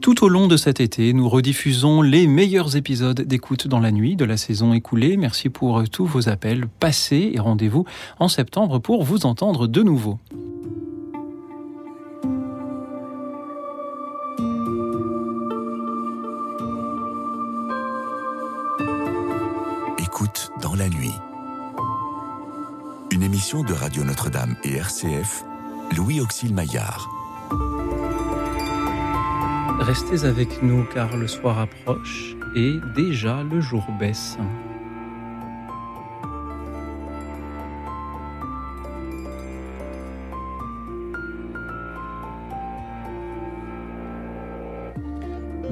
Tout au long de cet été, nous rediffusons les meilleurs épisodes d'écoute dans la nuit de la saison écoulée. Merci pour tous vos appels passés et rendez-vous en septembre pour vous entendre de nouveau. Écoute dans la nuit. Une émission de Radio Notre-Dame et RCF, Louis Auxil Maillard. Restez avec nous car le soir approche et déjà le jour baisse.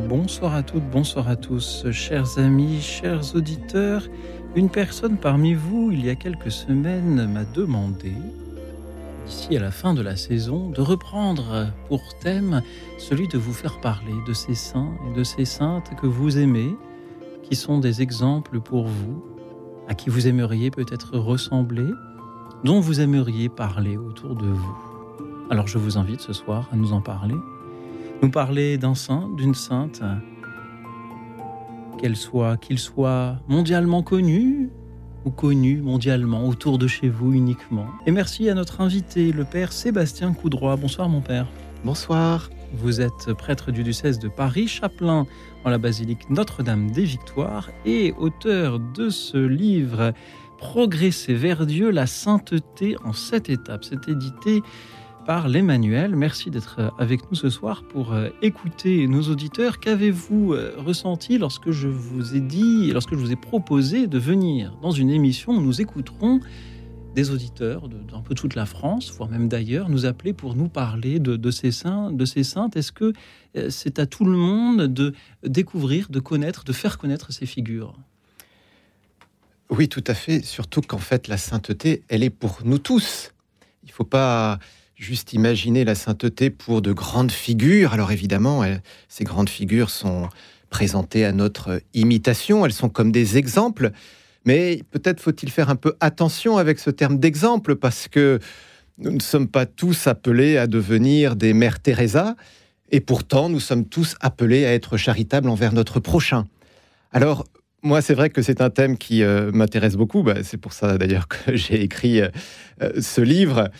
Bonsoir à toutes, bonsoir à tous, chers amis, chers auditeurs. Une personne parmi vous, il y a quelques semaines, m'a demandé d'ici à la fin de la saison, de reprendre pour thème celui de vous faire parler de ces saints et de ces saintes que vous aimez, qui sont des exemples pour vous, à qui vous aimeriez peut-être ressembler, dont vous aimeriez parler autour de vous. Alors je vous invite ce soir à nous en parler, nous parler d'un saint, d'une sainte, qu'elle soit, qu'il soit mondialement connu, ou connu mondialement autour de chez vous uniquement. Et merci à notre invité, le père Sébastien Coudroy. Bonsoir mon père. Bonsoir. Vous êtes prêtre du diocèse de Paris, chapelain en la basilique Notre-Dame des Victoires et auteur de ce livre Progresser vers Dieu, la sainteté en sept étapes. C'est édité par l'Emmanuel. Merci d'être avec nous ce soir pour euh, écouter nos auditeurs. Qu'avez-vous euh, ressenti lorsque je vous ai dit, lorsque je vous ai proposé de venir dans une émission où nous écouterons des auditeurs d'un peu toute la France, voire même d'ailleurs, nous appeler pour nous parler de, ces saints, de ces saintes? Est-ce que euh, c'est à tout le monde de découvrir, de connaître, de faire connaître ces figures? Oui, tout à fait. Surtout qu'en fait, la sainteté, elle est pour nous tous. Il ne faut pas juste imaginer la sainteté pour de grandes figures. Alors évidemment, ces grandes figures sont présentées à notre imitation, elles sont comme des exemples, mais peut-être faut-il faire un peu attention avec ce terme d'exemple parce que nous ne sommes pas tous appelés à devenir des mères Teresa, et pourtant nous sommes tous appelés à être charitables envers notre prochain. Alors, moi, c'est vrai que c'est un thème qui euh, m'intéresse beaucoup. Bah, c'est pour ça d'ailleurs que j'ai écrit euh, euh, ce livre,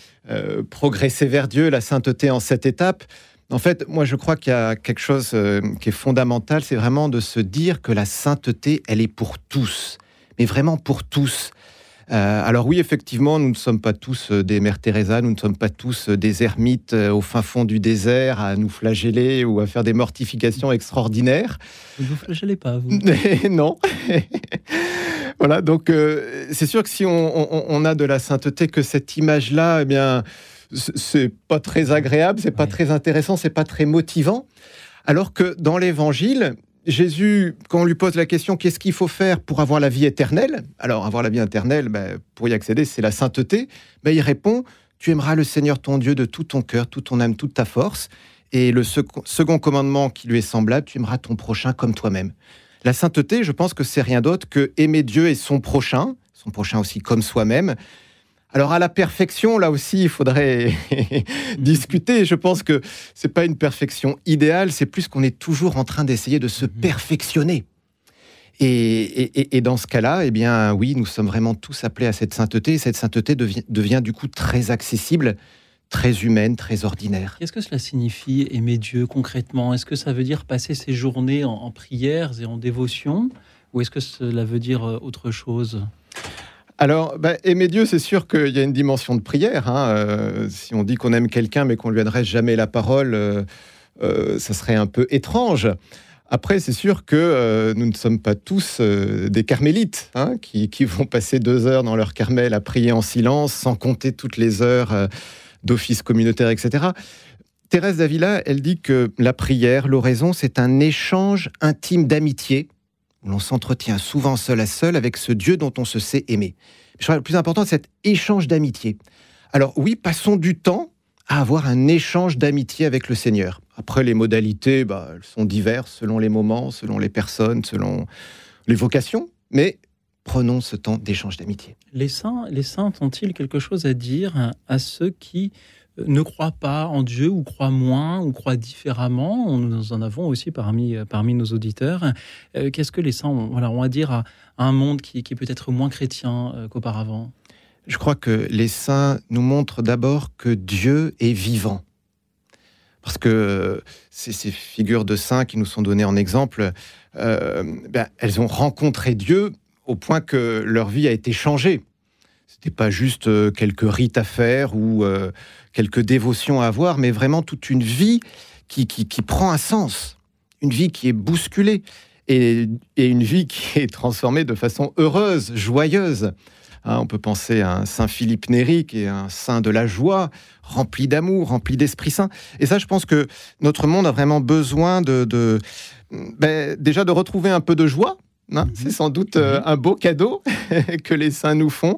Progresser vers Dieu, la sainteté en sept étapes. En fait, moi, je crois qu'il y a quelque chose qui est fondamental, c'est vraiment de se dire que la sainteté, elle est pour tous, mais vraiment pour tous. Euh, alors oui, effectivement, nous ne sommes pas tous euh, des mères Teresa, nous ne sommes pas tous euh, des ermites au fin fond du désert à nous flageller ou à faire des mortifications extraordinaires. Vous ne vous flagellez pas, vous Non. voilà, donc c'est sûr que si on, a de la sainteté, que cette image-là, eh bien, c'est pas très agréable, c'est pas très intéressant, c'est pas très motivant. Alors que dans l'Évangile, Jésus, quand on lui pose la question qu'est-ce qu'il faut faire pour avoir la vie éternelle? Alors, avoir la vie éternelle, ben, pour y accéder, c'est la sainteté. Ben, il répond Tu aimeras le Seigneur ton Dieu de tout ton cœur, toute ton âme, toute ta force. Et le second commandement qui lui est semblable Tu aimeras ton prochain comme toi-même. La sainteté, je pense que c'est rien d'autre que aimer Dieu et son prochain, son prochain aussi comme soi-même. Alors à la perfection, là aussi, il faudrait discuter. Je pense que c'est pas une perfection idéale, c'est plus qu'on est toujours en train d'essayer de se mhm. perfectionner. Et, dans ce cas-là, eh bien, oui, nous sommes vraiment tous appelés à cette sainteté. cette sainteté devient, du coup très accessible, très humaine, très ordinaire. Qu'est-ce que cela signifie aimer Dieu concrètement? Est-ce que ça veut dire passer ses journées en, en prières et en dévotion? Ou est-ce que cela veut dire euh, autre chose? Alors, bah, aimer Dieu, c'est sûr qu'il y a une dimension de prière. Hein. Euh, si on dit qu'on aime quelqu'un mais qu'on lui adresse jamais la parole, euh, euh, ça serait un peu étrange. Après, c'est sûr que nous ne sommes pas tous des carmélites hein, qui, vont passer deux heures dans leur carmel à prier en silence, sans compter toutes les heures d'office communautaire, etc. Thérèse d'Avila, elle dit que la prière, l'oraison, c'est un échange intime d'amitié où l'on s'entretient souvent seul à seul avec ce Dieu dont on se sait aimer. Je crois que le plus important, c'est cet échange d'amitié. Alors oui, passons du temps à avoir un échange d'amitié avec le Seigneur. Après, les modalités, bah, elles sont diverses selon les moments, selon les personnes, selon les vocations, mais prenons ce temps d'échange d'amitié. Les saints, les saints ont-ils quelque chose à dire à ceux qui ne croient pas en Dieu ou croient moins ou croient différemment. Nous en avons aussi parmi, parmi nos auditeurs. Qu'est-ce que les saints ont, à dire à, un monde qui, est peut-être moins chrétien qu'auparavant? Je crois que les saints nous montrent d'abord que Dieu est vivant parce que ces, ces, figures de saints qui nous sont données en exemple, euh, ben, elles ont rencontré Dieu au point que leur vie a été changée. Ce n'était pas juste euh, quelques rites à faire ou euh, quelques dévotions à avoir, mais vraiment toute une vie qui, qui, prend un sens, une vie qui est bousculée et, et une vie qui est transformée de façon heureuse, joyeuse. Hein, on peut penser à un Saint Philippe Néri, qui est un saint de la joie, rempli d'amour, rempli d'Esprit Saint. Et ça, je pense que notre monde a vraiment besoin de, ben, déjà de retrouver un peu de joie. Mhm. C'est sans doute euh, mhm. un beau cadeau que les saints nous font.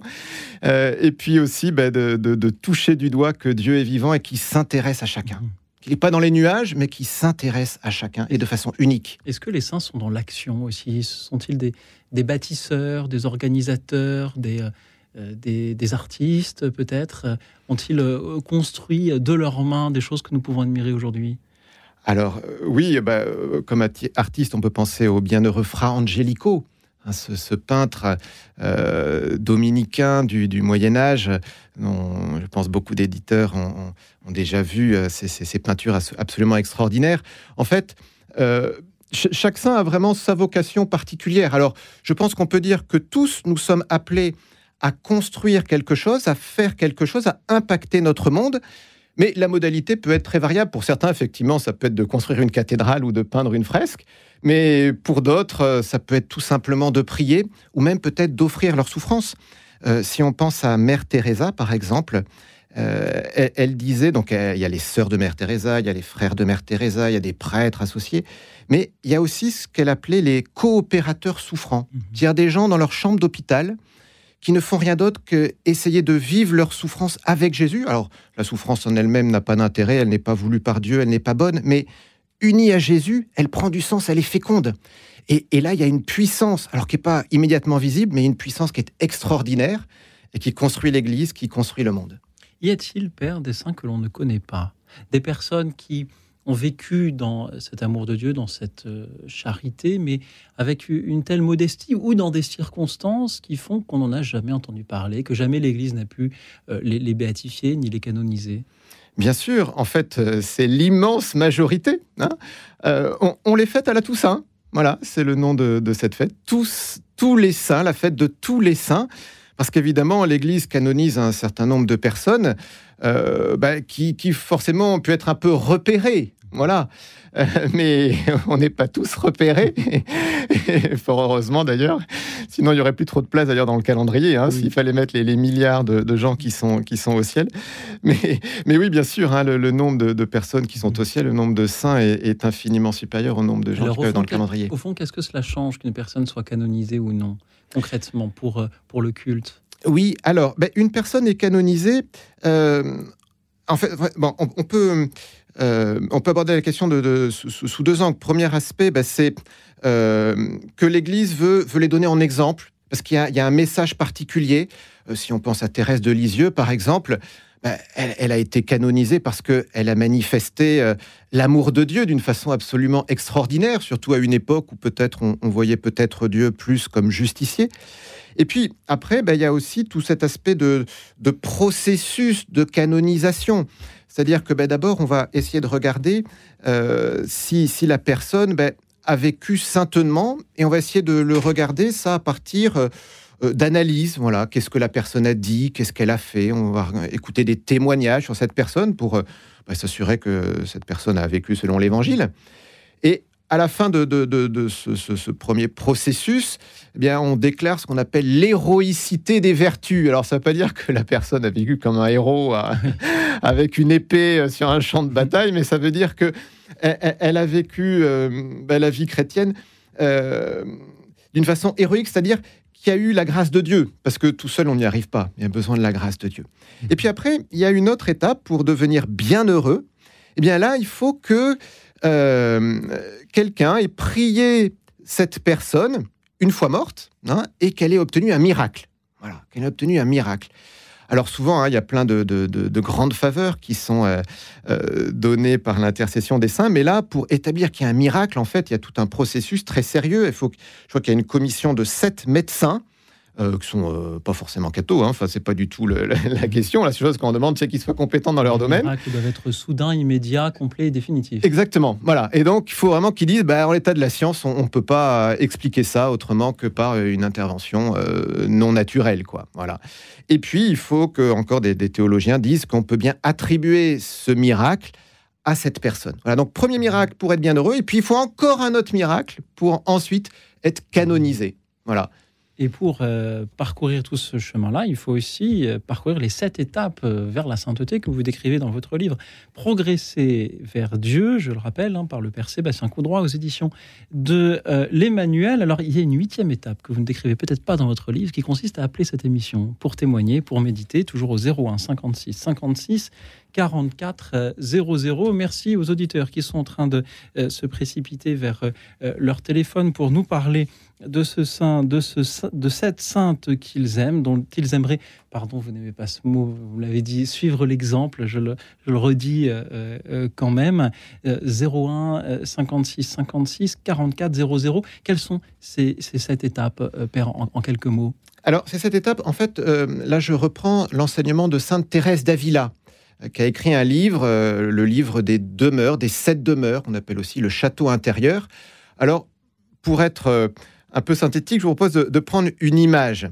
Euh, et puis aussi ben, de, toucher du doigt que Dieu est vivant et qu'il s'intéresse à chacun. Mhm. Qu'il n'est pas dans les nuages, mais qui s'intéresse à chacun et de façon unique. Est-ce que les saints sont dans l'action aussi? Sont-ils des, des bâtisseurs, des organisateurs, des, euh, des, artistes peut-être? Ont-ils construit de leurs mains des choses que nous pouvons admirer aujourd'hui? Alors euh, oui, bah, comme artiste, on peut penser au bienheureux Fra Angelico, hein, ce, peintre dominicain du, Moyen Âge, dont je pense beaucoup d'éditeurs ont, déjà vu ces, peintures absolument extraordinaires. En fait, chaque saint a vraiment sa vocation particulière. Alors, je pense qu'on peut dire que tous nous sommes appelés à construire quelque chose, à faire quelque chose, à impacter notre monde. Mais la modalité peut être très variable. Pour certains, effectivement, ça peut être de construire une cathédrale ou de peindre une fresque. Mais pour d'autres, euh, ça peut être tout simplement de prier ou même peut-être d'offrir leur souffrance. Euh, si on pense à Mère Teresa, par exemple, euh, elle, disait, donc il y a les sœurs de Mère Teresa, il y a les frères de Mère Teresa, il y a des prêtres associés, mais il y a aussi ce qu'elle appelait les coopérateurs souffrants, mhm. c'est-à-dire des gens dans leur chambre d'hôpital qui ne font rien d'autre que essayer de vivre leur souffrance avec Jésus. Alors, la souffrance en elle-même n'a pas d'intérêt, elle n'est pas voulue par Dieu, elle n'est pas bonne, mais unie à Jésus, elle prend du sens, elle est féconde. Et, et là, il y a une puissance, alors qui n'est pas immédiatement visible, mais une puissance qui est extraordinaire et qui construit l'Église, qui construit le monde. Y a-t-il, Père, des saints que l'on ne connaît pas? Des personnes qui ont vécu dans cet amour de Dieu, dans cette euh, charité, mais avec une telle modestie ou dans des circonstances qui font qu'on n'en a jamais entendu parler, que jamais l'Église n'a pu euh, les, béatifier ni les canoniser Bien sûr, en fait, euh, c'est l'immense majorité. Hein. on, les fête à la Toussaint. Voilà, c'est le nom de, de, cette fête. Tous, tous les saints, la fête de tous les saints. Parce qu'évidemment, l'Église canonise un certain nombre de personnes euh, bah, qui, forcément ont pu être un peu repérées. Voilà. Euh, mais on n'est pas tous repérés, fort heureusement d'ailleurs. Sinon, il n'y aurait plus trop de place d'ailleurs dans le calendrier, hein, s'il fallait mettre les, milliards de, gens qui sont, qui sont au ciel. Mais, mais oui, bien sûr, hein, le, nombre de, personnes qui sont au ciel, le nombre de saints est, infiniment supérieur au nombre de gens qui dans le calendrier. Au fond, qu'est-ce que cela change qu'une personne soit canonisée ou non concrètement pour, euh, pour le culte? Oui, alors, ben, une personne est canonisée. Euh, en fait, bon, on, peut, euh, on peut aborder la question de, sous, deux angles. Premier aspect, ben, c'est que l'Église veut, veut les donner en exemple, parce qu'il y, a un message particulier. si on pense à Thérèse de Lisieux, par exemple, ben, elle, a été canonisée parce qu'elle a manifesté euh, l'amour de Dieu d'une façon absolument extraordinaire, surtout à une époque où peut-être on, voyait peut-être Dieu plus comme justicier. Et puis après, ben, il y a aussi tout cet aspect de, processus de canonisation. C'est-à-dire que ben, d'abord, on va essayer de regarder euh, si, la personne a vécu saintement, et on va essayer de le regarder ça à partir... Euh, d'analyse. Voilà, qu'est-ce que la personne a dit, qu'est-ce qu'elle a fait. On va écouter des témoignages sur cette personne pour euh, bah, s'assurer que cette personne a vécu selon l'Évangile. Et à la fin de, ce, premier processus, eh bien, on déclare ce qu'on appelle l'héroïcité des vertus. Alors, ça ne veut pas dire que la personne a vécu comme un héros avec une épée euh, sur un champ de bataille, mais ça veut dire que elle, a vécu bah, la vie chrétienne d'une façon héroïque, c'est-à-dire qui a eu la grâce de Dieu, parce que tout seul, on n'y arrive pas. Il y a besoin de la grâce de Dieu. Et puis après, il y a une autre étape pour devenir bien heureux. Eh bien là, il faut que euh, quelqu'un ait prié cette personne une fois morte hein, et qu'elle ait obtenu un miracle. Voilà, qu'elle ait obtenu un miracle. Alors souvent, hein, il y a plein de, grandes faveurs qui sont euh, euh, données par l'intercession des saints, mais là, pour établir qu'il y a un miracle, en fait, il y a tout un processus très sérieux. Il faut, je crois qu'il y a une commission de sept médecins euh, qui sont euh, pas forcément cathos. Hein. Enfin, c'est pas du tout la, question. La seule chose qu'on demande, c'est qu'ils soient compétents dans leur domaine. Ils doivent être soudain, immédiat, complet et définitif. Exactement. Voilà. Et donc, il faut vraiment qu'ils disent, bah, en l'état de la science, on ne peut pas expliquer ça autrement que par une intervention euh, non naturelle, quoi. Voilà. Et puis, il faut que encore des, des théologiens disent qu'on peut bien attribuer ce miracle à cette personne. Voilà. Donc, premier miracle pour être bien heureux. Et puis, il faut encore un autre miracle pour ensuite être canonisé. Voilà. Et pour euh, parcourir tout ce chemin-là, il faut aussi euh, parcourir les sept étapes euh, vers la sainteté que vous décrivez dans votre livre. Progresser vers Dieu, je le rappelle, hein, par le Père Sébastien Coudroy aux éditions de l'Emmanuel. Alors, il y a une huitième étape que vous ne décrivez peut-être pas dans votre livre, qui consiste à appeler cette émission pour témoigner, pour méditer, toujours au 01 56 56 44 00. Merci aux auditeurs qui sont en train de se précipiter vers leur téléphone pour nous parler de ce saint, de, ce, de cette sainte qu'ils aiment, dont ils aimeraient, pardon, vous n'aimez pas ce mot, vous l'avez dit, suivre l'exemple, je le, je le redis euh, euh, quand même, 01 56 56 44 00. Quelles sont ces, ces sept étapes, euh, Père, en, quelques mots? Alors, c'est cette étape, en fait, là je reprends l'enseignement de Sainte Thérèse d'Avila qui a écrit un livre, le livre des demeures, des sept demeures, qu'on appelle aussi le château intérieur. Alors, pour être un peu synthétique, je vous propose de, prendre une image.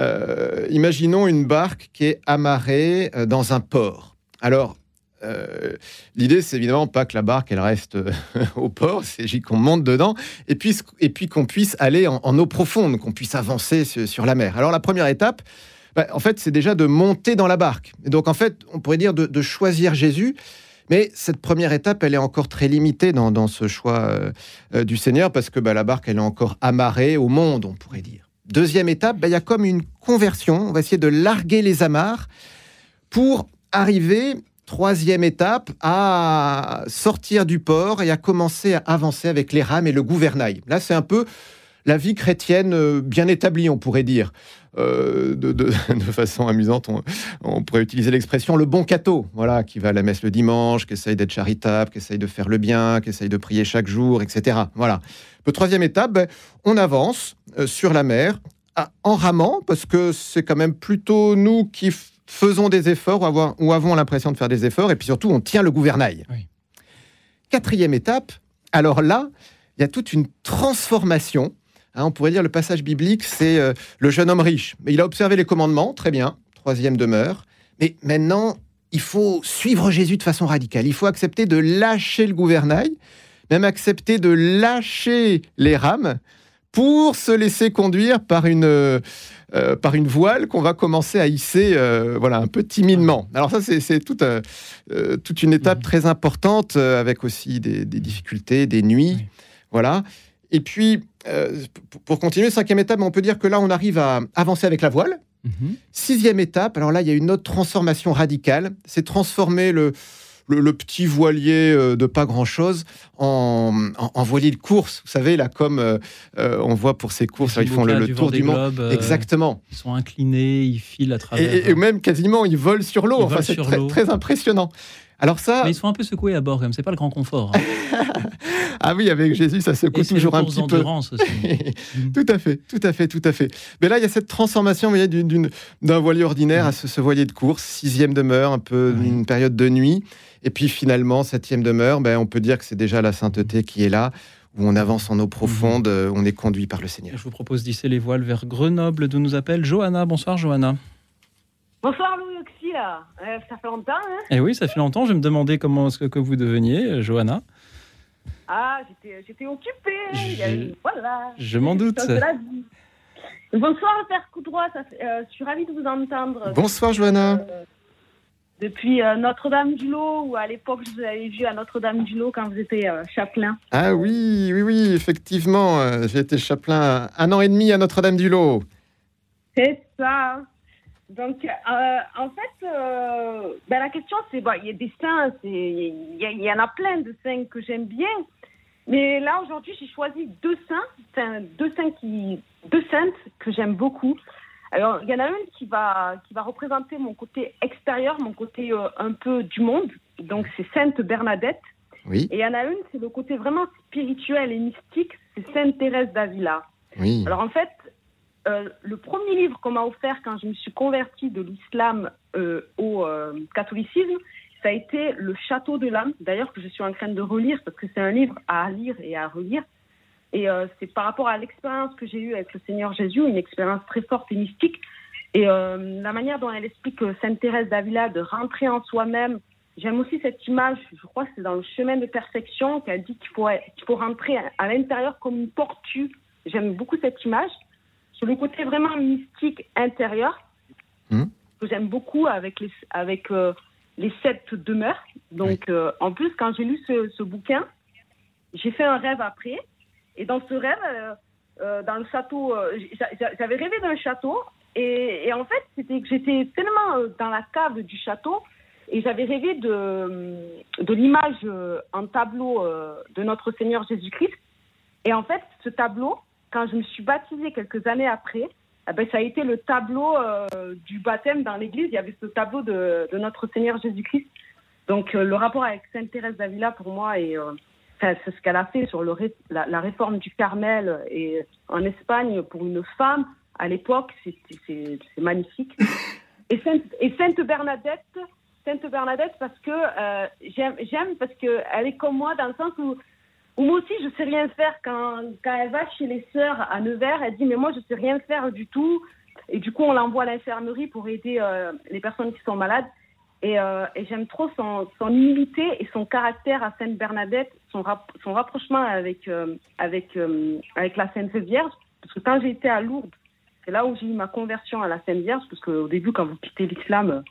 Euh, imaginons une barque qui est amarrée euh, dans un port. Alors, euh, l'idée, c'est évidemment pas que la barque elle reste au port, c'est qu'on monte dedans et puis, et puis qu'on puisse aller en, eau profonde, qu'on puisse avancer sur, la mer. Alors la première étape, bah, en fait, c'est déjà de monter dans la barque. Et donc en fait, on pourrait dire de choisir Jésus. Mais cette première étape, elle est encore très limitée dans, ce choix euh, euh, du Seigneur parce que bah, la barque, elle est encore amarrée au monde, on pourrait dire. Deuxième étape, bah, il y a comme une conversion. On va essayer de larguer les amarres pour arriver, troisième étape, à sortir du port et à commencer à avancer avec les rames et le gouvernail. Là, c'est un peu la vie chrétienne euh, bien établie, on pourrait dire. Euh, de, façon amusante, on, pourrait utiliser l'expression le bon cateau, voilà, qui va à la messe le dimanche, qui essaye d'être charitable, qui essaye de faire le bien, qui essaye de prier chaque jour, etc. Voilà. Le troisième étape, ben, on avance euh, sur la mer en ramant, parce que c'est quand même plutôt nous qui faisons des efforts ou, avons l'impression de faire des efforts, et puis surtout, on tient le gouvernail. Quatrième étape, alors là, il y a toute une transformation Hein, on pourrait dire le passage biblique, c'est euh, le jeune homme riche. Mais il a observé les commandements, très bien, troisième demeure. Mais maintenant, il faut suivre Jésus de façon radicale. Il faut accepter de lâcher le gouvernail, même accepter de lâcher les rames pour se laisser conduire par une, euh, par une voile qu'on va commencer à hisser voilà, un peu timidement. Alors ça, c'est toute, toute une étape mmh. très importante, avec aussi des, difficultés, des nuits. Voilà. Et puis, euh, pour continuer, cinquième étape, on peut dire que là, on arrive à avancer avec la voile. Mhm. Sixième étape, alors là, il y a une autre transformation radicale. C'est transformer le, le, petit voilier euh, de pas grand-chose en, voilier de course. Vous savez, là, comme euh, on voit pour ces courses, ils font le, tour du monde. Exactement. Ils sont inclinés, ils filent à travers. Et, même quasiment, ils volent sur l'eau. Enfin, c'est très, très, impressionnant. Alors ça... Mais ils sont un peu secoués à bord, quand même. C'est pas le grand confort. Hein. ah oui, avec Jésus, ça secoue toujours un petit peu. Aussi. tout à fait, tout à fait, tout à fait. Mais là, il y a cette transformation, vous voyez, d'un voilier ordinaire à ce, voilier de course, sixième demeure, un peu une période de nuit, et puis finalement septième demeure. Ben, on peut dire que c'est déjà la sainteté qui est là où on avance en eau profonde, mhm. euh, on est conduit par le Seigneur. Je vous propose d'hisser les voiles vers Grenoble, d'où nous appelle Johanna. Bonsoir, Johanna. Bonsoir Louis Oxy, euh, ça fait longtemps. Hein eh oui, ça fait longtemps. Je me demandais comment est-ce que, vous deveniez, euh, Johanna. Ah, j'étais occupée. Je, voilà. Je m'en doute. Bonsoir, Père Coudroy. Ça euh, je suis ravie de vous entendre. Bonsoir, Johanna. depuis Notre-Dame-du-Lot, ou à l'époque, je vous avais vu à Notre-Dame-du-Lot quand vous étiez chapelain. Ah oui, oui, oui, effectivement. J'ai été chapelain un an et demi à Notre-Dame-du-Lot. C'est ça. Donc, euh, en fait, euh, ben la question, c'est, il y a des saints, il y, y, en a plein de saints que j'aime bien. Mais là, aujourd'hui, j'ai choisi deux saints, deux saints qui, deux saintes que j'aime beaucoup. Alors, il y en a une qui va, qui va représenter mon côté extérieur, mon côté euh, un peu du monde. Donc, c'est Sainte Bernadette. Oui. Et il y en a une, c'est le côté vraiment spirituel et mystique, c'est Sainte Thérèse d'Avila. Oui. Alors, en fait, euh, le premier livre qu'on m'a offert quand je me suis convertie de l'islam euh, au euh, catholicisme, ça a été Le Château de l'âme, d'ailleurs que je suis en train de relire parce que c'est un livre à lire et à relire. Et c'est par rapport à l'expérience que j'ai eue avec le Seigneur Jésus, une expérience très forte et mystique. Et la manière dont elle explique Sainte Thérèse d'Avila de rentrer en soi-même. J'aime aussi cette image, je crois que c'est dans le chemin de perfection qu'elle dit qu'il faut, qu'il faut rentrer à l'intérieur comme une tortue. J'aime beaucoup cette image. Le côté vraiment mystique intérieur, Mhm. que j'aime beaucoup avec les, avec, euh, les sept demeures. Donc, euh, en plus, quand j'ai lu ce, ce bouquin, j'ai fait un rêve après. Et dans ce rêve, euh, dans le château, j'a- j'a- j'avais rêvé d'un château. Et, et en fait, c'était que j'étais tellement dans la cave du château et j'avais rêvé de, de l'image en tableau de notre Seigneur Jésus-Christ. Et en fait, ce tableau, quand je me suis baptisée quelques années après, eh ben, ça a été le tableau euh, du baptême dans l'église. Il y avait ce tableau de, notre Seigneur Jésus-Christ. Donc, euh, le rapport avec Sainte Thérèse d'Avila, pour moi, est, euh, c'est ce qu'elle a fait sur la, réforme du Carmel et en Espagne pour une femme. À l'époque, c'est- magnifique. Et Sainte, et Sainte Bernadette, Sainte Bernadette, parce que j'aime, parce que elle est comme moi dans le sens où, où moi aussi je sais rien faire quand, quand elle va chez les sœurs à Nevers, elle dit mais moi je sais rien faire du tout. Et du coup on l'envoie à l'infirmerie pour aider euh, les personnes qui sont malades. Et, euh, j'aime trop son, humilité et son caractère à Sainte Bernadette, son, son rapprochement avec, euh, avec, avec la Sainte Vierge. Parce que quand été à Lourdes, c'est là où j'ai eu ma conversion à la Sainte Vierge, parce qu'au début, quand vous quittez l'islam,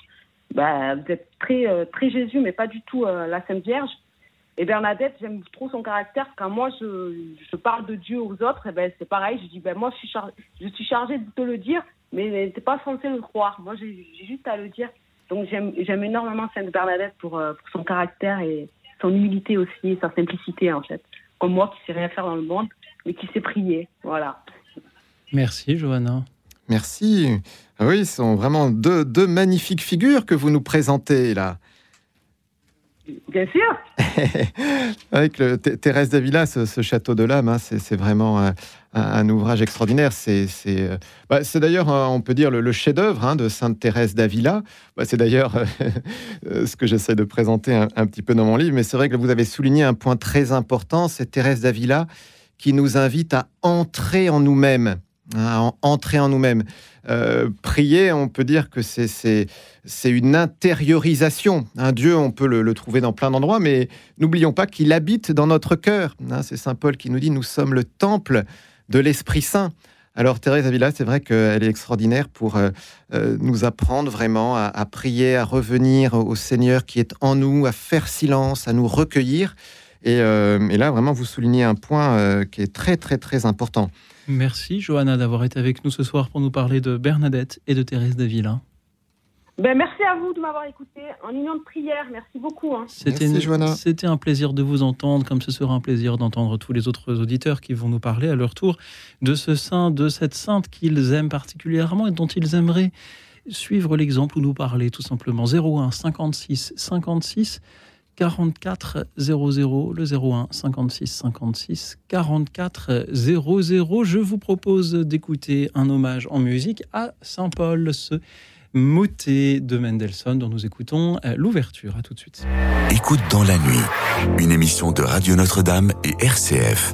bah, vous êtes très, très Jésus, mais pas du tout la Sainte Vierge. Et Bernadette, j'aime trop son caractère. Quand moi, je, je parle de Dieu aux autres, et ben, c'est pareil. Je dis, ben, moi, je suis, char- je suis chargée de te le dire, mais t'es pas censé le croire. Moi, j'ai juste à le dire. Donc, j'aime énormément Sainte Bernadette pour, euh, pour son caractère et son humilité aussi, sa simplicité, en fait. Comme moi, qui sais rien faire dans le monde, mais qui sait prier. Voilà. Merci, Johanna. Merci. Ah oui, ce sont vraiment deux, deux magnifiques figures que vous nous présentez là. Bien sûr. Avec le, Thé- Thérèse d'Avila, ce, château de l'âme, hein, c'est vraiment un, un- ouvrage extraordinaire. C'est euh, bah, d'ailleurs, euh, on peut dire, le, chef-d'œuvre hein, de Sainte Thérèse d'Avila. Bah, c'est d'ailleurs euh, ce que j'essaie de présenter un, un petit peu dans mon livre. Mais c'est vrai que vous avez souligné un point très important c'est Thérèse d'Avila qui nous invite à entrer en nous-mêmes. Hein, entrer en nous-mêmes. Euh, prier, on peut dire que c'est- une intériorisation. Un Dieu, on peut le, trouver dans plein d'endroits, mais n'oublions pas qu'il habite dans notre cœur. hein. c'est Saint Paul qui nous dit nous sommes le temple de l'Esprit Saint. Alors Thérèse Avila, c'est vrai qu'elle est extraordinaire pour euh, euh, nous apprendre vraiment à, prier, à revenir au Seigneur qui est en nous, à faire silence, à nous recueillir. Et, et là, vraiment, vous soulignez un point qui est très, très, très important. Merci, Johanna, d'avoir été avec nous ce soir pour nous parler de Bernadette et de Thérèse d'Avila. Ben, merci à vous de m'avoir écouté en union de prière. Merci beaucoup. hein. C'était Merci, Johanna. c'était un plaisir de vous entendre, comme ce sera un plaisir d'entendre tous les autres auditeurs qui vont nous parler à leur tour de ce saint, de cette sainte qu'ils aiment particulièrement et dont ils aimeraient suivre l'exemple ou nous parler tout simplement. 01 56 56 44 00, le 01 56 56 44 00. Je vous propose d'écouter un hommage en musique à Saint Paul, ce motet de Mendelssohn dont nous écoutons euh, l'ouverture. À tout de suite. Écoute dans la nuit, une émission de Radio Notre-Dame et RCF.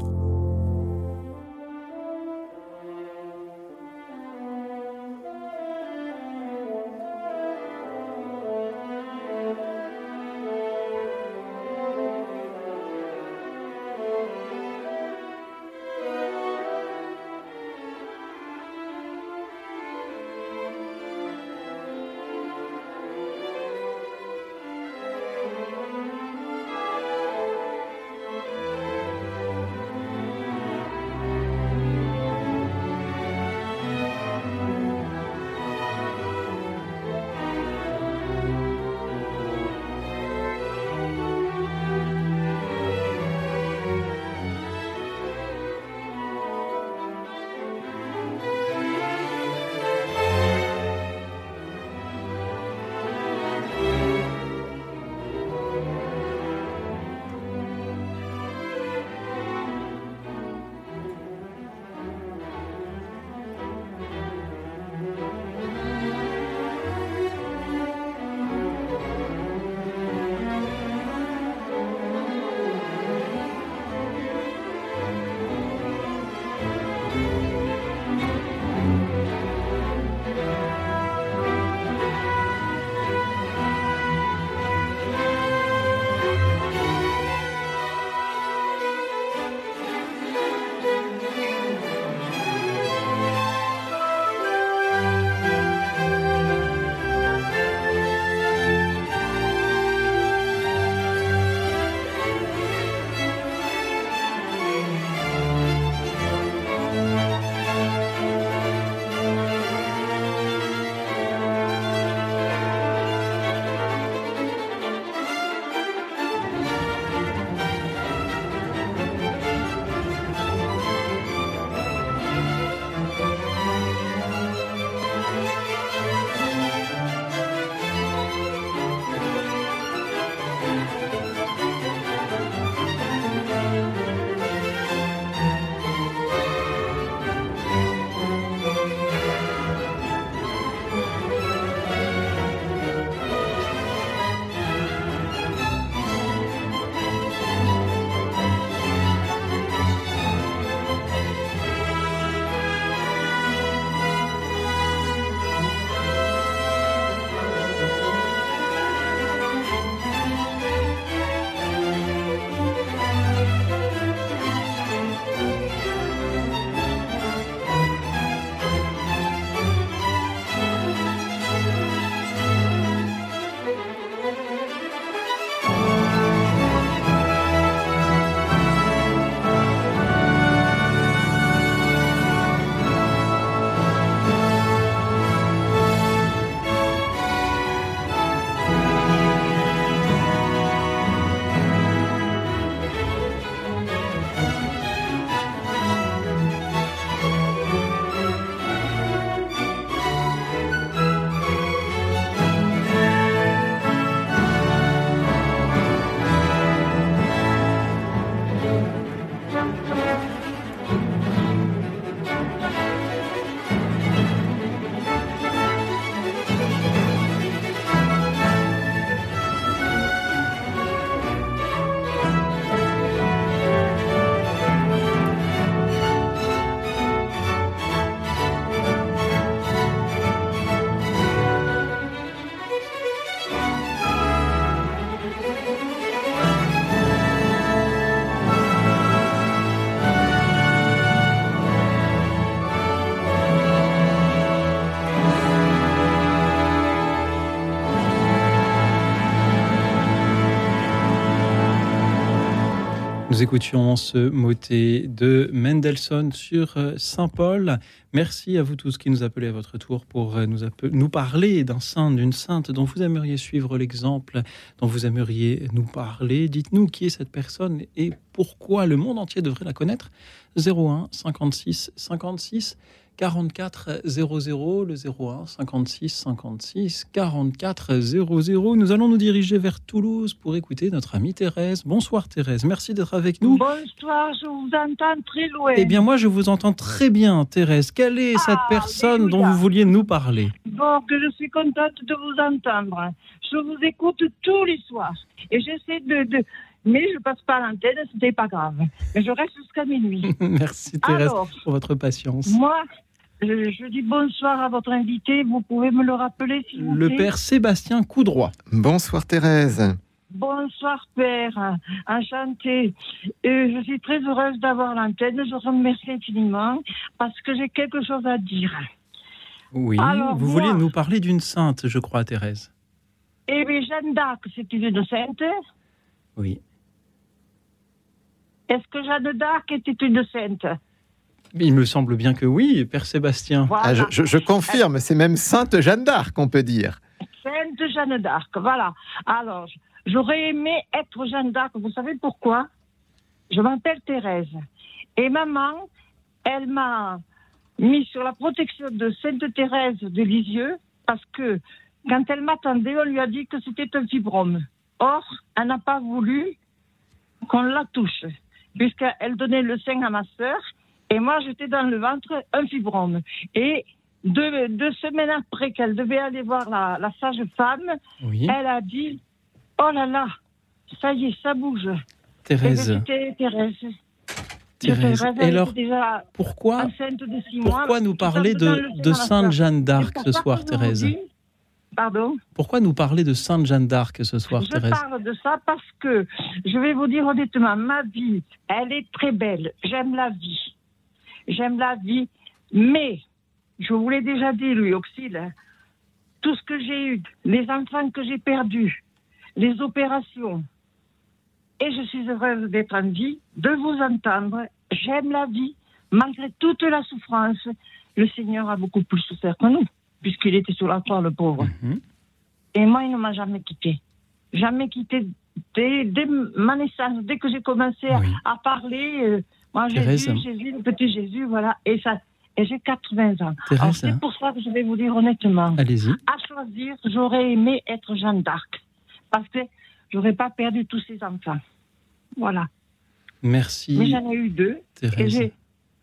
Nous écoutions ce motet de Mendelssohn sur euh, Saint-Paul. Merci à vous tous qui nous appelez à votre tour pour euh, nous, nous parler d'un saint, d'une sainte dont vous aimeriez suivre l'exemple, dont vous aimeriez nous parler. Dites-nous qui est cette personne et pourquoi le monde entier devrait la connaître. 01 56 56 44 00, le 01 56 56 44 00. Nous allons nous diriger vers Toulouse pour écouter notre amie Thérèse. Bonsoir Thérèse, merci d'être avec nous. Bonsoir, je vous entends très loin. Eh bien moi je vous entends très bien Thérèse. Quelle est cette Ah, personne dont vous vouliez nous parler? Bon, que je suis contente de vous entendre. Je vous écoute tous les soirs. Et j'essaie de, de- Mais je passe pas à l'antenne, c'était pas grave. Mais je reste jusqu'à minuit. Merci Thérèse Alors, pour votre patience. moi, je, je dis bonsoir à votre invité. Vous pouvez me le rappeler, s'il vous Le plaît père Sébastien Coudroy. Bonsoir Thérèse. Bonsoir, Père. Enchantée. Et je suis très heureuse d'avoir l'antenne. Je vous remercie infiniment parce que j'ai quelque chose à dire. Oui, Alors, vous moi- vouliez nous parler d'une sainte, je crois Thérèse. Eh bien, Jeanne d'Arc, c'est une sainte. Oui. Est-ce que Jeanne d'Arc était une sainte? Il me semble bien que oui, père Sébastien. Voilà. Ah, je, je- je confirme, c'est même Sainte Jeanne d'Arc, on peut dire. Sainte Jeanne d'Arc, voilà. Alors, j'aurais aimé être Jeanne d'Arc. Vous savez pourquoi? Je m'appelle Thérèse. Et maman, elle m'a mis sur la protection de Sainte Thérèse de Lisieux parce que quand elle m'attendait, on lui a dit que c'était un fibrome. Or, elle n'a pas voulu qu'on la touche, puisqu'elle donnait le sein à ma sœur et moi j'étais dans le ventre un fibrome. Et deux, deux semaines après qu'elle devait aller voir la, la sage-femme, Oui, elle a dit Oh là là, ça y est, ça bouge. Thérèse. Thérèse. Thérèse. Et alors, déjà pourquoi, de six mois. pourquoi nous parler de, Sainte. Jeanne d'Arc ce soir, Thérèse? Pardon? Pourquoi nous parler de Sainte Jeanne d'Arc ce soir, Je Thérèse? parle de ça parce que, je vais vous dire honnêtement, ma vie, elle est très belle. J'aime la vie. J'aime la vie. Mais, je vous l'ai déjà dit, Louis Auxil, tout ce que j'ai eu, les enfants que j'ai perdus, les opérations, et je suis heureuse d'être en vie, de vous entendre. J'aime la vie. Malgré toute la souffrance, le Seigneur a beaucoup plus souffert que nous, puisqu'il était sur la croix, le pauvre. Mhm. Et moi, il ne m'a jamais quitté. Jamais quitté. Dès, dès ma naissance, dès que j'ai commencé à parler, euh, moi. Jésus, Jésus, le petit Jésus, voilà. Et, ça, et j'ai 80 ans. C'est pour ça que je vais vous dire honnêtement, allez-y. à choisir, j'aurais aimé être Jeanne d'Arc. Parce que j'aurais pas perdu tous ces enfants. Voilà. Mais Merci, j'en ai eu deux. Et Thérèse. j'ai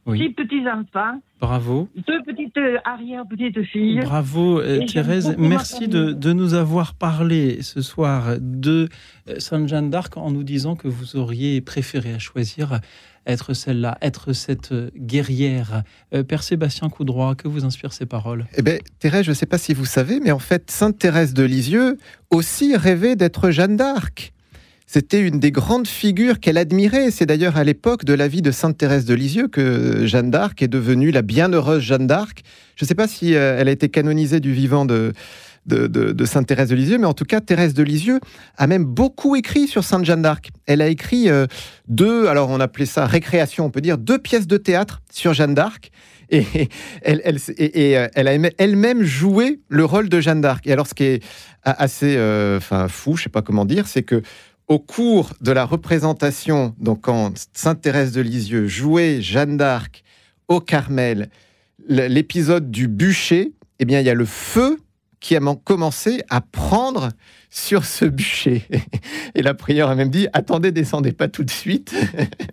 Oui. six petits-enfants, Bravo. deux petites euh, arrière-petites-filles. Bravo euh, Et Thérèse, merci de, de nous avoir parlé ce soir de euh, Sainte Jeanne d'Arc en nous disant que vous auriez préféré à choisir être celle-là, être cette guerrière. Père Sébastien Coudroy, que vous inspirent ces paroles? Eh bien, Thérèse, je ne sais pas si vous savez, mais en fait, Sainte Thérèse de Lisieux aussi rêvait d'être Jeanne d'Arc. C'était une des grandes figures qu'elle admirait. C'est d'ailleurs à l'époque de la vie de Sainte Thérèse de Lisieux que Jeanne d'Arc est devenue la bienheureuse Jeanne d'Arc. Je ne sais pas si euh, elle a été canonisée du vivant de, Sainte Thérèse de Lisieux, mais en tout cas, Thérèse de Lisieux a même beaucoup écrit sur Sainte Jeanne d'Arc. Elle a écrit euh, deux, alors on appelait ça récréation, on peut dire, deux pièces de théâtre sur Jeanne d'Arc. Et euh, elle a elle-même joué le rôle de Jeanne d'Arc. Et alors, ce qui est assez fou, je sais pas comment dire, c'est que au cours de la représentation, donc quand Sainte Thérèse de Lisieux jouait Jeanne d'Arc au Carmel, l'épisode du bûcher, eh bien, il y a le feu qui a commencé à prendre sur ce bûcher. Et la prière a même dit attendez, descendez pas tout de suite.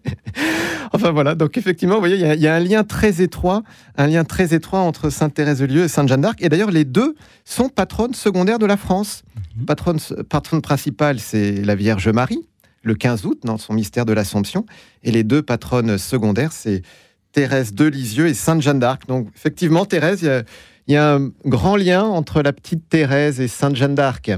enfin voilà, donc effectivement, vous voyez, il y a- il y, a un lien très étroit, un lien très étroit entre Sainte Thérèse de Lisieux et Sainte Jeanne d'Arc. Et d'ailleurs, les deux sont patronnes secondaires de la France. Mhm. Patronne, patronne principale, c'est la Vierge Marie, le 15 août, dans son mystère de l'Assomption. Et les deux patronnes secondaires, c'est Thérèse de Lisieux et Sainte Jeanne d'Arc. Donc effectivement, Thérèse, il y a- il y, a un grand lien entre la petite Thérèse et Sainte Jeanne d'Arc.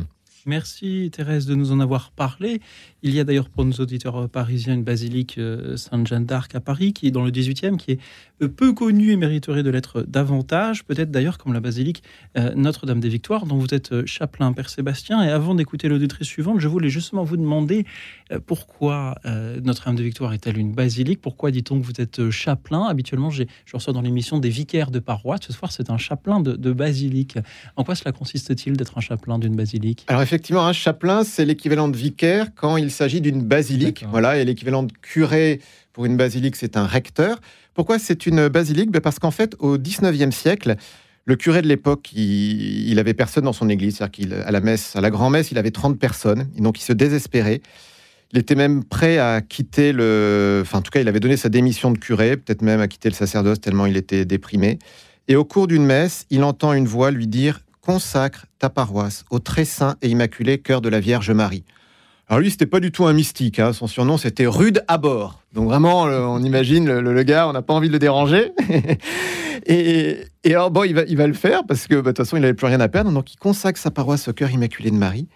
Merci Thérèse de nous en avoir parlé. Il y a d'ailleurs pour nos auditeurs parisiens une basilique euh, Sainte-Jeanne d'Arc à Paris qui est dans le 18e, qui est euh, peu connue et mériterait de l'être davantage, peut-être d'ailleurs comme la basilique euh, Notre-Dame des Victoires dont vous êtes chapelain Père Sébastien. Et avant d'écouter l'auditrice suivante, je voulais justement vous demander pourquoi Notre-Dame des Victoires est-elle une basilique? Pourquoi dit-on que vous êtes chapelain? Habituellement, je reçois dans l'émission des vicaires de paroisse. Ce soir, c'est un chapelain de, de basilique. En quoi cela consiste-t-il d'être un chapelain d'une basilique? Alors effectivement, un chapelain, c'est l'équivalent de vicaire quand il s'agit d'une basilique. Voilà, et l'équivalent de curé pour une basilique, c'est un recteur. Pourquoi c'est une basilique? Ben, Parce qu'en fait, au 19e siècle, le curé de l'époque, il, il, avait personne dans son église. C'est-à-dire qu'à la messe, à la grand-messe, il avait 30 personnes. Et donc, il se désespérait. Il était même prêt à quitter le. Enfin, en tout cas, il avait donné sa démission de curé, peut-être même à quitter le sacerdoce tellement il était déprimé. Et au cours d'une messe, il entend une voix lui dire consacre ta paroisse au très saint et immaculé cœur de la Vierge Marie. Alors lui, c'était pas du tout un mystique. Hein. Son surnom, c'était Rude à bord. Donc vraiment, on imagine le, gars, on n'a pas envie de le déranger. et, alors bon, il va, il va le faire parce que bah, de toute façon, il n'avait plus rien à perdre. Donc il consacre sa paroisse au cœur immaculé de Marie.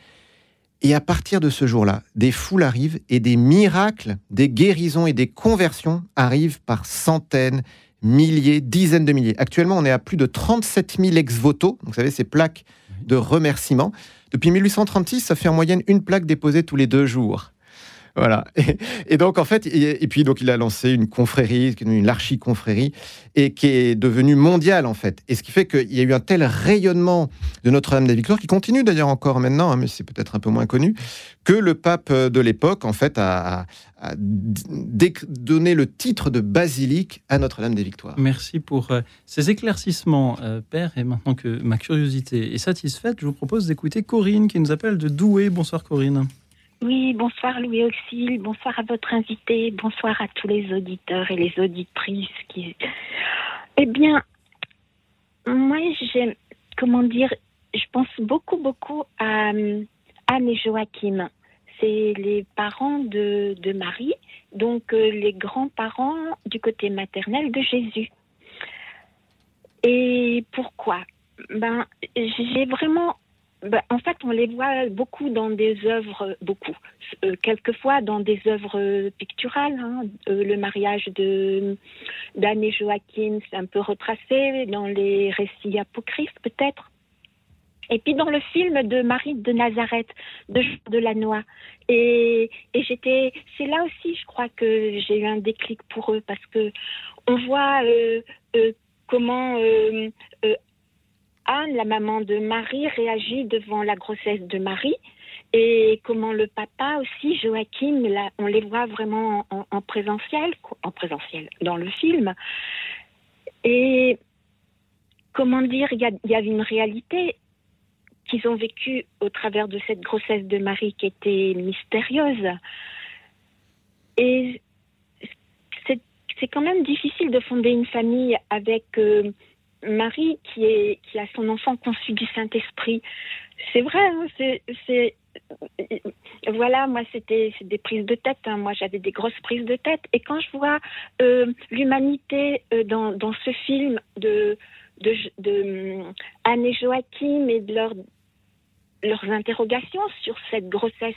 Et à partir de ce jour-là, des foules arrivent et des miracles, des guérisons et des conversions arrivent par centaines, milliers, dizaines de milliers. Actuellement, on est à plus de 37 000 ex-voto, vous savez, ces plaques de remerciement. Depuis 1836, ça fait en moyenne une plaque déposée tous les deux jours. Voilà. Et, donc, en fait, et, puis, donc, il a lancé une confrérie, une archi-confrérie, et qui est devenue mondiale, en fait. Et ce qui fait qu'il y a eu un tel rayonnement de Notre-Dame des Victoires, qui continue d'ailleurs encore maintenant, hein, mais c'est peut-être un peu moins connu, que le pape de l'époque, en fait, a, donné le titre de basilique à Notre-Dame des Victoires. Merci pour euh, ces éclaircissements, euh, Père. Et maintenant que ma curiosité est satisfaite, je vous propose d'écouter Corinne, qui nous appelle de Douai. Bonsoir, Corinne. Oui, bonsoir Louis Auxil, bonsoir à votre invité, bonsoir à tous les auditeurs et les auditrices qui. Eh bien, moi, j'aime, comment dire, je pense beaucoup, beaucoup à Anne et Joachim. C'est les parents de, Marie, donc euh, les grands-parents du côté maternel de Jésus. Et pourquoi? Ben, j'ai vraiment ben, en fait, on les voit beaucoup dans des œuvres, beaucoup, euh, quelquefois dans des œuvres picturales. Hein. Euh, le mariage d'Anne et Joachim, c'est un peu retracé dans les récits apocryphes, peut-être. Et puis dans le film de Marie de Nazareth, de Jean de la Noix. Et, et j'étais, c'est là aussi, je crois que j'ai eu un déclic pour eux parce que on voit euh, comment Anne, la maman de Marie, réagit devant la grossesse de Marie et comment le papa aussi, Joachim, on les voit vraiment en, présentiel, en présentiel dans le film. Et comment dire, il y, a, une réalité qu'ils ont vécue au travers de cette grossesse de Marie qui était mystérieuse. Et c'est quand même difficile de fonder une famille avec euh, Marie qui, a son enfant conçu du Saint-Esprit. C'est vrai, hein, c'est, voilà, moi c'était des prises de tête. Hein. Moi j'avais des grosses prises de tête. Et quand je vois euh, l'humanité euh, dans, ce film de, de, de, Anne et Joachim et de leur leurs interrogations sur cette grossesse,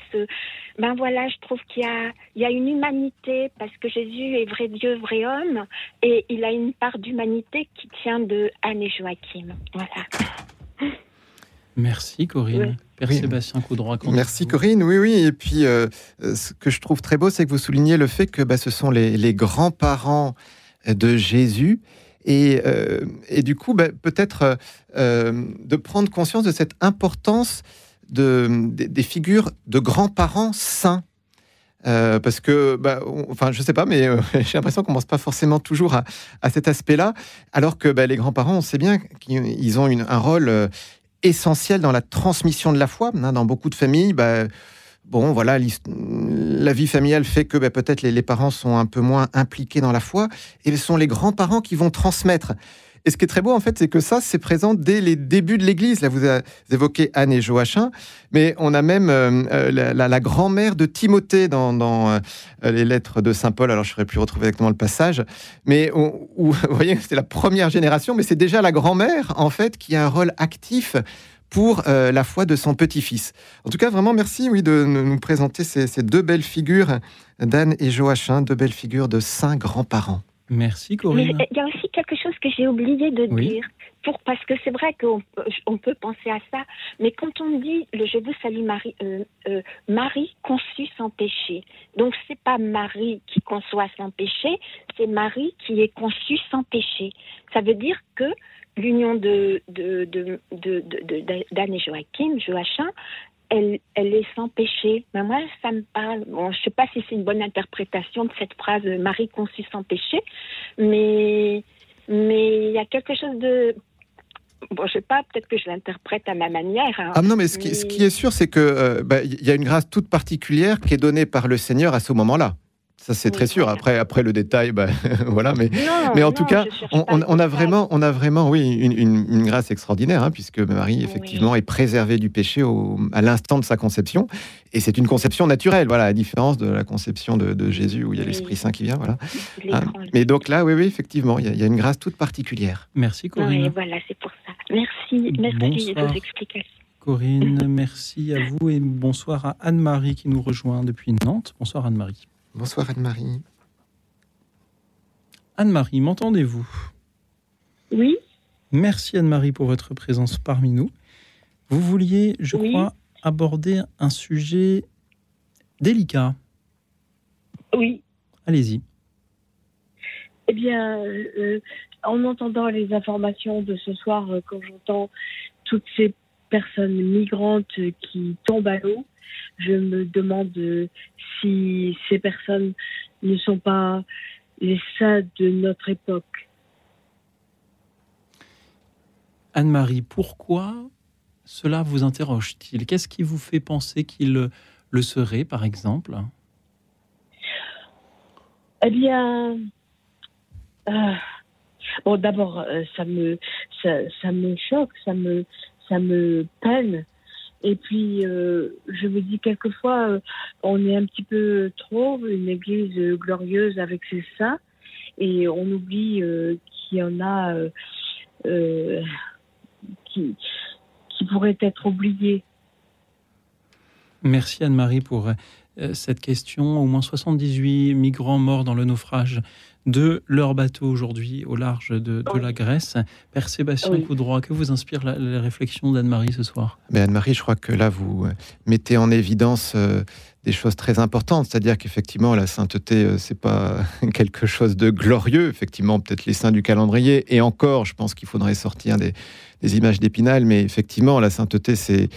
ben voilà, je trouve qu'il y a, il y a une humanité parce que Jésus est vrai Dieu, vrai homme, et il a une part d'humanité qui tient de Anne et Joachim. Voilà. Merci Corinne. Père Sébastien Coudron. Merci Corinne. Oui, oui. Et puis, euh, ce que je trouve très beau, c'est que vous soulignez le fait que bah, ce sont les, grands-parents de Jésus. Et, euh, et, du coup, bah, peut-être euh, de prendre conscience de cette importance de, des figures de grands-parents saints. Euh, parce que, bah, enfin, je sais pas, mais j'ai l'impression qu'on pense pas forcément toujours à, à cet aspect-là, alors que bah, les grands-parents, on sait bien qu'ils ont une, un rôle essentiel dans la transmission de la foi. Hein, dans beaucoup de familles, bah, bon, voilà, la vie familiale fait que ben, peut-être les, parents sont un peu moins impliqués dans la foi, et ce sont les grands-parents qui vont transmettre. Et ce qui est très beau, en fait, c'est que ça, c'est présent dès les débuts de l'Église. Là, vous évoquez Anne et Joachim, mais on a même euh, euh, la, grand-mère de Timothée dans, euh, les lettres de Saint Paul. Alors, je ne plus retrouver exactement le passage, mais vous voyez, c'est la première génération, mais c'est déjà la grand-mère, en fait, qui a un rôle actif pour euh, la foi de son petit-fils. En tout cas, vraiment merci oui, de nous présenter ces, ces deux belles figures, d'Anne et Joachim, deux belles figures de saints grands-parents. Merci Mais Corinne. il y a aussi quelque chose que j'ai oublié de Oui. dire. Pour, parce que c'est vrai qu'on peut- on peut penser à ça, mais quand on dit le je vous salue Marie, euh, euh, Marie conçue sans péché. Donc c'est pas Marie qui conçoit sans péché, c'est Marie qui est conçue sans péché. Ça veut dire que l'union de de d'Anne et Joachim, Joachim, elle, elle est sans péché. Mais moi, ça me parle. Bon, je sais pas si c'est une bonne interprétation de cette phrase euh, Marie conçue sans péché, mais mais il y a quelque chose de bon, je sais pas, peut-être que je l'interprète à ma manière. hein. Ah non, mais ce qui, ce qui est sûr, c'est que euh, bah, il y a une grâce toute particulière qui est donnée par le Seigneur à ce moment-là. Ça, c'est Oui, très sûr. Après, après le détail, bah, voilà. Mais, Non, mais en non, tout cas, on, a vraiment, on a vraiment, oui, une, une- une grâce extraordinaire, hein, puisque Marie, Oui. effectivement, est préservée du péché au- à l'instant de sa conception, et c'est une conception naturelle, voilà, à différence de la conception de, de Jésus où il y a Oui. l'Esprit Saint qui vient, voilà. Hein. Mais donc là, oui, oui, effectivement, il y, a- il y a une grâce toute particulière. Merci Corinne. voilà, c'est pour ça. Merci, merci Bonsoir. de vos explications. Corinne, merci à vous et bonsoir à Anne-Marie qui nous rejoint depuis Nantes. Bonsoir Anne-Marie. Bonsoir Anne-Marie. Anne-Marie, m'entendez-vous? Oui, Merci Anne-Marie pour votre présence parmi nous. Vous vouliez, je Oui. crois, aborder un sujet délicat. oui. Allez-y. Eh bien, euh, en entendant les informations de ce soir, euh, quand j'entends toutes ces personnes migrantes qui tombent à l'eau, je me demande euh, si ces personnes ne sont pas les saints de notre époque. Anne-Marie, pourquoi cela vous interroge-t-il? Qu'est-ce qui vous fait penser qu'il le serait, par exemple? Eh bien, euh, bon, d'abord, euh, ça me, ça, ça me choque, ça me, ça me peine. Et puis, euh, je me dis quelquefois, euh, on est un petit peu trop une église glorieuse avec ses saints, et on oublie euh, qu'il y en a qui, qui pourraient être oubliés. Merci Anne-Marie pour cette question. Au moins 78 migrants morts dans le naufrage de leur bateau aujourd'hui au large de, de Oui. la Grèce. Père Sébastien Oui. Coudroy, que vous inspire la, la réflexion d'Anne-Marie ce soir? Mais Anne-Marie, je crois que là, vous euh, mettez en évidence euh, des choses très importantes. C'est-à-dire qu'effectivement, la sainteté, euh, c'est pas quelque chose de glorieux. Effectivement, peut-être les saints du calendrier. Et encore, je pense qu'il faudrait sortir des, des images d'épinal. Mais effectivement, la sainteté, c'est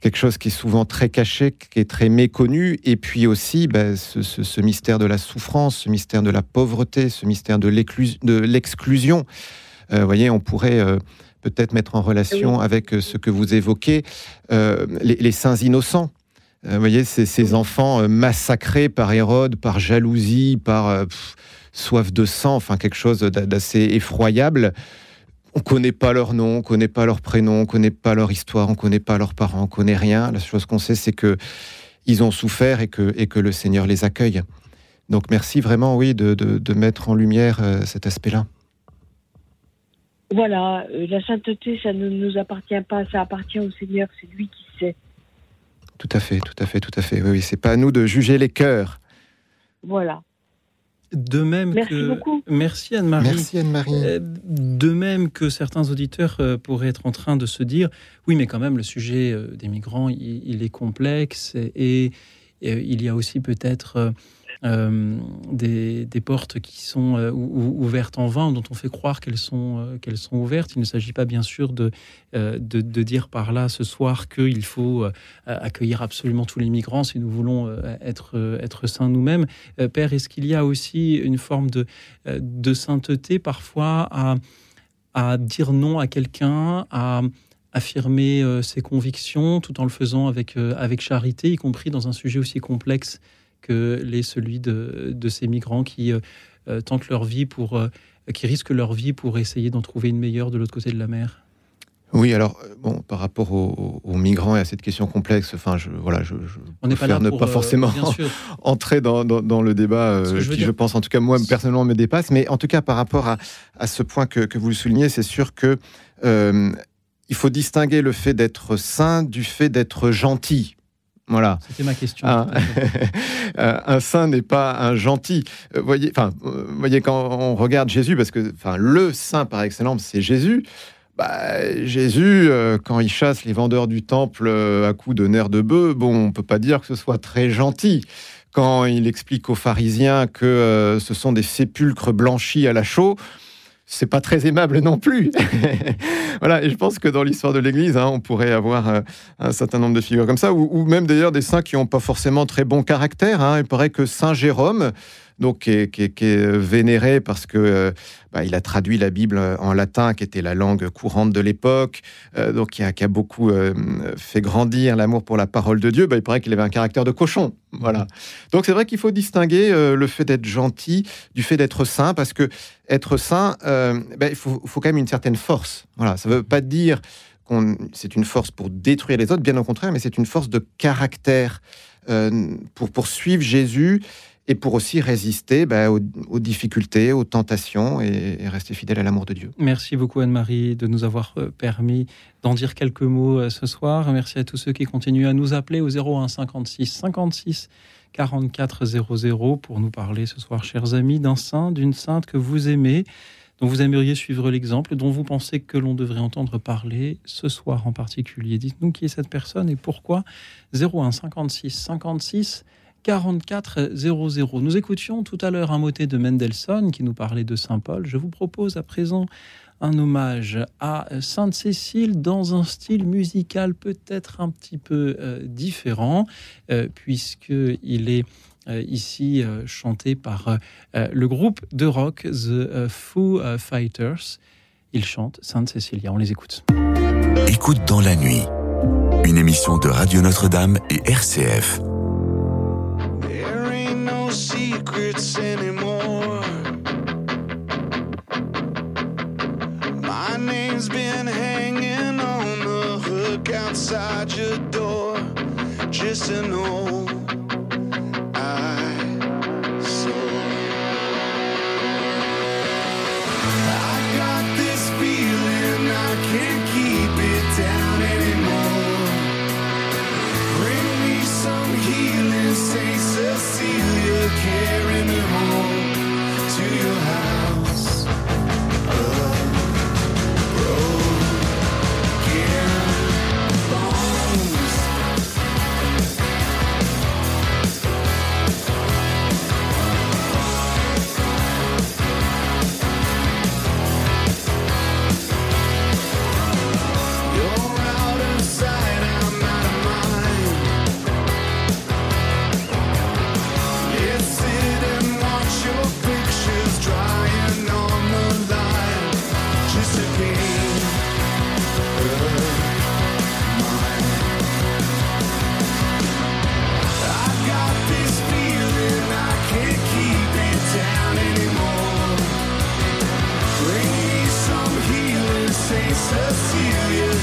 quelque chose qui est souvent très caché, qui est très méconnu. Et puis aussi, ben, ce, ce- ce mystère de la souffrance, ce mystère de la pauvreté, ce mystère de l'exclusion. Euh, vous voyez, on pourrait euh, peut-être mettre en relation avec euh, ce que vous évoquez, euh, les, les saints innocents. Euh, vous voyez, ces, ces enfants euh, massacrés par Hérode, par jalousie, par euh, pff, soif de sang, enfin quelque chose d'a- d'assez effroyable. On connaît pas leur nom, on connaît pas leur prénom, on connaît pas leur histoire, on connaît pas leurs parents, on connaît rien. La chose qu'on sait, c'est que ils ont souffert et que, et que le Seigneur les accueille. Donc merci vraiment, oui, de, de- de mettre en lumière euh, cet aspect-là. Voilà, euh, la sainteté, ça ne nous appartient pas, ça appartient au Seigneur, c'est lui qui sait. Tout à fait, tout à fait, tout à fait. Oui, oui, c'est pas à nous de juger les cœurs. Voilà. De même Merci que... beaucoup. Merci Anne-Marie. Merci Anne-Marie. Euh, De même que certains auditeurs euh, pourraient être en train de se dire, oui, mais quand même, le sujet euh, des migrants, il, il est complexe et, et, il y a aussi peut-être des, des portes qui sont euh, ou- ou- ouvertes en vain, dont on fait croire qu'elles sont, euh, qu'elles sont ouvertes. Il ne s'agit pas, bien sûr, de, euh, de, de dire par là ce soir qu'il faut euh, accueillir absolument tous les migrants si nous voulons euh, être, euh, être saints nous-mêmes. Euh, Père, est-ce qu'il y a aussi une forme de, euh, de sainteté parfois à, à dire non à quelqu'un, à affirmer euh, ses convictions tout en le faisant avec, euh, avec charité, y compris dans un sujet aussi complexe que l'est celui de, de ces migrants qui euh, euh, tentent leur vie pour, euh, qui risquent leur vie pour essayer d'en trouver une meilleure de l'autre côté de la mer. Oui, alors bon, par rapport aux, aux migrants et à cette question complexe, enfin, je, voilà, je, je On n'est pas là préfère ne pour pas forcément entrer dans, dans, dans le débat euh, je qui, je pense, en tout cas, moi, personnellement, me dépasse. Mais en tout cas, par rapport à, à ce point que, que vous le soulignez, c'est sûr que euh, il faut distinguer le fait d'être saint du fait d'être gentil. Voilà. C'était ma question. Un, euh, un saint n'est pas un gentil. Euh, voyez, enfin, euh, voyez quand on regarde Jésus, parce que, enfin, le saint par excellence, c'est Jésus. Bah, Jésus, quand il chasse les vendeurs du temple à coups de nerfs de bœuf, bon, on peut pas dire que ce soit très gentil. Quand il explique aux pharisiens que ce sont des sépulcres blanchis à la chaux, c'est pas très aimable non plus. voilà, et je pense que dans l'histoire de l'Église, hein, on pourrait avoir euh, un certain nombre de figures comme ça, ou, même d'ailleurs des saints qui n'ont pas forcément très bon caractère. Hein. Il paraît que Saint Jérôme, donc qui est, vénéré parce que euh, bah, il a traduit la Bible en latin, qui était la langue courante de l'époque, euh, donc qui a, beaucoup euh, fait grandir l'amour pour la parole de Dieu. Bah, il paraît qu'il avait un caractère de cochon, voilà. Donc c'est vrai qu'il faut distinguer le fait d'être gentil du fait d'être saint, parce que être saint, bah, il faut, faut, quand même une certaine force. Voilà, ça ne veut pas dire qu'on c'est une force pour détruire les autres, bien au contraire, mais c'est une force de caractère. pour poursuivre Jésus et pour aussi résister bah, aux, difficultés, aux tentations et, rester fidèle à l'amour de Dieu. Merci beaucoup Anne-Marie de nous avoir euh, permis d'en dire quelques mots euh, ce soir. Merci à tous ceux qui continuent à nous appeler au 01 56 56 44 00 pour nous parler ce soir, chers amis, d'un saint, d'une sainte que vous aimez, dont vous aimeriez suivre l'exemple, dont vous pensez que l'on devrait entendre parler ce soir en particulier. Dites-nous qui est cette personne et pourquoi 01 56 56 4400. Nous écoutions tout à l'heure un motet de Mendelssohn qui nous parlait de Saint Paul. Je vous propose à présent un hommage à Sainte Cécile dans un style musical peut-être un petit peu euh, différent, euh, puisqu'il est euh, ici chanté par le groupe de rock The Foo Fighters. Ils chantent Sainte Cécilia, on les écoute. Écoute dans la nuit, une émission de Radio Notre-Dame et RCF. To know.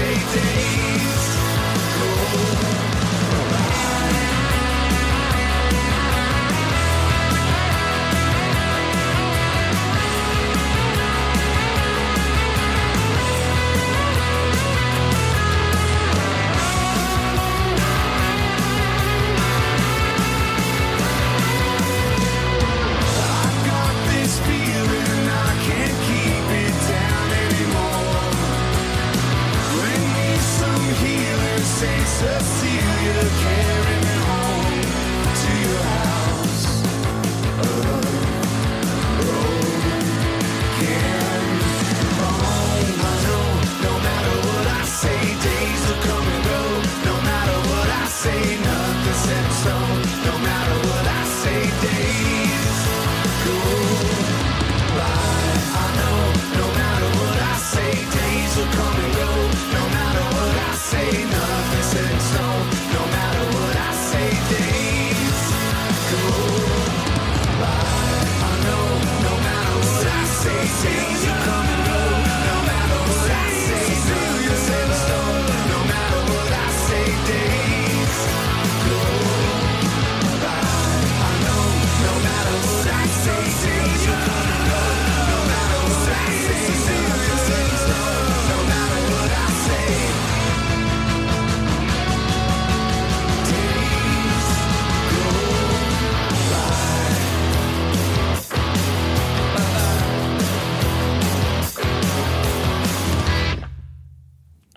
say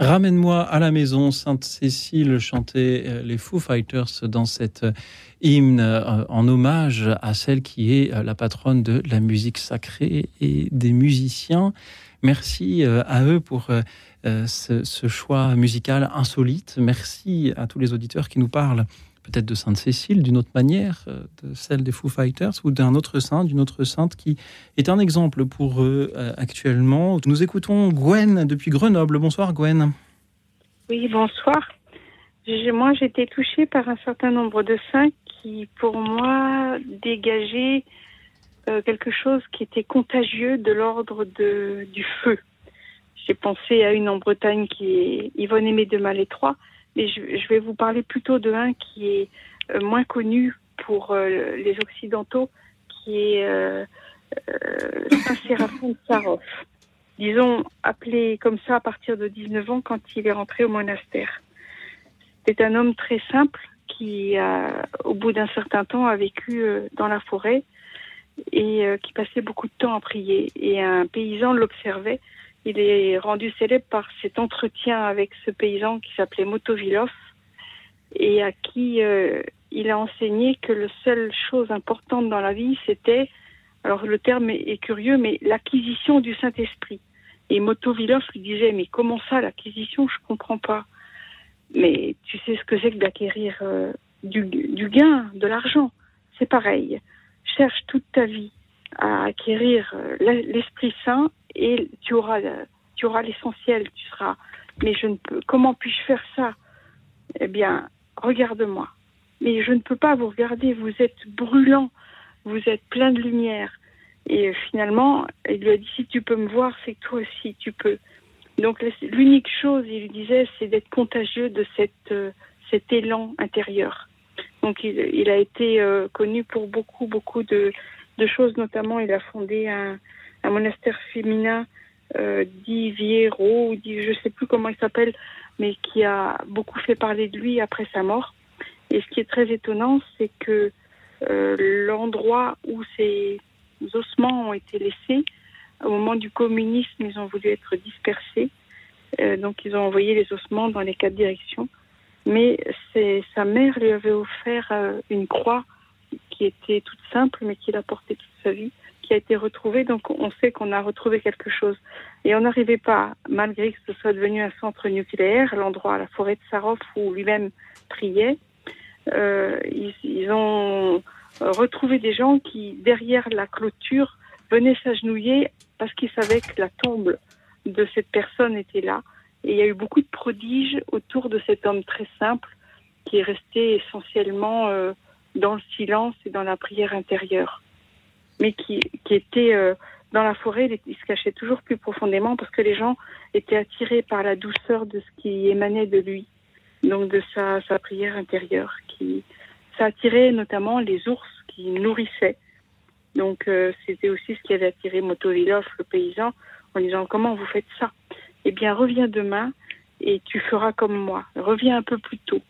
Ramène-moi à la maison, Sainte-Cécile chantait euh, les Foo Fighters dans cette euh, hymne euh, en hommage à celle qui est la patronne de la musique sacrée et des musiciens. Merci à eux pour ce, choix musical insolite. Merci à tous les auditeurs qui nous parlent peut-être de Sainte-Cécile d'une autre manière, de celle des Foo Fighters ou d'un autre saint, d'une autre sainte qui est un exemple pour eux actuellement. Nous écoutons Gwen depuis Grenoble. Bonsoir Gwen. Oui, bonsoir. Moi, j'étais touchée par un certain nombre de saints qui, pour moi, dégageaient euh, quelque chose qui était contagieux de l'ordre du feu. J'ai pensé à une en Bretagne qui est Yvonne Aimée de Malétroit, mais je, vais vous parler plutôt de un qui est euh, moins connu pour euh, les Occidentaux, qui est Saint Séraphin de Sarov disons, appelé comme ça à partir de 19 ans quand il est rentré au monastère. C'était un homme très simple qui, au bout d'un certain temps, a vécu euh, dans la forêt et euh, qui passait beaucoup de temps à prier. Et un paysan l'observait. Il est rendu célèbre par cet entretien avec ce paysan qui s'appelait Motovilov et à qui euh, il a enseigné que la seule chose importante dans la vie, c'était alors le terme est, curieux, mais l'acquisition du Saint-Esprit. Et Motovilov lui disait, mais comment ça, l'acquisition? Je comprends pas. Mais tu sais ce que c'est que d'acquérir euh, du, gain, de l'argent? C'est pareil. Cherche toute ta vie à acquérir euh, l'Esprit Saint et tu auras, tu auras l'essentiel. Tu seras. Mais je ne peux. Comment puis-je faire ça? Eh bien, regarde-moi. Mais je ne peux pas vous regarder. Vous êtes brûlant vous êtes plein de lumière. Et finalement, il lui a dit, si tu peux me voir, c'est que toi aussi, tu peux. Donc l'unique chose, il lui disait, c'est d'être contagieux de euh, cet élan intérieur. Donc il, a été euh, connu pour beaucoup, beaucoup de, de, choses, notamment il a fondé un, un monastère féminin euh, dit Viero, ou dit, je ne sais plus comment il s'appelle, mais qui a beaucoup fait parler de lui après sa mort. Et ce qui est très étonnant, c'est que euh, l'endroit où ces ossements ont été laissés. Au moment du communisme, ils ont voulu être dispersés. Euh, donc, ils ont envoyé les ossements dans les quatre directions. Mais sa mère lui avait offert euh, une croix qui était toute simple, mais qu'il a portée toute sa vie, qui a été retrouvée. Donc, on sait qu'on a retrouvé quelque chose. Et on n'arrivait pas, malgré que ce soit devenu un centre nucléaire, l'endroit, la forêt de Sarov, où lui-même priait, euh, ils, ont retrouvé des gens qui, derrière la clôture, venaient s'agenouiller parce qu'ils savaient que la tombe de cette personne était là. Et il y a eu beaucoup de prodiges autour de cet homme très simple qui est resté essentiellement euh, dans le silence et dans la prière intérieure. Mais qui, qui était euh, dans la forêt, il, se cachait toujours plus profondément parce que les gens étaient attirés par la douceur de ce qui émanait de lui, donc de sa, sa prière intérieure qui ça attirait notamment les ours qui nourrissaient. Donc euh, c'était aussi ce qui avait attiré Motovilov, le paysan, en disant comment vous faites ça? Eh bien reviens demain et tu feras comme moi. Reviens un peu plus tôt.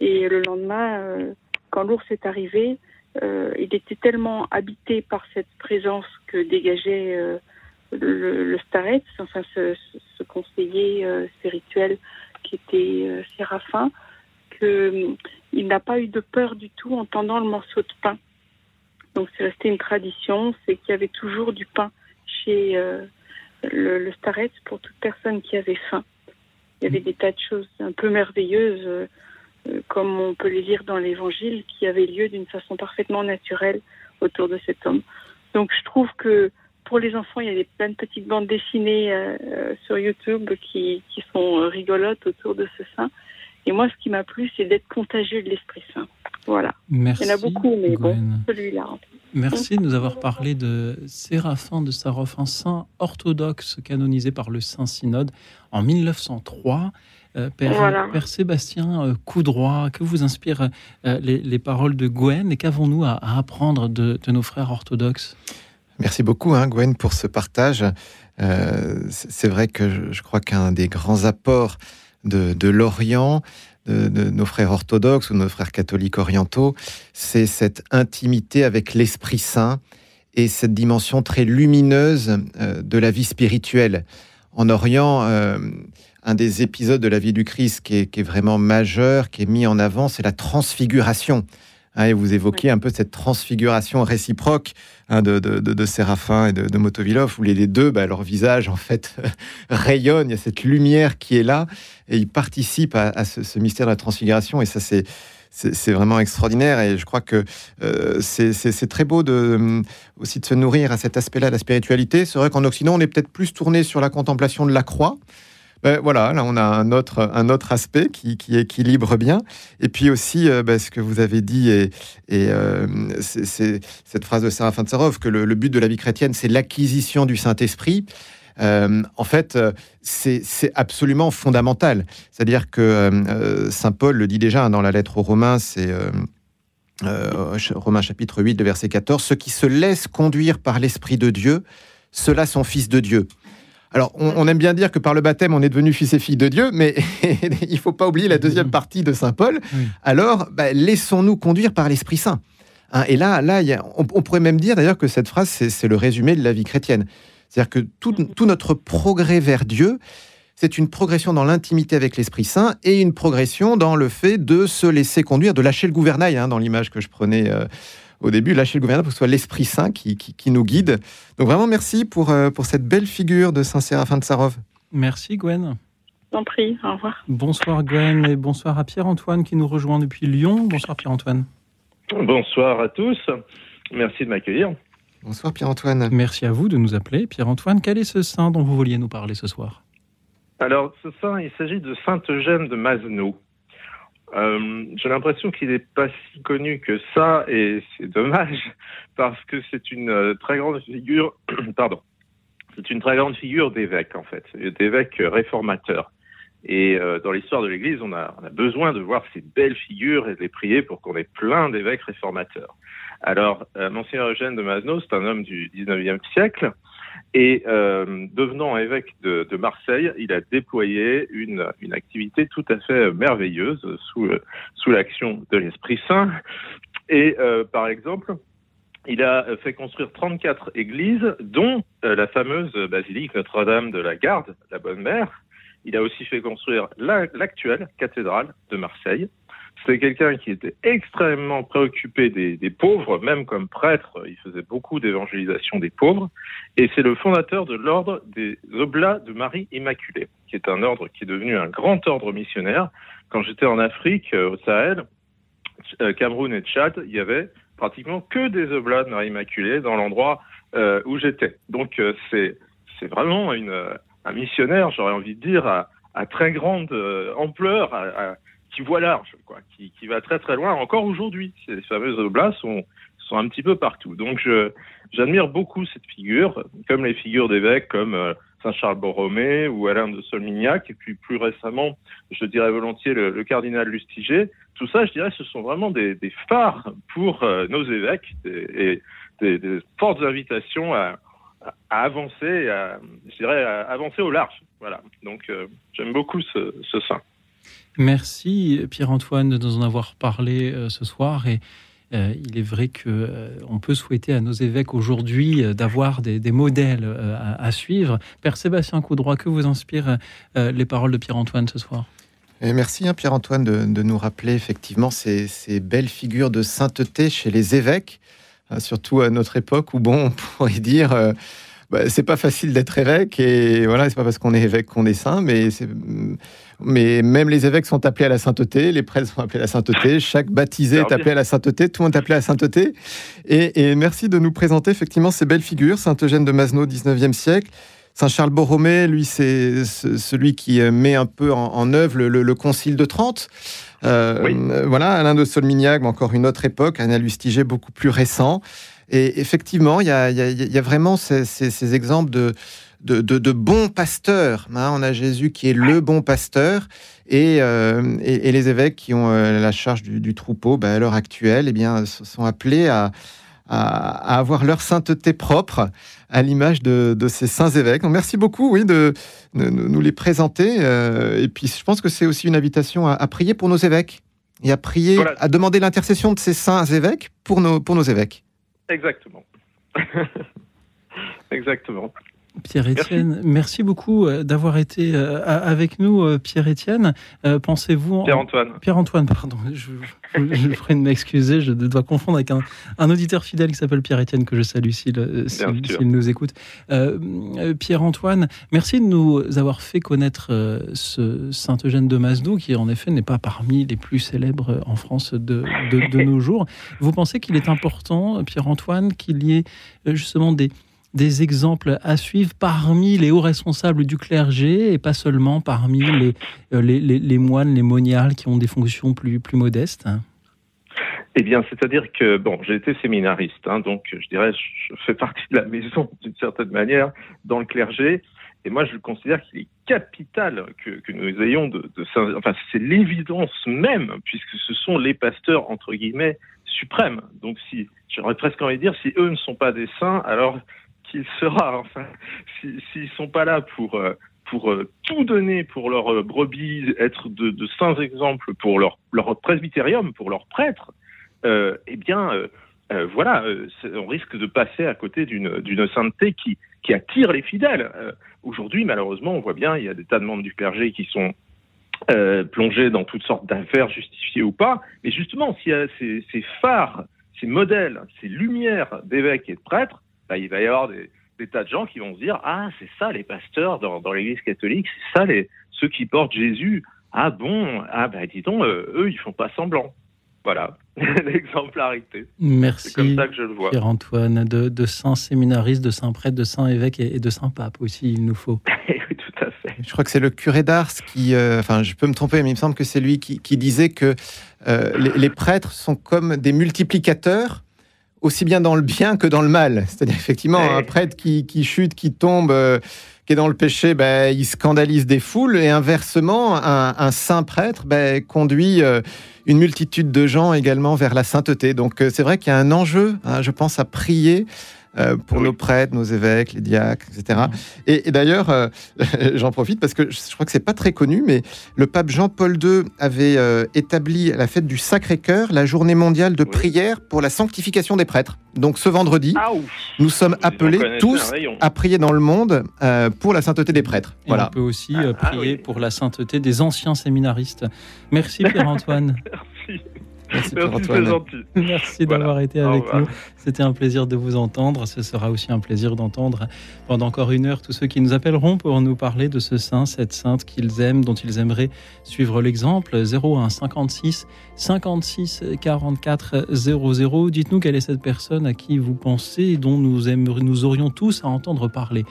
Et le lendemain, euh, quand l'ours est arrivé, euh, il était tellement habité par cette présence que dégageait le, le starets, enfin ce, ce conseiller spirituel qui était Séraphin, qu'il n'a pas eu de peur du tout en tendant le morceau de pain. Donc c'est resté une tradition, c'est qu'il y avait toujours du pain chez euh, le, le pour toute personne qui avait faim. Il y avait des tas de choses un peu merveilleuses, euh, euh, comme on peut les lire dans l'Évangile, qui avaient lieu d'une façon parfaitement naturelle autour de cet homme. Donc je trouve que pour les enfants, il y a des, plein de petites bandes dessinées sur YouTube qui, qui sont rigolotes autour de ce saint. Et moi, ce qui m'a plu, c'est d'être contagieux de l'Esprit Saint. Voilà. Merci. Il y en a beaucoup, mais bon, celui-là. Merci de nous avoir parlé de Séraphin de Sarov, un saint orthodoxe canonisé par le Saint-Synode en 1903. Euh, Père, Voilà. Père Sébastien euh, Coudroy, que vous inspirent euh, les, les paroles de Gwen et qu'avons-nous à, à apprendre de, de nos frères orthodoxes? Merci beaucoup, hein, Gwen, pour ce partage. Euh, c'est vrai que je, je crois qu'un des grands apports de, de l'Orient, de, de nos frères orthodoxes ou nos frères catholiques orientaux, c'est cette intimité avec l'Esprit Saint et cette dimension très lumineuse euh, de la vie spirituelle. En Orient, euh, un des épisodes de la vie du Christ qui est, qui est vraiment majeur, qui est mis en avant, c'est la transfiguration. Hein, et vous évoquez un peu cette transfiguration réciproque hein, de, de, de, de Séraphin et de, de Motovilov, où les, les deux, bah, leur visage en fait rayonne, il y a cette lumière qui est là, et ils participent à, à ce, ce mystère de la transfiguration, et ça c'est vraiment extraordinaire et je crois que euh, c'est- très beau de, euh, aussi de se nourrir à cet aspect-là de la spiritualité. C'est vrai qu'en Occident, on est peut-être plus tourné sur la contemplation de la croix. Ben voilà, là on a un autre, un autre aspect qui, qui équilibre bien. Et puis aussi, euh, ben, ce que vous avez dit, et, euh, c'est- cette phrase de Séraphin de Sarov, que le, but de la vie chrétienne, c'est l'acquisition du Saint-Esprit. Euh, en fait, c'est absolument fondamental. C'est-à-dire que Saint Paul le dit déjà hein, dans la lettre aux Romains, c'est Romains chapitre 8, le verset 14, ceux qui se laissent conduire par l'Esprit de Dieu, ceux-là sont fils de Dieu. Alors, on, on aime bien dire que par le baptême, on est devenu fils et filles de Dieu, mais il ne faut pas oublier la deuxième partie de Saint Paul. Oui. Alors, bah, laissons-nous conduire par l'Esprit Saint. Hein, et là, là il y a- on, on pourrait même dire d'ailleurs que cette phrase, c'est c'est le résumé de la vie chrétienne. C'est-à-dire que tout, tout notre progrès vers Dieu, c'est une progression dans l'intimité avec l'Esprit Saint et une progression dans le fait de se laisser conduire, de lâcher le gouvernail, hein, dans l'image que je prenais euh, au début, lâcher le gouvernail pour que ce soit l'Esprit Saint qui, qui- qui nous guide. Donc vraiment, merci pour, euh, pour cette belle figure de Saint Séraphin de Sarov. Merci Gwen. J'en prie, au revoir. Bonsoir Gwen et bonsoir à Pierre-Antoine qui nous rejoint depuis Lyon. Bonsoir Pierre-Antoine. Bonsoir à tous. Merci de m'accueillir. Bonsoir Pierre-Antoine. Merci à vous de nous appeler. Pierre-Antoine, quel est ce saint dont vous vouliez nous parler ce soir? Alors, ce saint, il s'agit de Saint Eugène de Masneau. Euh, J'ai l'impression qu'il n'est pas si connu que ça, et c'est dommage, parce que c'est une euh, très grande figure, pardon, c'est une très grande figure d'évêque, en fait, d'évêque réformateur. Et euh, dans l'histoire de l'Église, on a, on a besoin de voir ces belles figures et de les prier pour qu'on ait plein d'évêques réformateurs. Alors, euh, Monseigneur Eugène de Masneau, c'est un homme du 19e siècle, et euh, devenant évêque de, de Marseille, il a déployé une, une activité tout à fait merveilleuse sous, euh, sous l'action de l'Esprit Saint. Et euh, par exemple, il a fait construire 34 églises, dont euh, la fameuse basilique Notre-Dame de la Garde, la Bonne Mère. Il a aussi fait construire la- l'actuelle cathédrale de Marseille. C'était quelqu'un qui était extrêmement préoccupé des, pauvres, même comme prêtre, il faisait beaucoup d'évangélisation des pauvres. Et c'est le fondateur de l'ordre des Oblats de Marie Immaculée, qui est un ordre qui est devenu un grand ordre missionnaire. Quand j'étais en Afrique, euh, au Sahel, euh, Cameroun et Tchad, il y avait pratiquement que des Oblats de Marie Immaculée dans l'endroit euh, où j'étais. Donc c'est vraiment un missionnaire, j'aurais envie de dire, à, très grande ampleur, à- à- qui voit large, quoi, qui, qui va très très loin encore aujourd'hui. Ces fameuses oblats sont, sont un petit peu partout. Donc je, j'admire beaucoup cette figure, comme les figures d'évêques comme euh, Saint Charles Borromée ou Alain de Solmignac, et puis plus récemment, je dirais volontiers le, le cardinal Lustiger. Tout ça, je dirais, ce sont vraiment des, des phares pour euh, nos évêques et des, des fortes invitations à, à- avancer, à, je dirais, à avancer au large. Voilà. Donc, euh, j'aime beaucoup ce, ce saint. Merci Pierre-Antoine de nous en avoir parlé euh, ce soir et euh, il est vrai que euh, peut souhaiter à nos évêques aujourd'hui d'avoir des, modèles à, suivre. Père Sébastien Coudroy, que vous inspirent les paroles de Pierre-Antoine ce soir? Merci hein, Pierre-Antoine de, nous rappeler effectivement ces, belles figures de sainteté chez les évêques, hein, surtout à notre époque où bon, on pourrait dire bah, c'est pas facile d'être évêque et voilà, c'est pas parce qu'on est évêque qu'on est saint, mais c'est mais même les évêques sont appelés à la sainteté, les prêtres sont appelés à la sainteté, chaque baptisé est appelé à la sainteté, tout le monde est appelé à la sainteté. Et, et merci de nous présenter effectivement ces belles figures, Saint Eugène de Masneau, 19e siècle. Saint Charles Borromée, lui, c'est ce- celui qui euh, met un peu en, en œuvre le, le- le Concile de Trente, Euh, Oui. Voilà, Alain de Solmignac, mais encore une autre époque, Anna Lustiger beaucoup plus récent. Et effectivement, il y y y a vraiment ces, ces- ces exemples de, de, de- de bons pasteurs. hein. on a Jésus qui est le bon pasteur et, euh, et, et les évêques qui ont euh, la charge du, du troupeau bah, à l'heure actuelle eh bien, sont appelés à, à, à avoir leur sainteté propre à l'image de, de ces saints évêques. Donc, merci beaucoup oui, de, de- de nous les présenter. euh, et puis je pense que c'est aussi une invitation à, à prier pour nos évêques et à prier, Voilà. à demander l'intercession de ces saints évêques pour nos, pour nos évêques. Exactement. Exactement. Pierre-Étienne, merci. beaucoup euh, d'avoir été euh, avec nous, euh, Pierre-Étienne. Pensez-vous... en- Pierre-Antoine. Pierre-Antoine, pardon, je, prie de m'excuser, je dois confondre avec un, un auditeur fidèle qui s'appelle Pierre-Étienne, que je salue s'il nous écoute. Euh, Pierre-Antoine, merci de nous avoir fait connaître ce Saint-Eugène de Masdou, qui en effet n'est pas parmi les plus célèbres en France de, de, de nos jours. Vous pensez qu'il est important, Pierre-Antoine, qu'il y ait justement des des exemples à suivre parmi les hauts responsables du clergé et pas seulement parmi les, euh, les, les- moines, les moniales qui ont des fonctions plus, plus modestes. Eh bien, c'est-à-dire que, bon, j'ai été séminariste, hein, donc je dirais, je fais partie de la maison d'une certaine manière dans le clergé. Et moi, je considère qu'il est capital que, que nous ayons de, de enfin, c'est l'évidence même, puisque ce sont les pasteurs, entre guillemets, suprêmes. Donc, si, j'aurais presque envie de dire, si eux ne sont pas des saints, alors s'ils sont pas là pour, euh, pour euh, tout donner pour leurs euh, brebis, être de, saints exemples pour leur, leur presbytérium, pour leurs prêtres, eh bien, voilà, on risque de passer à côté d'une sainteté qui, qui attire les fidèles. Aujourd'hui, malheureusement, on voit bien, il y a des tas de membres du clergé qui sont plongés dans toutes sortes d'affaires, justifiées ou pas. Mais justement, s'il y a ces phares, ces modèles, ces lumières d'évêques et de prêtres, bah, il va y avoir des, des tas de gens qui vont se dire Ah, c'est ça les pasteurs dans, dans l'Église catholique, c'est ça les, ceux qui portent Jésus. Ah bon? Ah, bah dis donc, euh, eux, ils font pas semblant. Voilà, l'exemplarité. C'est Merci comme ça que je le vois. Pierre-Antoine, de, de saints séminaristes, de saints prêtres, de saints évêques et, et de saints papes aussi, il nous faut. Oui, tout à fait. Je crois que c'est le curé d'Ars qui, euh, enfin, je peux me tromper, mais il me semble que c'est lui qui, qui disait que euh, les, les prêtres sont comme des multiplicateurs, aussi bien dans le bien que dans le mal. C'est-à-dire effectivement Ouais. un prêtre qui, qui chute, qui tombe, euh, qui est dans le péché, ben, il scandalise des foules, et inversement, un, un saint prêtre ben, conduit euh, une multitude de gens également vers la sainteté. Donc euh, c'est vrai qu'il y a un enjeu, hein, je pense, à prier. Euh, pour Oui. nos prêtres, nos évêques, les diacres, etc. Et, et d'ailleurs, euh, j'en profite parce que je, crois que c'est pas très connu, mais le pape Jean-Paul II avait euh, établi la fête du Sacré-Cœur, la journée mondiale de Oui. prière pour la sanctification des prêtres. Donc ce vendredi, Ah nous sommes appelés tous à prier dans le monde euh, pour la sainteté des prêtres. Et Voilà. on peut aussi Ah, ah prier oui. pour la sainteté des anciens séminaristes. Merci Pierre-Antoine. Merci. Merci, c'est gentil. Merci Voilà. d'avoir été avec nous. C'était un plaisir de vous entendre. Ce sera aussi un plaisir d'entendre pendant encore une heure tous ceux qui nous appelleront pour nous parler de ce saint, cette sainte qu'ils aiment, dont ils aimeraient suivre l'exemple. 01 56 56 44 00. Dites-nous quelle est cette personne à qui vous pensez, dont nous, aimerions, nous aurions tous à entendre parler.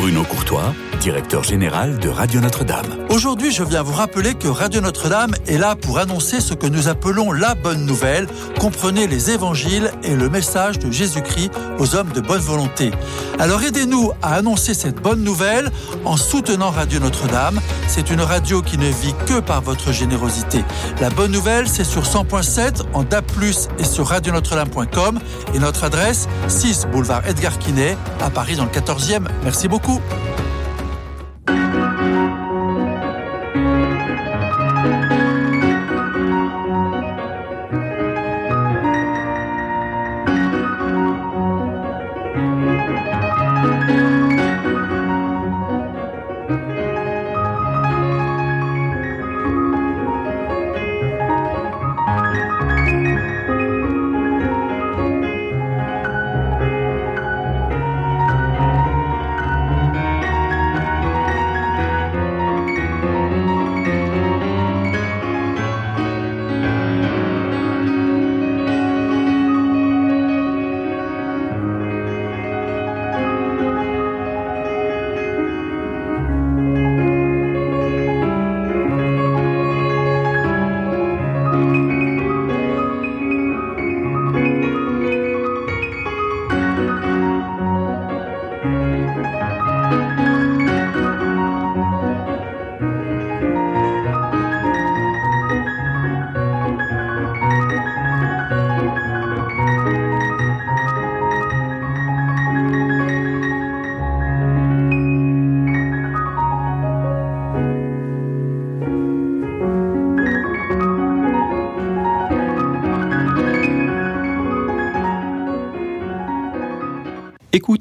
Bruno Courtois, directeur général de Radio Notre-Dame. Aujourd'hui, je viens vous rappeler que Radio Notre-Dame est là pour annoncer ce que nous appelons la bonne nouvelle. Comprenez les évangiles et le message de Jésus-Christ aux hommes de bonne volonté. Alors aidez-nous à annoncer cette bonne nouvelle en soutenant Radio Notre-Dame. C'est une radio qui ne vit que par votre générosité. La bonne nouvelle, c'est sur 100.7 en DAP+, et sur radionotre-dame.com et notre adresse 6 boulevard Edgar Quinet à Paris dans le 14e. Merci beaucoup. 呜。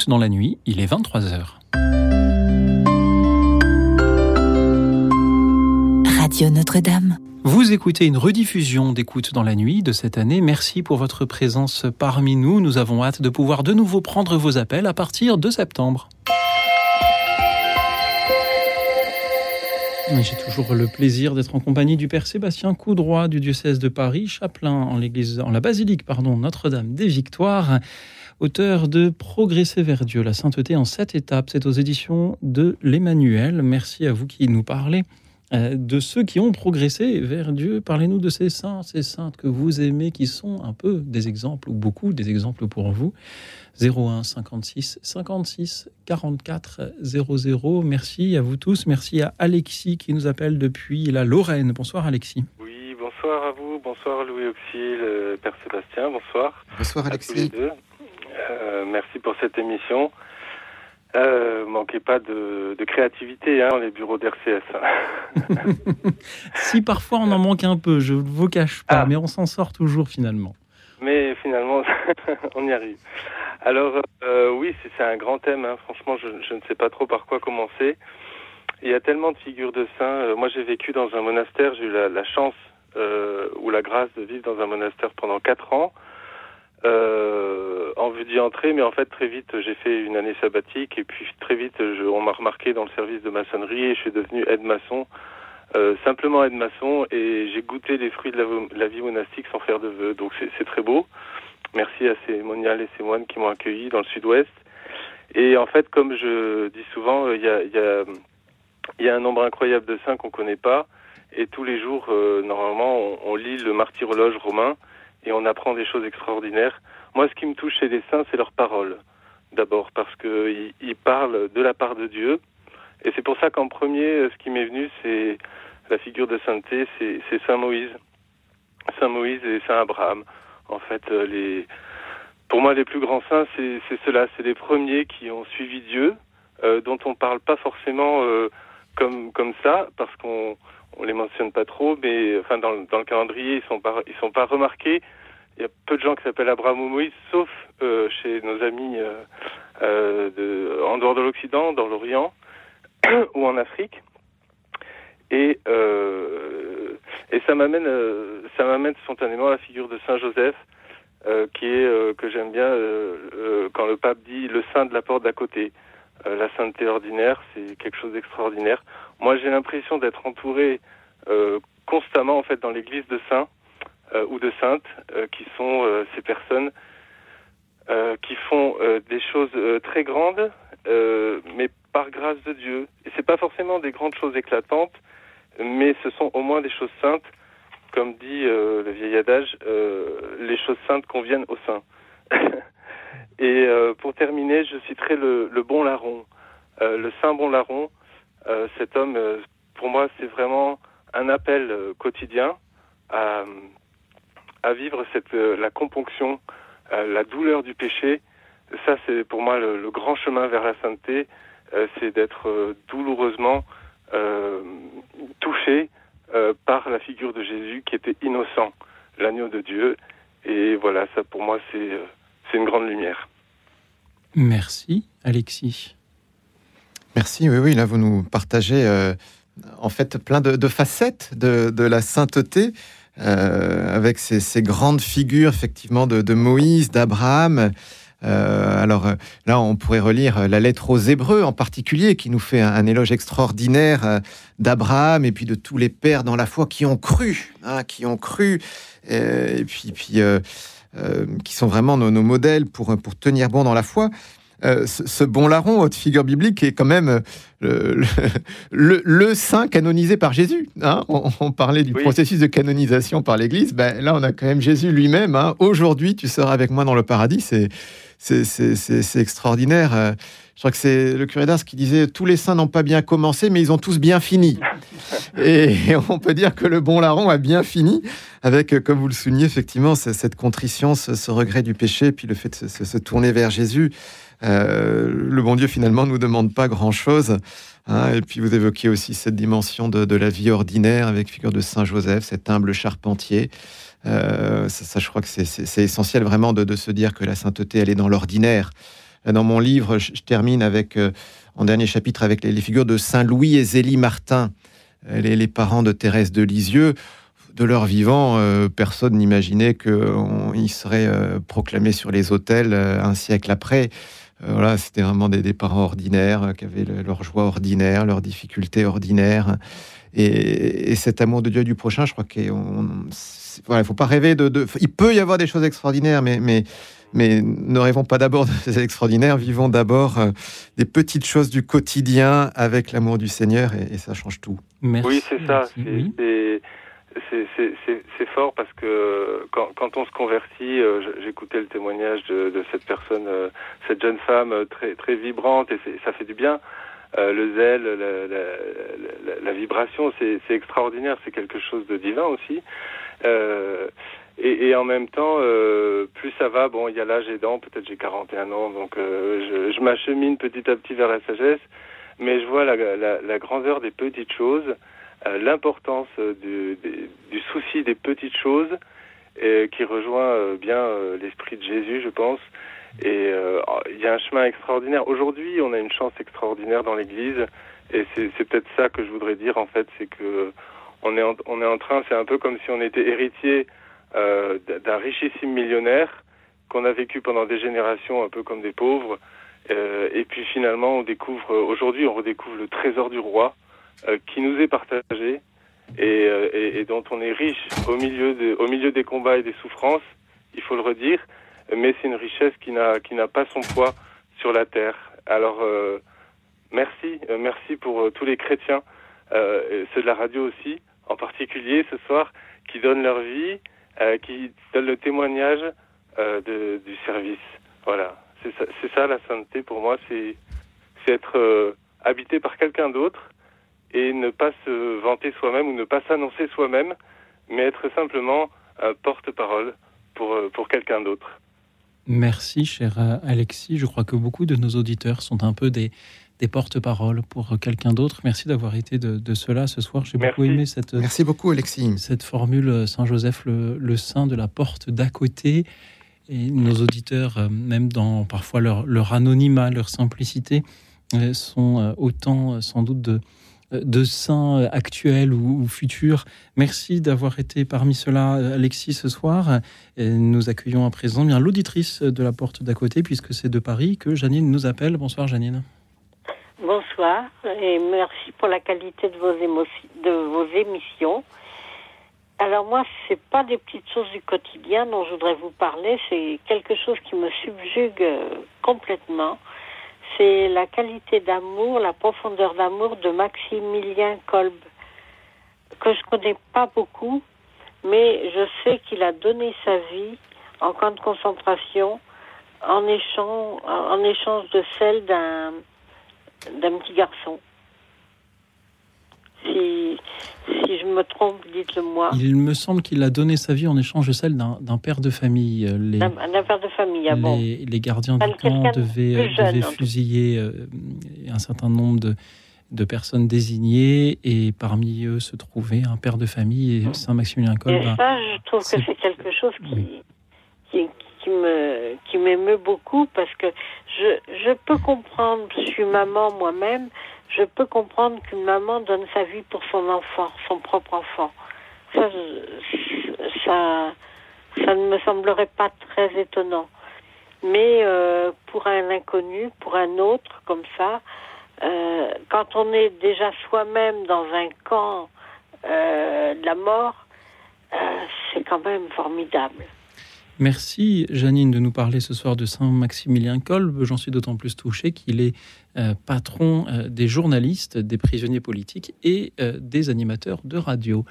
Écoute dans la nuit, il est 23h. Radio Notre-Dame. Vous écoutez une rediffusion d'Écoute dans la nuit de cette année. Merci pour votre présence parmi nous. Nous avons hâte de pouvoir de nouveau prendre vos appels à partir de septembre. J'ai toujours le plaisir d'être en compagnie du Père Sébastien Coudroy du diocèse de Paris, chapelain en, l'église, en la basilique pardon, Notre-Dame des Victoires, auteur de Progresser vers Dieu, la sainteté en sept étapes. C'est aux éditions de l'Emmanuel. Merci à vous qui nous parlez euh, de ceux qui ont progressé vers Dieu. Parlez-nous de ces saints, ces saintes que vous aimez, qui sont un peu des exemples, ou beaucoup des exemples pour vous. 01 56 56 44 00. Merci à vous tous. Merci à Alexis qui nous appelle depuis la Lorraine. Bonsoir Alexis. Oui, bonsoir à vous. Bonsoir Louis Auxil, euh, Père Sébastien. Bonsoir. Bonsoir à tous les Alexis. deux. Euh, merci pour cette émission. Euh, manquez pas de, de créativité hein, dans les bureaux d'RCS. Si parfois on en manque un peu, je ne vous cache pas, Ah. mais on s'en sort toujours finalement. Mais finalement, on y arrive. Alors, euh, oui, c'est un grand thème. hein. Franchement, je, je ne sais pas trop par quoi commencer. Il y a tellement de figures de saints. Moi, j'ai vécu dans un monastère. J'ai eu la, la chance euh, ou la grâce de vivre dans un monastère pendant quatre ans. Euh, en vue d'y entrer, mais en fait très vite j'ai fait une année sabbatique et puis très vite je, on m'a remarqué dans le service de maçonnerie et je suis devenu aide-maçon, euh, simplement aide-maçon et j'ai goûté les fruits de la, vie monastique sans faire de vœux, donc c'est très beau. Merci à ces moniales et ces moines qui m'ont accueilli dans le sud-ouest. Et en fait, comme je dis souvent, euh, il y, a, un nombre incroyable de saints qu'on connaît pas et tous les jours, euh, normalement, on lit le martyrologe romain et on apprend des choses extraordinaires. Moi, ce qui me touche chez les saints, c'est leurs paroles. D'abord, parce qu'ils ils parlent de la part de Dieu. Et c'est pour ça qu'en premier, euh, ce qui m'est venu, c'est la figure de sainteté, c'est Saint Moïse. Saint Moïse et Saint Abraham. En fait, euh, pour moi, les plus grands saints, c'est ceux-là. C'est les premiers qui ont suivi Dieu, euh, dont on parle pas forcément comme ça, parce qu'on on les mentionne pas trop, mais enfin dans, le- dans le calendrier, ils sont pas ils sont pas remarqués. Il y a peu de gens qui s'appellent Abraham ou Moïse, sauf euh, chez nos amis euh, euh, de, en dehors de l'Occident, dans l'Orient ou en Afrique. Et euh, et ça m'amène euh, ça m'amène spontanément à la figure de Saint Joseph, qui est que j'aime bien quand le pape dit le saint de la porte d'à côté. Euh, la sainteté ordinaire, c'est quelque chose d'extraordinaire. Moi, j'ai l'impression d'être entouré euh, constamment en fait dans l'église de saints euh, ou de saintes qui sont ces personnes qui font des choses très grandes, mais par grâce de Dieu. Et c'est pas forcément des grandes choses éclatantes, mais ce sont au moins des choses saintes. Comme dit le vieil adage, les choses saintes conviennent aux saints. Et euh, pour terminer, je citerai le, le bon larron, euh, le saint bon larron. Euh, cet homme, euh, pour moi, c'est vraiment un appel euh, quotidien à, à vivre cette, euh, la componction, la douleur du péché. Ça, c'est pour moi le, le grand chemin vers la sainteté, c'est d'être douloureusement touché par la figure de Jésus qui était innocent, l'agneau de Dieu. Et voilà, ça pour moi, c'est c'est une grande lumière. Merci, Alexis. Merci, oui, oui, là vous nous partagez euh, en fait plein de, de facettes de, de la sainteté, euh, avec ces, ces grandes figures effectivement de, de Moïse, d'Abraham. Euh, alors là, on pourrait relire la lettre aux Hébreux en particulier, qui nous fait un, un éloge extraordinaire euh, d'Abraham et puis de tous les pères dans la foi qui ont cru, hein, qui ont cru, euh, et puis, puis qui sont vraiment nos, modèles pour tenir bon dans la foi. Euh, ce, ce bon larron, haute figure biblique, est quand même euh, le, le, le- le saint canonisé par Jésus. hein. on, on parlait du Oui. processus de canonisation par l'Église. Ben, là, on a quand même Jésus lui-même. hein. Aujourd'hui, tu seras avec moi dans le paradis. C'est extraordinaire. Euh, Je crois que c'est le curé d'Ars qui disait tous les saints n'ont pas bien commencé, mais ils ont tous bien fini. Et on peut dire que le bon larron a bien fini avec, comme vous le soulignez, effectivement, ce- cette contrition, ce, ce regret du péché, puis le fait de se tourner vers Jésus. Euh, le bon Dieu, finalement, nous demande pas grand-chose. hein. et puis, vous évoquiez aussi cette dimension de, la vie ordinaire avec figure de Saint Joseph, cet humble charpentier. Euh, ça, je crois que c'est- essentiel vraiment de, se dire que la sainteté, elle est dans l'ordinaire. Dans mon livre, je, termine avec, euh, en dernier chapitre, avec les, figures de Saint Louis et Zélie Martin, euh, les, parents de Thérèse de Lisieux. De leur vivant, euh, personne n'imaginait qu'ils seraient euh, proclamés sur les autels euh, un siècle après. Euh, voilà, c'était vraiment des, des parents ordinaires euh, qui avaient le- leur joie ordinaire, leurs difficultés ordinaires. Et, et cet amour de Dieu et du prochain, je crois qu'il voilà, faut pas rêver de, de- Il peut y avoir des choses extraordinaires, mais, mais, mais ne rêvons pas d'abord de ces extraordinaires. Vivons d'abord euh, des petites choses du quotidien avec l'amour du Seigneur, et, et ça change tout. Merci. Oui, c'est ça. C'est fort parce que quand, quand on se convertit, euh, j'écoutais le témoignage de, cette personne, euh, cette jeune femme euh, très, très vibrante et ça fait du bien. Le zèle, la, vibration, c'est extraordinaire, c'est quelque chose de divin aussi. Et, en même temps, plus ça va, bon, il y a l'âge aidant, peut-être j'ai 41 ans, donc je, m'achemine petit à petit vers la sagesse, mais je vois la, grandeur des petites choses, l'importance euh, du, du souci des petites choses, euh, qui rejoint euh, bien euh, l'esprit de Jésus, je pense. Et euh, il y a un chemin extraordinaire. Aujourd'hui, on a une chance extraordinaire dans l'Église, et c'est peut-être ça que je voudrais dire en fait, c'est que on est en, on est en train, c'est un peu comme si on était héritier euh, d'un richissime millionnaire qu'on a vécu pendant des générations un peu comme des pauvres. Euh, et puis finalement, on découvre aujourd'hui, on redécouvre le trésor du roi euh, qui nous est partagé et, euh, et, et dont on est riche au milieu, de, au milieu des combats et des souffrances. Il faut le redire, mais c'est une richesse qui n'a qui n'a pas son poids sur la terre. Alors euh, merci, euh, merci pour euh, tous les chrétiens, euh, ceux de la radio aussi, en particulier ce soir, qui donnent leur vie, euh, qui donnent le témoignage euh, de, du service. Voilà, c'est ça, ça la sainteté pour moi, c'est c'est être euh, habité par quelqu'un d'autre et ne pas se vanter soi-même ou ne pas s'annoncer soi-même, mais être simplement un porte-parole pour, euh, pour quelqu'un d'autre. Merci, cher euh, Alexis. Je crois que beaucoup de nos auditeurs sont un peu des, des porte-paroles pour euh, quelqu'un d'autre. Merci d'avoir été de, de cela ce soir. J'ai beaucoup aimé cette, Merci beaucoup, Alexis. cette formule Saint-Joseph, le, le saint de la porte d'à côté. Et nos auditeurs, même dans parfois leur, leur anonymat, leur simplicité, sont autant sans doute de, euh, de saints actuels ou, ou futurs. Merci d'avoir été parmi ceux-là, Alexis, ce soir. Nous accueillons à présent bien l'auditrice de la porte d'à côté, puisque c'est de Paris que Janine nous appelle. Bonsoir, Janine. Bonsoir et merci pour la qualité de vos, émotions, de vos émissions. Alors moi, c'est pas des petites choses du quotidien dont je voudrais vous parler, c'est quelque chose qui me subjugue euh, complètement. C'est la qualité d'amour, la profondeur d'amour de Maximilien Kolb, que je connais pas beaucoup, mais je sais qu'il a donné sa vie en camp de concentration en échange, en échange de celle d'un petit garçon. Si, si je me trompe, dites-le moi. Il me semble qu'il a donné sa vie en échange de celle d'un père de famille. Euh, Les, D'un père de famille, ah bon. les, les gardiens du camp de devaient, jeune, devaient fusiller euh, un certain nombre de, de personnes désignées et parmi eux se trouvait un père de famille et Saint-Maximilien Kolb. Et a- ça, je trouve que c'est- c'est quelque chose qui, qui, qui me qui m'émeut beaucoup parce que je, je peux comprendre, je suis maman moi-même, je peux comprendre qu'une maman donne sa vie pour son enfant, son propre enfant. Ça, ça, ça ne me semblerait pas très étonnant. Mais euh, pour un inconnu, pour un autre comme ça, euh, quand on est déjà soi-même dans un camp euh, de la mort, euh, c'est quand même formidable. Merci Janine de nous parler ce soir de Saint-Maximilien Kolb. J'en suis d'autant plus touché qu'il est euh, patron euh, des journalistes, des prisonniers politiques et euh, des animateurs de radio.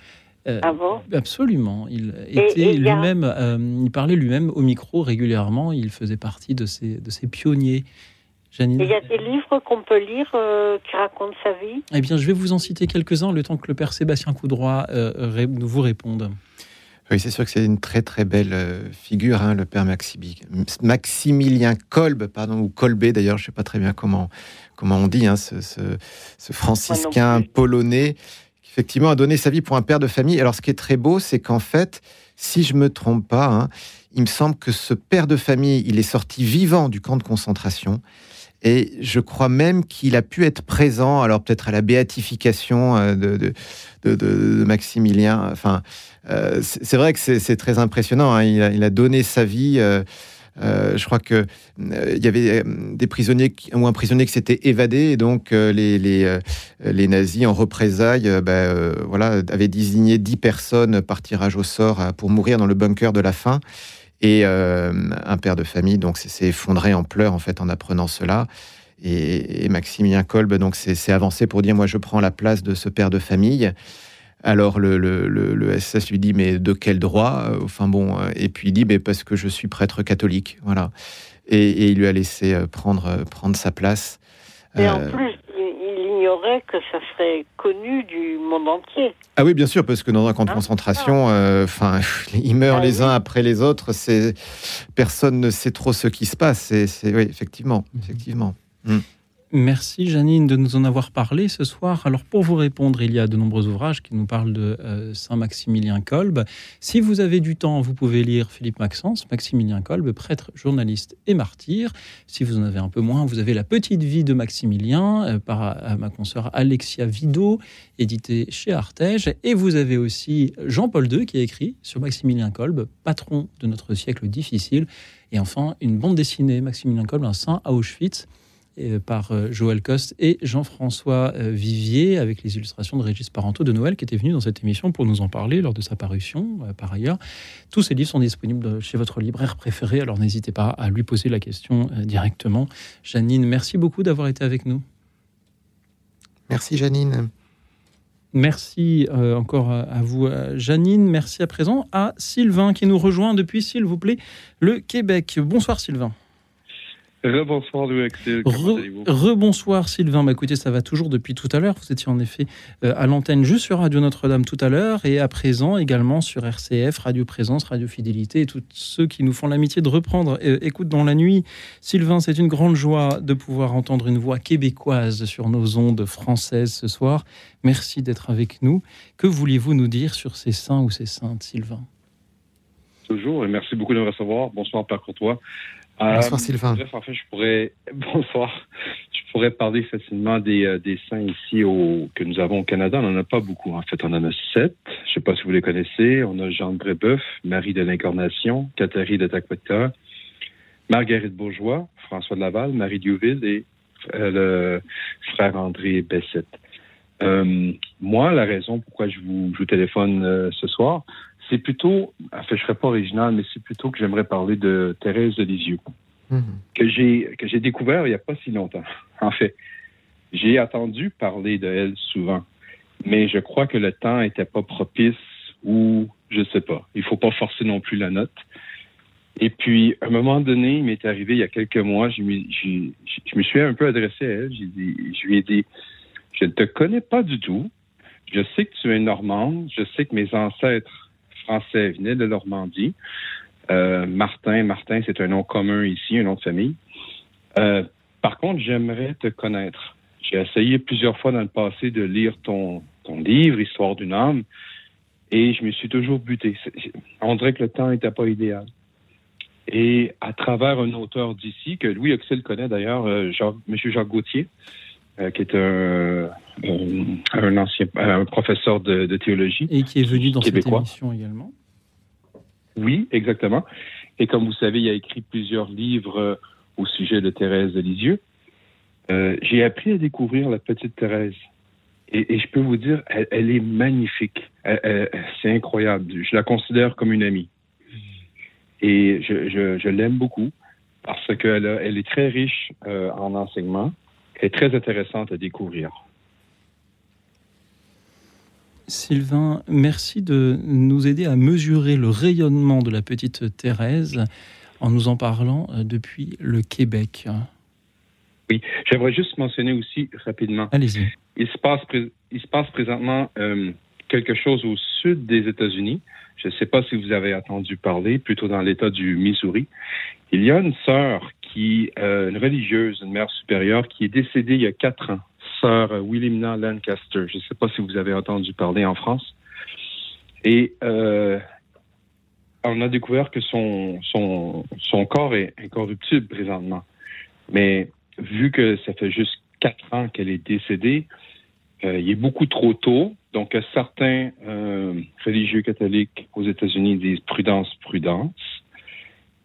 Ah bon? Absolument. Il était a- lui-même, il parlait lui-même au micro régulièrement. Il faisait partie de ces, de ces pionniers. Janine? Il y a des livres qu'on peut lire euh, qui racontent sa vie? Eh bien, je vais vous en citer quelques-uns le temps que le père Sébastien Coudroy euh, vous réponde. Oui, c'est sûr que c'est une très très belle euh, figure, hein, le père Maximi- Maximilien Kolb, pardon, ou Kolbé d'ailleurs, je ne sais pas très bien comment, comment on dit, hein, ce, ce- ce franciscain polonais, qui effectivement a donné sa vie pour un père de famille. Alors ce qui est très beau, c'est qu'en fait, si je me trompe pas, hein, il me semble que ce père de famille, il est sorti vivant du camp de concentration. Et je crois même qu'il a pu être présent, alors peut-être à la béatification euh, de, de, de- de- de Maximilien. Enfin, euh, c'est vrai que c'est très impressionnant. hein. Il, a, donné sa vie. euh, euh, je crois que il y avait des prisonniers ou un prisonnier qui s'était évadé et donc les, les, les nazis en représailles bah, voilà, avaient désigné 10 personnes par tirage au sort pour mourir dans le bunker de la faim. Et un père de famille donc s'est- effondré en pleurs en fait en apprenant cela. Et, et Maximilien Kolb donc s'est avancé pour dire moi je prends la place de ce père de famille. Alors le, le, le- le SS lui dit mais de quel droit? Enfin bon euh, et puis il dit mais parce que je suis prêtre catholique voilà. Et, et il lui a laissé euh, prendre euh, prendre sa place. Et en plus, il, il ignorait que ça serait connu du monde entier. Ah oui, bien sûr, parce que dans un camp de concentration, euh, enfin, ils meurent les uns après les autres. C'est personne ne sait trop ce qui se passe. C'est, c'est- oui, effectivement, effectivement. Mm. Merci Janine de nous en avoir parlé ce soir. Alors pour vous répondre, il y a de nombreux ouvrages qui nous parlent de euh, Saint-Maximilien Kolb. Si vous avez du temps, vous pouvez lire Philippe Maxence, Maximilien Kolb, prêtre, journaliste et martyr. Si vous en avez un peu moins, vous avez La petite vie de Maximilien euh, par ma consoeur Alexia Vido, édité chez Artege. Et vous avez aussi Jean-Paul II qui a écrit sur Maximilien Kolb, patron de notre siècle difficile. Et enfin, une bande dessinée, Maximilien Kolb, un saint à Auschwitz par euh, Joël Coste et Jean-François euh, Vivier, avec les illustrations de Régis Parenteau de Noël, qui était venu dans cette émission pour nous en parler lors de sa parution, euh, par ailleurs. Tous ces livres sont disponibles chez votre libraire préféré, alors n'hésitez pas à lui poser la question euh, directement. Janine, merci beaucoup d'avoir été avec nous. Merci Janine. Merci euh, encore à, vous, euh, Janine. Merci à présent à Sylvain qui nous rejoint depuis, s'il vous plaît, le Québec. Bonsoir Sylvain. Rebonsoir Louis Axel, Re- Rebonsoir Sylvain, bah, écoutez, ça va toujours depuis tout à l'heure. Vous étiez en effet euh, à l'antenne juste sur Radio Notre-Dame tout à l'heure et à présent également sur RCF, Radio Présence, Radio Fidélité et tous ceux qui nous font l'amitié de reprendre euh, Écoute dans la nuit. Sylvain, c'est une grande joie de pouvoir entendre une voix québécoise sur nos ondes françaises ce soir. Merci d'être avec nous. Que vouliez-vous nous dire sur ces saints ou ces saintes, Sylvain? Toujours, et merci beaucoup de me recevoir. Bonsoir, Père Courtois. Euh, Bonsoir, Sylvain. Bref, en fait, je pourrais, bonsoir, je pourrais parler facilement des, euh, des saints ici au, que nous avons au Canada. On n'en a pas beaucoup, en fait. On en a sept. Je ne sais pas si vous les connaissez. On a Jean de Brébeuf, Marie de l'Incarnation, Catherine de Taquata, Marguerite Bourgeois, François de Laval, Marie Diouville et euh, le frère André Bessette. Euh, moi, la raison pourquoi je vous, je vous téléphone euh, ce soir, c'est plutôt, en fait, je serais pas original, mais c'est plutôt que j'aimerais parler de Thérèse de Lisieux. que j'ai que j'ai découvert il n'y a pas si longtemps. En fait, j'ai entendu parler de elle souvent, mais je crois que le temps n'était pas propice ou je sais pas. Il faut pas forcer non plus la note. Et puis, à un moment donné, il m'est arrivé il y a quelques mois, je, me- j'ai- je me suis un peu adressé à elle. Dit, je lui ai dit, je ne te connais pas du tout. Je sais que tu es normande. Je sais que mes ancêtres français venaient de Normandie. Euh, Martin, Martin, c'est un nom commun ici, un nom de famille. Euh, par contre, j'aimerais te connaître. J'ai essayé plusieurs fois dans le passé de lire ton, livre, Histoire d'une âme, et je me suis toujours buté. On dirait que le temps n'était pas idéal. Et à travers un auteur d'ici, que Louis Oxel connaît d'ailleurs, euh, M. Jacques Gauthier, euh, qui est un, un, un ancien un professeur de, de théologie. Et qui est venu dans cette Québécois. émission également. Oui, exactement. Et comme vous savez, il a écrit plusieurs livres euh, au sujet de Thérèse de Lisieux. Euh, J'ai appris à découvrir la petite Thérèse. Et, et je peux vous dire, elle, elle est magnifique. C'est incroyable. Je la considère comme une amie. Et je, je, je l'aime beaucoup parce qu'elle elle est très riche euh, en enseignement. Est très intéressante à découvrir. Sylvain, merci de nous aider à mesurer le rayonnement de la petite Thérèse en nous en parlant euh, depuis le Québec. Oui, j'aimerais juste mentionner aussi rapidement. Allez-y. Il se passe, il se passe présentement euh, quelque chose au sud des États-Unis. Je ne sais pas si vous avez entendu parler, plutôt dans l'État du Missouri. Il y a une sœur qui, euh, une religieuse, une mère supérieure, qui est décédée il y a quatre ans, sœur Wilhelmina Lancaster. Je ne sais pas si vous avez entendu parler en France. Et euh, on a découvert que son, son, son corps est incorruptible présentement. Mais vu que ça fait juste quatre ans qu'elle est décédée, euh, il est beaucoup trop tôt. Donc, euh, certains euh, religieux catholiques aux États-Unis disent prudence, prudence.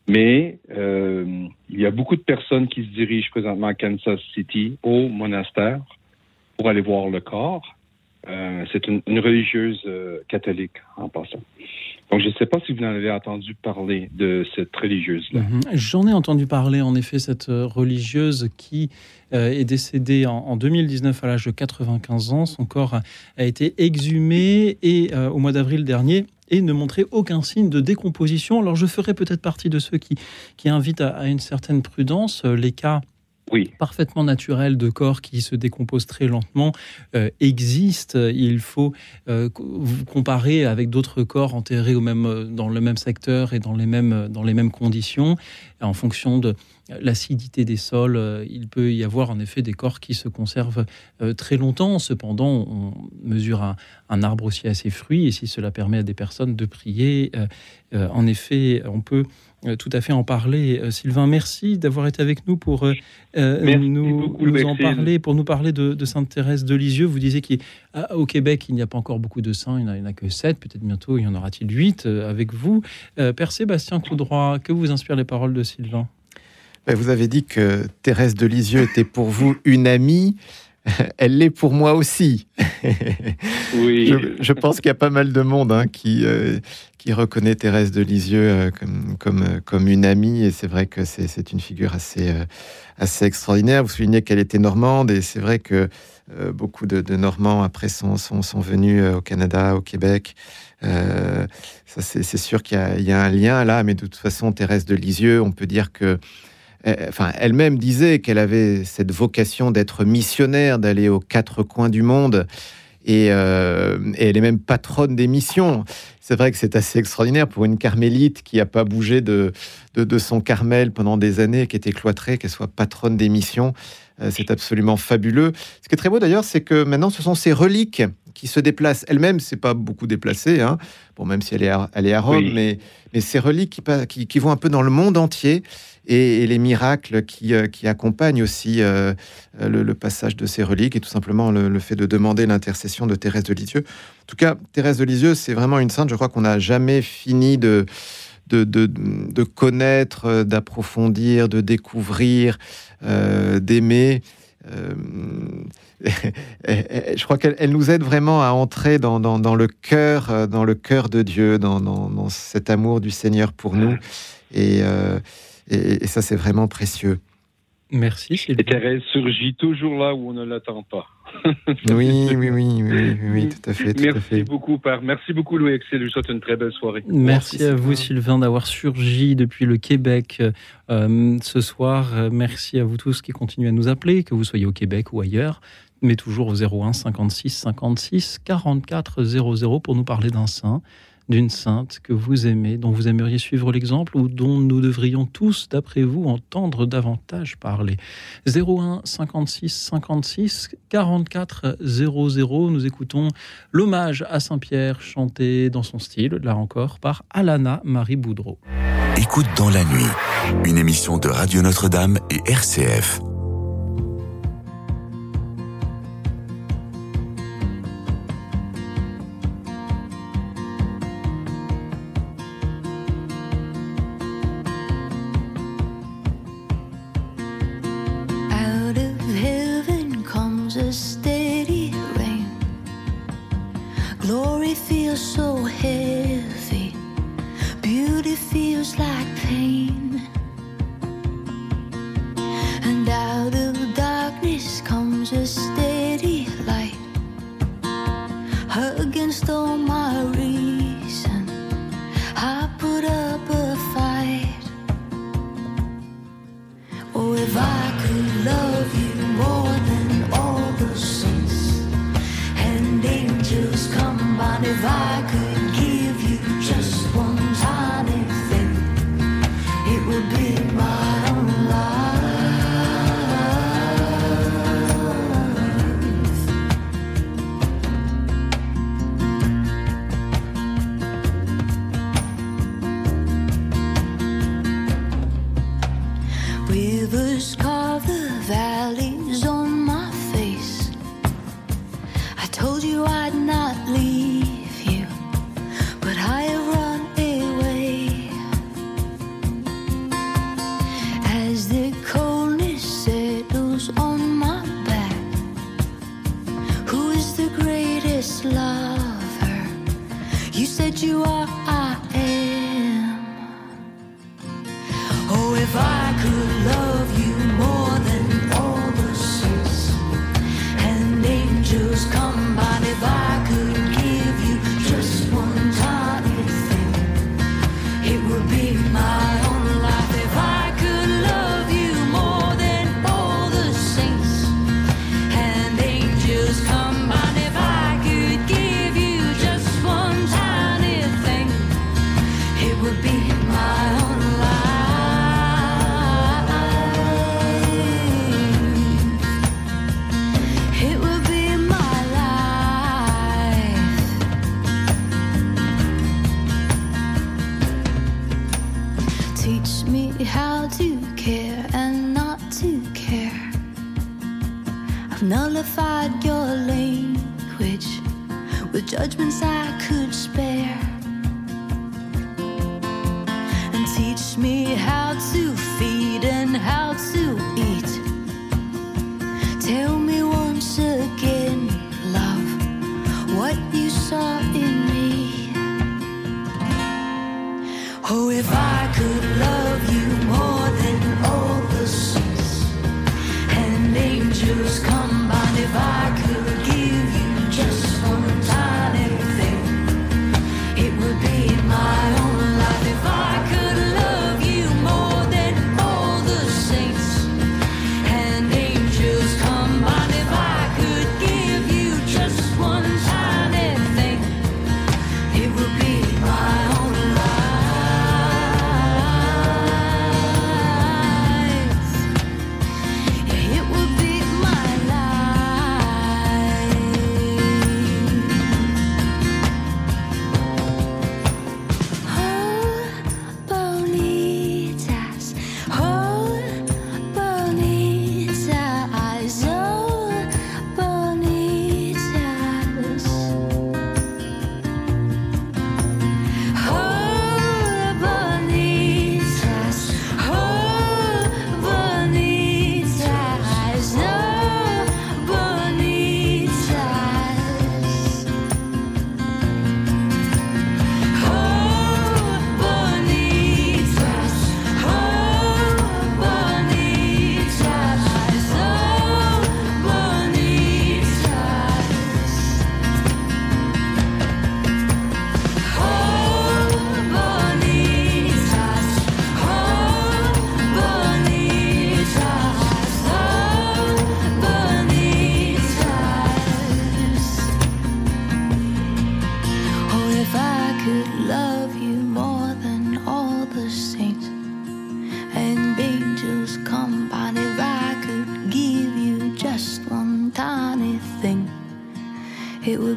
Mais euh, il y a beaucoup de personnes qui se dirigent présentement à Kansas City, au monastère, pour aller voir le corps. C'est une, une religieuse catholique en passant. Donc, je ne sais pas si vous en avez entendu parler de cette religieuse-là. Mhm. J'en ai entendu parler, en effet, cette euh, religieuse qui euh, est décédée en, en 2019 à l'âge de 95 ans. Son corps a, été exhumé et euh, au mois d'avril dernier et ne montrait aucun signe de décomposition. Alors je ferai peut-être partie de ceux qui, qui invitent à, à une certaine prudence. Les cas parfaitement naturels de corps qui se décomposent très lentement euh, existent. Il faut euh, comparer avec d'autres corps enterrés au même, euh, dans le même secteur et dans les mêmes, dans les mêmes conditions. En fonction de l'acidité des sols, euh, il peut y avoir en effet des corps qui se conservent euh, très longtemps. Cependant, on mesure un, un arbre aussi à ses fruits et si cela permet à des personnes de prier, euh, en effet, on peut tout à fait en parler. Sylvain, merci d'avoir été avec nous pour euh, nous, beaucoup, nous en parler, pour nous parler de, de Sainte Thérèse de Lisieux. Vous disiez qu'au Québec, il n'y a pas encore beaucoup de saints, il n'y en, a- en que sept, peut-être bientôt il y en aura-t-il huit euh, avec vous. Euh, Père Sébastien Coudroy, que vous inspirent les paroles de Sylvain? Vous avez dit que Thérèse de Lisieux était pour vous une amie. Elle l'est pour moi aussi. Oui. Je, je pense qu'il y a pas mal de monde hein, qui, euh, qui reconnaît Thérèse de Lisieux euh, comme, comme, euh, comme une amie. Et c'est vrai que c'est une figure assez, euh, assez extraordinaire. Vous soulignez qu'elle était normande. Et c'est vrai que beaucoup de, de Normands, après, sont, sont, sont venus au Canada, au Québec. C'est sûr qu'il y, y a un lien là. Mais de toute façon, Thérèse de Lisieux, on peut dire que enfin, elle-même disait qu'elle avait cette vocation d'être missionnaire, d'aller aux quatre coins du monde. Et, euh, et elle est même patronne des missions. C'est vrai que c'est assez extraordinaire pour une carmélite qui n'a pas bougé de, de, de son Carmel pendant des années, qui était cloîtrée, qu'elle soit patronne des missions. Euh, c'est absolument fabuleux. Ce qui est très beau d'ailleurs, c'est que maintenant, ce sont ces reliques qui se déplacent. Elle-même, c'est pas beaucoup déplacée, hein. bon, même si elle est à, elle est à Rome, Oui. mais, mais ces reliques qui, pa- qui, qui vont un peu dans le monde entier et, les miracles qui, euh, qui accompagnent aussi euh, euh, le, passage de ces reliques et tout simplement le, fait de demander l'intercession de Thérèse de Lisieux. En tout cas, Thérèse de Lisieux, c'est vraiment une sainte, je crois qu'on n'a jamais fini de, de, de, connaître, d'approfondir, de découvrir, d'aimer. Je crois qu'elle elle nous aide vraiment à entrer dans, le cœur, dans le cœur de Dieu, dans, cet amour du Seigneur pour nous. Et, Et, et ça, c'est vraiment précieux. Merci, Et Thérèse surgit toujours là où on ne l'attend pas. Oui, oui, oui, oui, oui, oui, tout à fait. Tout merci à fait. beaucoup, Père. Merci beaucoup, Louis Excel. Je vous souhaite une très belle soirée. Merci, à vous, Sylvain, d'avoir surgi depuis le Québec euh, ce soir. Merci à vous tous qui continuez à nous appeler, que vous soyez au Québec ou ailleurs, mais toujours au 01 56 56 44 00 pour nous parler d'un saint, d'une sainte que vous aimez, dont vous aimeriez suivre l'exemple ou dont nous devrions tous, d'après vous, entendre davantage parler. 01 56 56 44 00. Nous écoutons l'hommage à Saint-Pierre chanté dans son style, là encore, par Alana Marie Boudreau. Écoute dans la nuit, une émission de Radio Notre-Dame et RCF. tomar.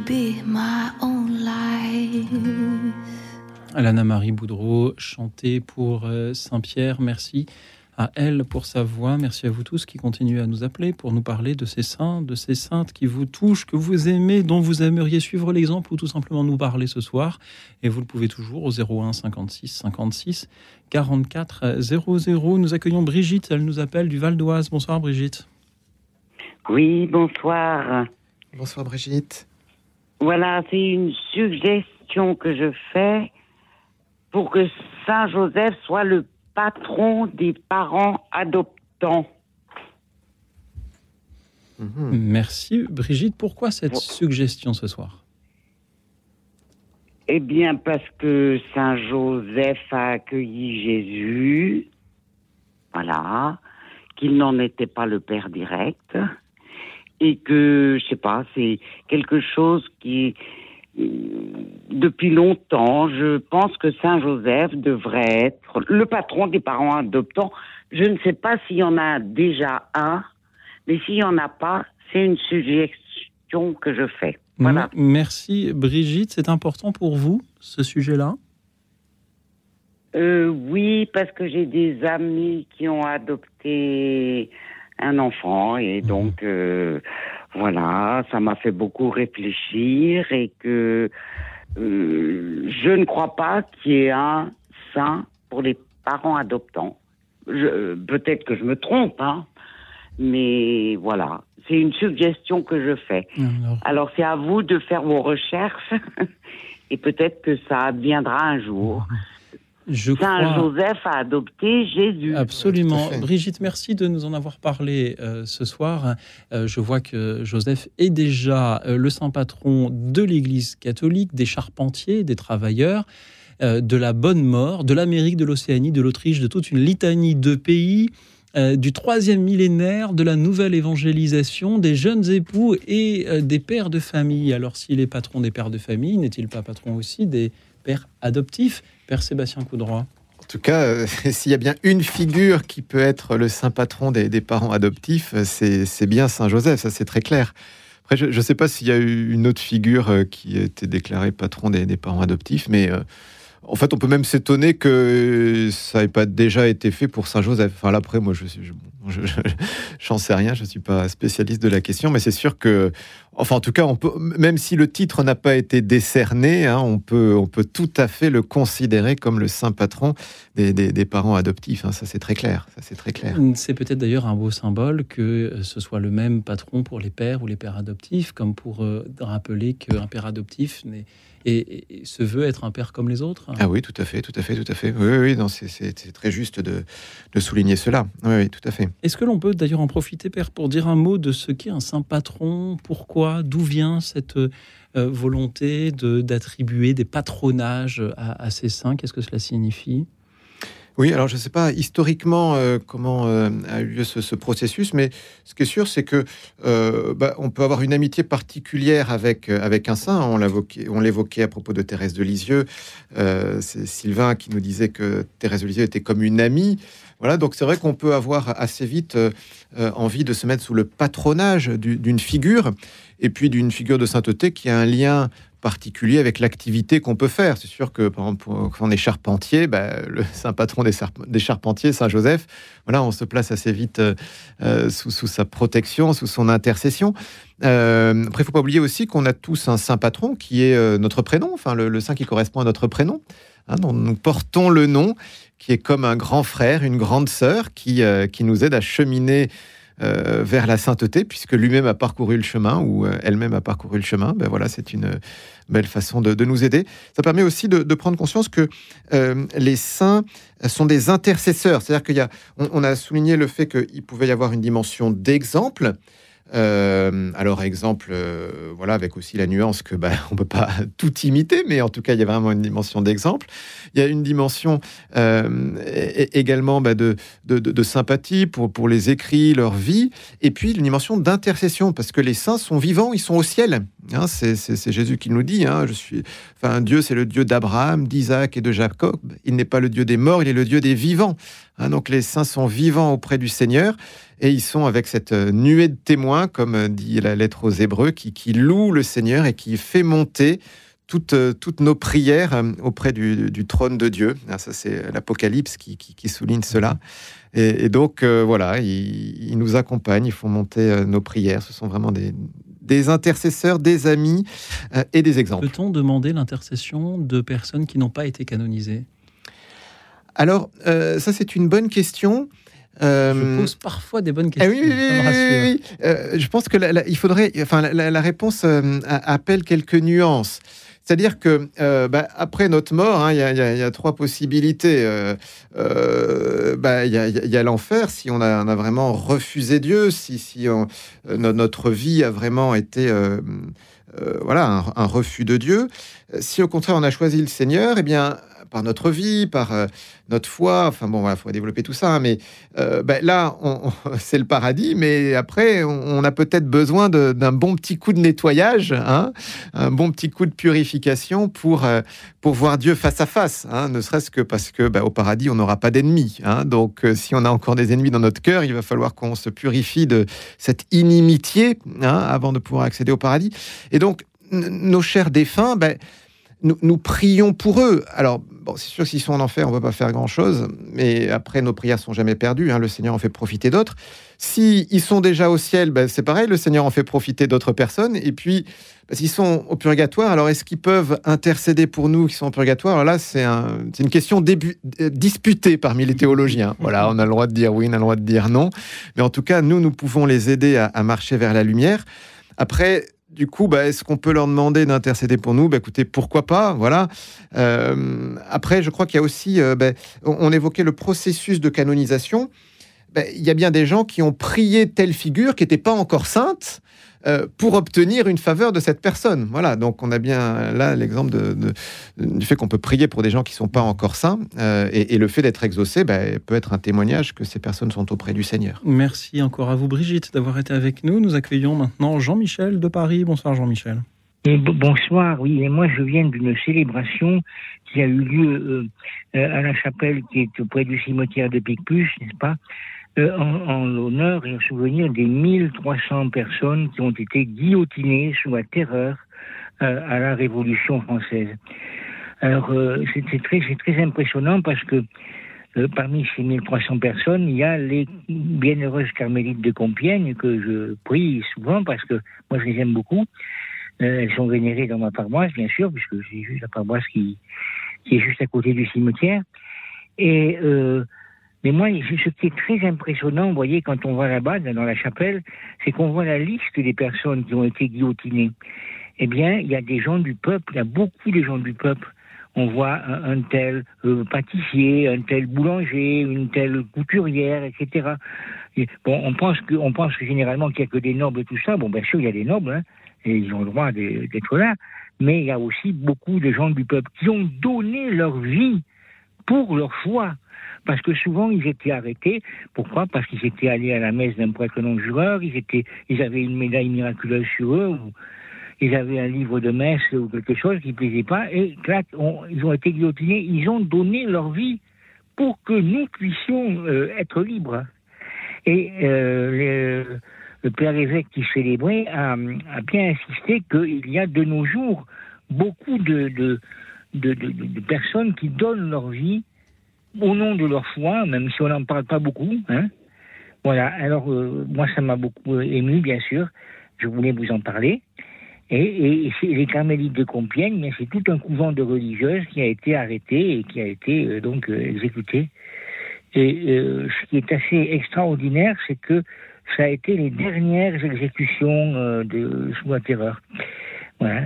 Be my own life. Alana-Marie Boudreau, chantée pour euh, Saint-Pierre. Merci à elle pour sa voix. Merci à vous tous qui continuez à nous appeler pour nous parler de ces saints, de ces saintes qui vous touchent, que vous aimez, dont vous aimeriez suivre l'exemple ou tout simplement nous parler ce soir. Et vous le pouvez toujours au 01 56 56 44 00. Nous accueillons Brigitte. Elle nous appelle du Val d'Oise. Bonsoir Brigitte. Oui, bonsoir. Bonsoir Brigitte. Voilà, c'est une suggestion que je fais pour que Saint Joseph soit le patron des parents adoptants. Merci Brigitte. Pourquoi cette suggestion ce soir? Eh bien, parce que Saint Joseph a accueilli Jésus, voilà, qu'il n'en était pas le père direct, et que, je sais pas, c'est quelque chose qui, euh, depuis longtemps, je pense que Saint Joseph devrait être le patron des parents adoptants. Je ne sais pas s'il y en a déjà un, mais s'il n'y en a pas, c'est une suggestion que je fais. Voilà. Merci Brigitte. C'est important pour vous, ce sujet-là? Euh, oui, parce que j'ai des amis qui ont adopté un enfant et donc euh, voilà, ça m'a fait beaucoup réfléchir et que euh, je ne crois pas qu'il y ait un saint pour les parents adoptants. Je- Peut-être que je me trompe, hein, mais voilà, c'est une suggestion que je fais. Alors c'est à vous de faire vos recherches et peut-être que ça adviendra un jour. Je Saint crois- Joseph a adopté Jésus. Absolument. Brigitte, merci de nous en avoir parlé euh, ce soir. Euh, je vois que Joseph est déjà euh, le saint patron de l'Église catholique, des charpentiers, des travailleurs, euh, de la bonne mort, de l'Amérique, de l'Océanie, de l'Autriche, de toute une litanie de pays. euh, du troisième millénaire, de la nouvelle évangélisation, des jeunes époux et euh, des pères de famille. Alors, s'il est patron des pères de famille, n'est-il pas patron aussi des pères adoptifs Père Sébastien Coudroy. En tout cas, euh, s'il y a bien une figure qui peut être le saint patron des, parents adoptifs, euh, c'est bien Saint Joseph, ça c'est très clair. Après, je ne sais pas s'il y a eu une autre figure euh, qui été déclarée patron des, parents adoptifs, mais en fait, on peut même s'étonner que ça n'ait pas déjà été fait pour Saint Joseph. Enfin, là, après, moi, je suis, je- j'en sais rien, je ne suis pas spécialiste de la question, mais c'est sûr que, enfin, en tout cas, on peut, même si le titre n'a pas été décerné, hein, on, peut, on peut tout à fait le considérer comme le saint patron des parents adoptifs. hein. ça, c'est très clair. Ça, c'est très clair. C'est peut-être d'ailleurs un beau symbole que euh, ce soit le même patron pour les pères ou les pères adoptifs, comme pour euh, rappeler qu'un père adoptif n'est- et, se veut être un père comme les autres. Ah oui, tout à fait, tout à fait, tout à fait. Oui, oui, oui, c'est, très juste de, de souligner cela. Oui, oui, tout à fait. Est-ce que l'on peut d'ailleurs en profiter, Père, pour dire un mot de ce qu'est un saint patron? Pourquoi? D'où vient cette euh, volonté de, d'attribuer des patronages à, à ces saints? Qu'est-ce que cela signifie? Oui, alors je ne sais pas historiquement euh, comment euh, a eu lieu ce, ce processus, mais ce qui est sûr, c'est que euh, bah, on peut avoir une amitié particulière avec, avec un saint. On l'évoquait, à propos de Thérèse de Lisieux. C'est Sylvain qui nous disait que Thérèse de Lisieux était comme une amie. Voilà, donc c'est vrai qu'on peut avoir assez vite envie de se mettre sous le patronage du- d'une figure, et puis d'une figure de sainteté qui a un lien particulier avec l'activité qu'on peut faire. C'est sûr que, quand on est charpentier, bah, le saint patron des, charpentiers, Saint Joseph, voilà, on se place assez vite euh, euh, sous, sa protection, sous son intercession. Euh, après, il faut pas oublier aussi qu'on a tous un saint patron qui est notre prénom, enfin le, saint qui correspond à notre prénom. Hein, nous portons le nom, qui est comme un grand frère, une grande sœur, qui, qui nous aide à cheminer vers la sainteté, puisque lui-même a parcouru le chemin, ou elle-même a parcouru le chemin. Ben voilà, c'est une belle façon de, nous aider. Ça permet aussi de, prendre conscience que euh, les saints sont des intercesseurs. C'est-à-dire qu'il y a, on, on a souligné le fait qu'il pouvait y avoir une dimension d'exemple. Euh, alors exemple, euh, voilà, avec aussi la nuance que bah, on peut pas tout imiter, mais en tout cas il y a vraiment une dimension d'exemple. Il y a une dimension euh, également bah, de, sympathie pour, pour les écrits, leur vie, et puis une dimension d'intercession, parce que les saints sont vivants, ils sont au ciel. Hein, c'est Jésus qui nous dit, hein, je suis, enfin Dieu c'est le Dieu d'Abraham, d'Isaac et de Jacob. Il n'est pas le Dieu des morts, il est le Dieu des vivants. Hein, donc les saints sont vivants auprès du Seigneur. Et ils sont avec cette euh, nuée de témoins, comme euh, dit la lettre aux Hébreux, qui, qui loue le Seigneur et qui fait monter toutes, euh, toutes nos prières auprès du, du trône de Dieu. Ah, ça, c'est l'Apocalypse qui, qui- qui souligne cela. Et, et donc, euh, voilà, ils, ils nous accompagnent, ils font monter nos prières. Ce sont vraiment des, des intercesseurs, des amis euh, et des exemples. Peut-on demander l'intercession de personnes qui n'ont pas été canonisées? Alors, euh, ça, c'est une bonne question. Euh, Je pose parfois des bonnes Ah questions. oui, oui, oui. Euh, je pense que la- la- il faudrait, enfin, la, réponse euh, appelle quelques nuances. C'est-à-dire que euh, bah, après notre mort, hein, il y, a- y y trois possibilités. Euh, euh, bah, Il y a, l'enfer si on a, on a vraiment refusé Dieu, si, si on- notre vie a vraiment été voilà un, un refus de Dieu. Si au contraire on a choisi le Seigneur, eh bien par notre vie, par euh, notre foi, enfin bon, il faut développer tout ça, hein, mais euh, ben là, c'est le paradis, mais après, on, a peut-être besoin d'un bon petit coup de nettoyage, hein, un bon petit coup de purification pour, euh, pour voir Dieu face à face, hein, ne serait-ce que parce que ben, au paradis, on n'aura pas d'ennemis. donc, si on a encore des ennemis dans notre cœur, il va falloir qu'on se purifie de cette inimitié avant de pouvoir accéder au paradis. Et donc, nos chers défunts, ben, nous, nous prions pour eux. Alors, bon, c'est sûr que s'ils sont en enfer, on ne va pas faire grand-chose, mais après, nos prières sont jamais perdues. hein, le Seigneur en fait profiter d'autres. Si ils sont déjà au ciel, ben, c'est pareil, le Seigneur en fait profiter d'autres personnes. Et puis, ben, s'ils sont au purgatoire, alors est-ce qu'ils peuvent intercéder pour nous qui sont au purgatoire? Alors là, c'est un- c'est une question débu- euh, disputée parmi les théologiens. Voilà, on a le droit de dire oui, on a le droit de dire non. Mais en tout cas, nous, nous pouvons les aider à, à marcher vers la lumière. Après, du coup, bah, est-ce qu'on peut leur demander d'intercéder pour nous? Bah, Écoutez, pourquoi pas Voilà. Euh, après, je crois qu'il y a aussi, euh, bah, on, on évoquait le processus de canonisation. Bah, il y a bien des gens qui ont prié telle figure qui n'était pas encore sainte euh, pour obtenir une faveur de cette personne. Voilà, donc on a bien là l'exemple de, de- du fait qu'on peut prier pour des gens qui ne sont pas encore saints, euh, et, et le fait d'être exaucé bah, peut être un témoignage que ces personnes sont auprès du Seigneur. Merci encore à vous, Brigitte, d'avoir été avec nous. Nous accueillons maintenant Jean-Michel de Paris. Bonsoir, Jean-Michel. Et b- bonsoir, oui, et moi je viens d'une célébration qui a eu lieu euh, euh, à la chapelle qui est auprès du cimetière de Picpus, n'est-ce pas, euh, en, en l'honneur et en souvenir des 1300 personnes qui ont été guillotinées sous la terreur euh, à la Révolution française. Alors euh, c'est très, très impressionnant parce que euh, parmi ces 1300 personnes, il y a les bienheureuses carmélites de Compiègne que je prie souvent parce que moi je les aime beaucoup. Euh, elles sont vénérées dans ma paroisse, bien sûr, puisque c'est juste la paroisse qui, qui est juste à côté du cimetière. Et euh, mais moi, ce qui est très impressionnant, vous voyez, quand on va là-bas, dans la chapelle, c'est qu'on voit la liste des personnes qui ont été guillotinées. Eh bien, il y a des gens du peuple, il y a beaucoup de gens du peuple. On voit un, tel euh, pâtissier, un tel boulanger, une telle couturière, etc. Et, bon, on pense que, généralement qu'il n'y a que des nobles et tout ça. Bon, bien sûr, il y a des nobles, hein, et ils ont le droit d'être là. Mais il y a aussi beaucoup de gens du peuple qui ont donné leur vie pour leur foi. Parce que souvent, ils étaient arrêtés. Pourquoi? Parce qu'ils étaient allés à la messe d'un prêtre non-jureur, ils, étaient, ils avaient une médaille miraculeuse sur eux, ou ils avaient un livre de messe ou quelque chose qui ne plaisait pas, et clac, on- ils ont été guillotinés. Ils ont donné leur vie pour que nous puissions euh, être libres. Et euh, le, le père évêque qui célébrait a, a bien insisté qu'il y a de nos jours beaucoup de, de, de, de- personnes qui donnent leur vie au nom de leur foi, même si on n'en parle pas beaucoup. Hein. Voilà, alors euh, moi ça m'a beaucoup ému, bien sûr. Je voulais vous en parler. Et, et c'est les carmélites de Compiègne, c'est tout un couvent de religieuses qui a été arrêté et qui a été euh, donc euh, exécuté. Et euh, ce qui est assez extraordinaire, c'est que ça a été les dernières exécutions euh, de, sous la terreur. Voilà.